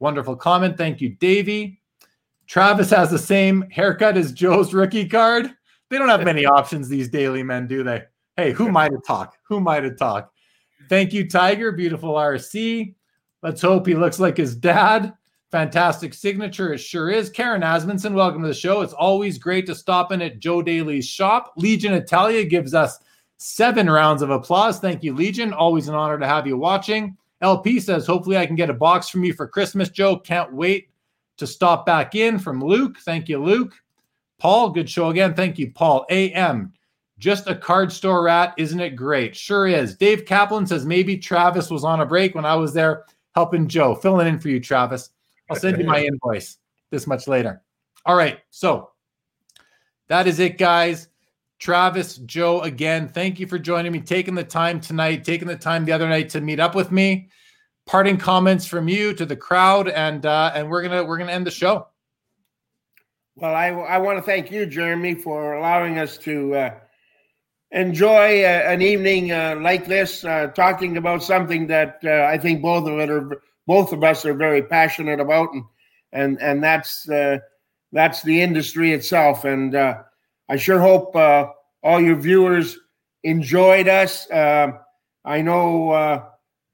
Wonderful comment. Thank you, Davey. Travis has the same haircut as Joe's rookie card. They don't have many options, these Daley men, do they? Hey, who might have talk? Who might have talk? Thank you, Tiger. Beautiful RC. Let's hope he looks like his dad. Fantastic signature. It sure is. Karen Asmunson, welcome to the show. It's always great to stop in at Joe Daley's shop. Legion Italia gives us seven rounds of applause. Thank you, Legion. Always an honor to have you watching. LP says, hopefully I can get a box from you for Christmas, Joe. Can't wait to stop back in from Luke. Thank you, Luke. Paul, good show again. Thank you, Paul. AM, just a card store rat. Isn't it great? Sure is. Dave Kaplan says, maybe Travis was on a break when I was there helping Joe. Filling in for you, Travis. I'll send you my invoice this much later. All right. So that is it, guys. Travis, Joe, again, thank you for joining me, taking the time tonight, taking the time the other night to meet up with me. Parting comments from you to the crowd, and uh, and we're gonna we're gonna end the show. Well, I I want to thank you, Jeremy, for allowing us to uh, enjoy uh, an evening uh, like this, uh, talking about something that uh, I think both of it are both of us are very passionate about, and and and that's uh, that's the industry itself. And uh, I sure hope uh, all your viewers enjoyed us. Uh, I know, uh,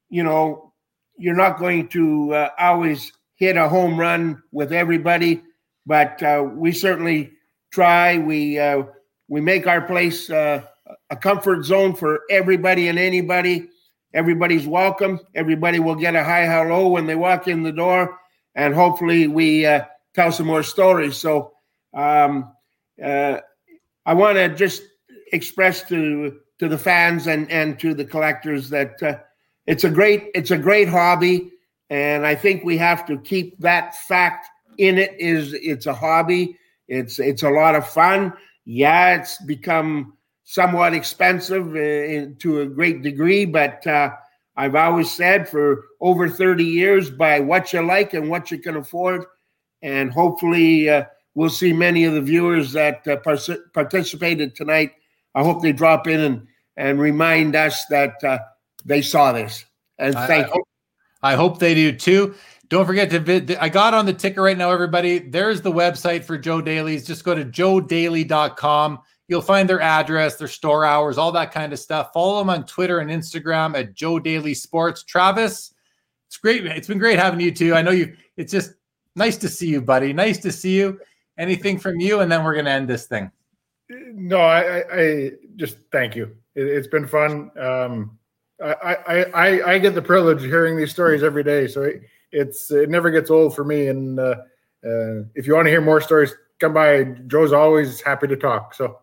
you know, you're not going to uh, always hit a home run with everybody, but uh, we certainly try. We we make our place a comfort zone for everybody and anybody. Everybody's welcome. Everybody will get a hi hello when they walk in the door, and hopefully we tell some more stories. So um, uh, I want to just express to to the fans and and to the collectors that uh, it's a great it's a great hobby, and I think we have to keep that fact in it. Is it's a hobby. It's it's a lot of fun. Yeah, it's become somewhat expensive uh, in, to a great degree, but uh, I've always said for over 30 years, buy what you like and what you can afford and hopefully uh, we'll see many of the viewers that uh, par- participated tonight. I hope they drop in and and remind us that uh, they saw this. And thank I, you. I hope they do too. Don't forget to vid- I got on the ticker right now, everybody. There's the website for Joe Daley's. Just go to joedaly.com. You'll find their address, their store hours, all that kind of stuff. Follow them on Twitter and Instagram at Joe Daley Sports. Travis, it's great. It's been great having you too. I know you. It's just Nice to see you, buddy. Nice to see you. Anything from you, and then we're gonna end this thing. No, I, I just thank you. It, has been fun. Um, I, I, I, I get the privilege of hearing these stories every day, so it, it's it never gets old for me. And uh, uh, if you want to hear more stories, come by. Joe's always happy to talk. So.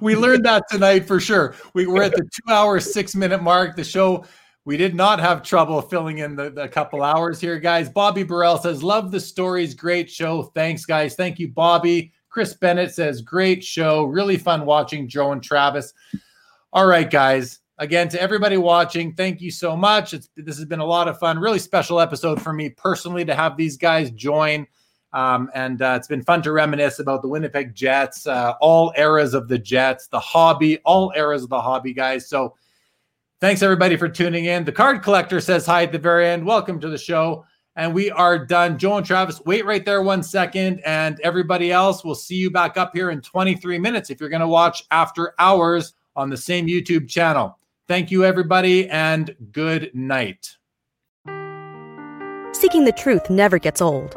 We learned that tonight for sure. We were at the two hour, six minute mark. The show we did not have trouble filling in the, the couple hours here, guys. Bobby Burrell says, Love the stories. Great show. Thanks, guys. Thank you, Bobby. Chris Bennett says, Great show. Really fun watching Joe and Travis. All right, guys. Again, to everybody watching, thank you so much. It's, this has been a lot of fun. Really special episode for me personally to have these guys join. Um, and uh, it's been fun to reminisce about the Winnipeg Jets, uh, all eras of the Jets, the hobby, all eras of the hobby, guys. So, Thanks everybody for tuning in. The card collector says hi at the very end. Welcome to the show. And we are done. Joe and Travis, wait right there one second. And everybody else, we'll see you back up here in 23 minutes if you're going to watch after hours on the same YouTube channel. Thank you, everybody, and good night. Seeking the truth never gets old.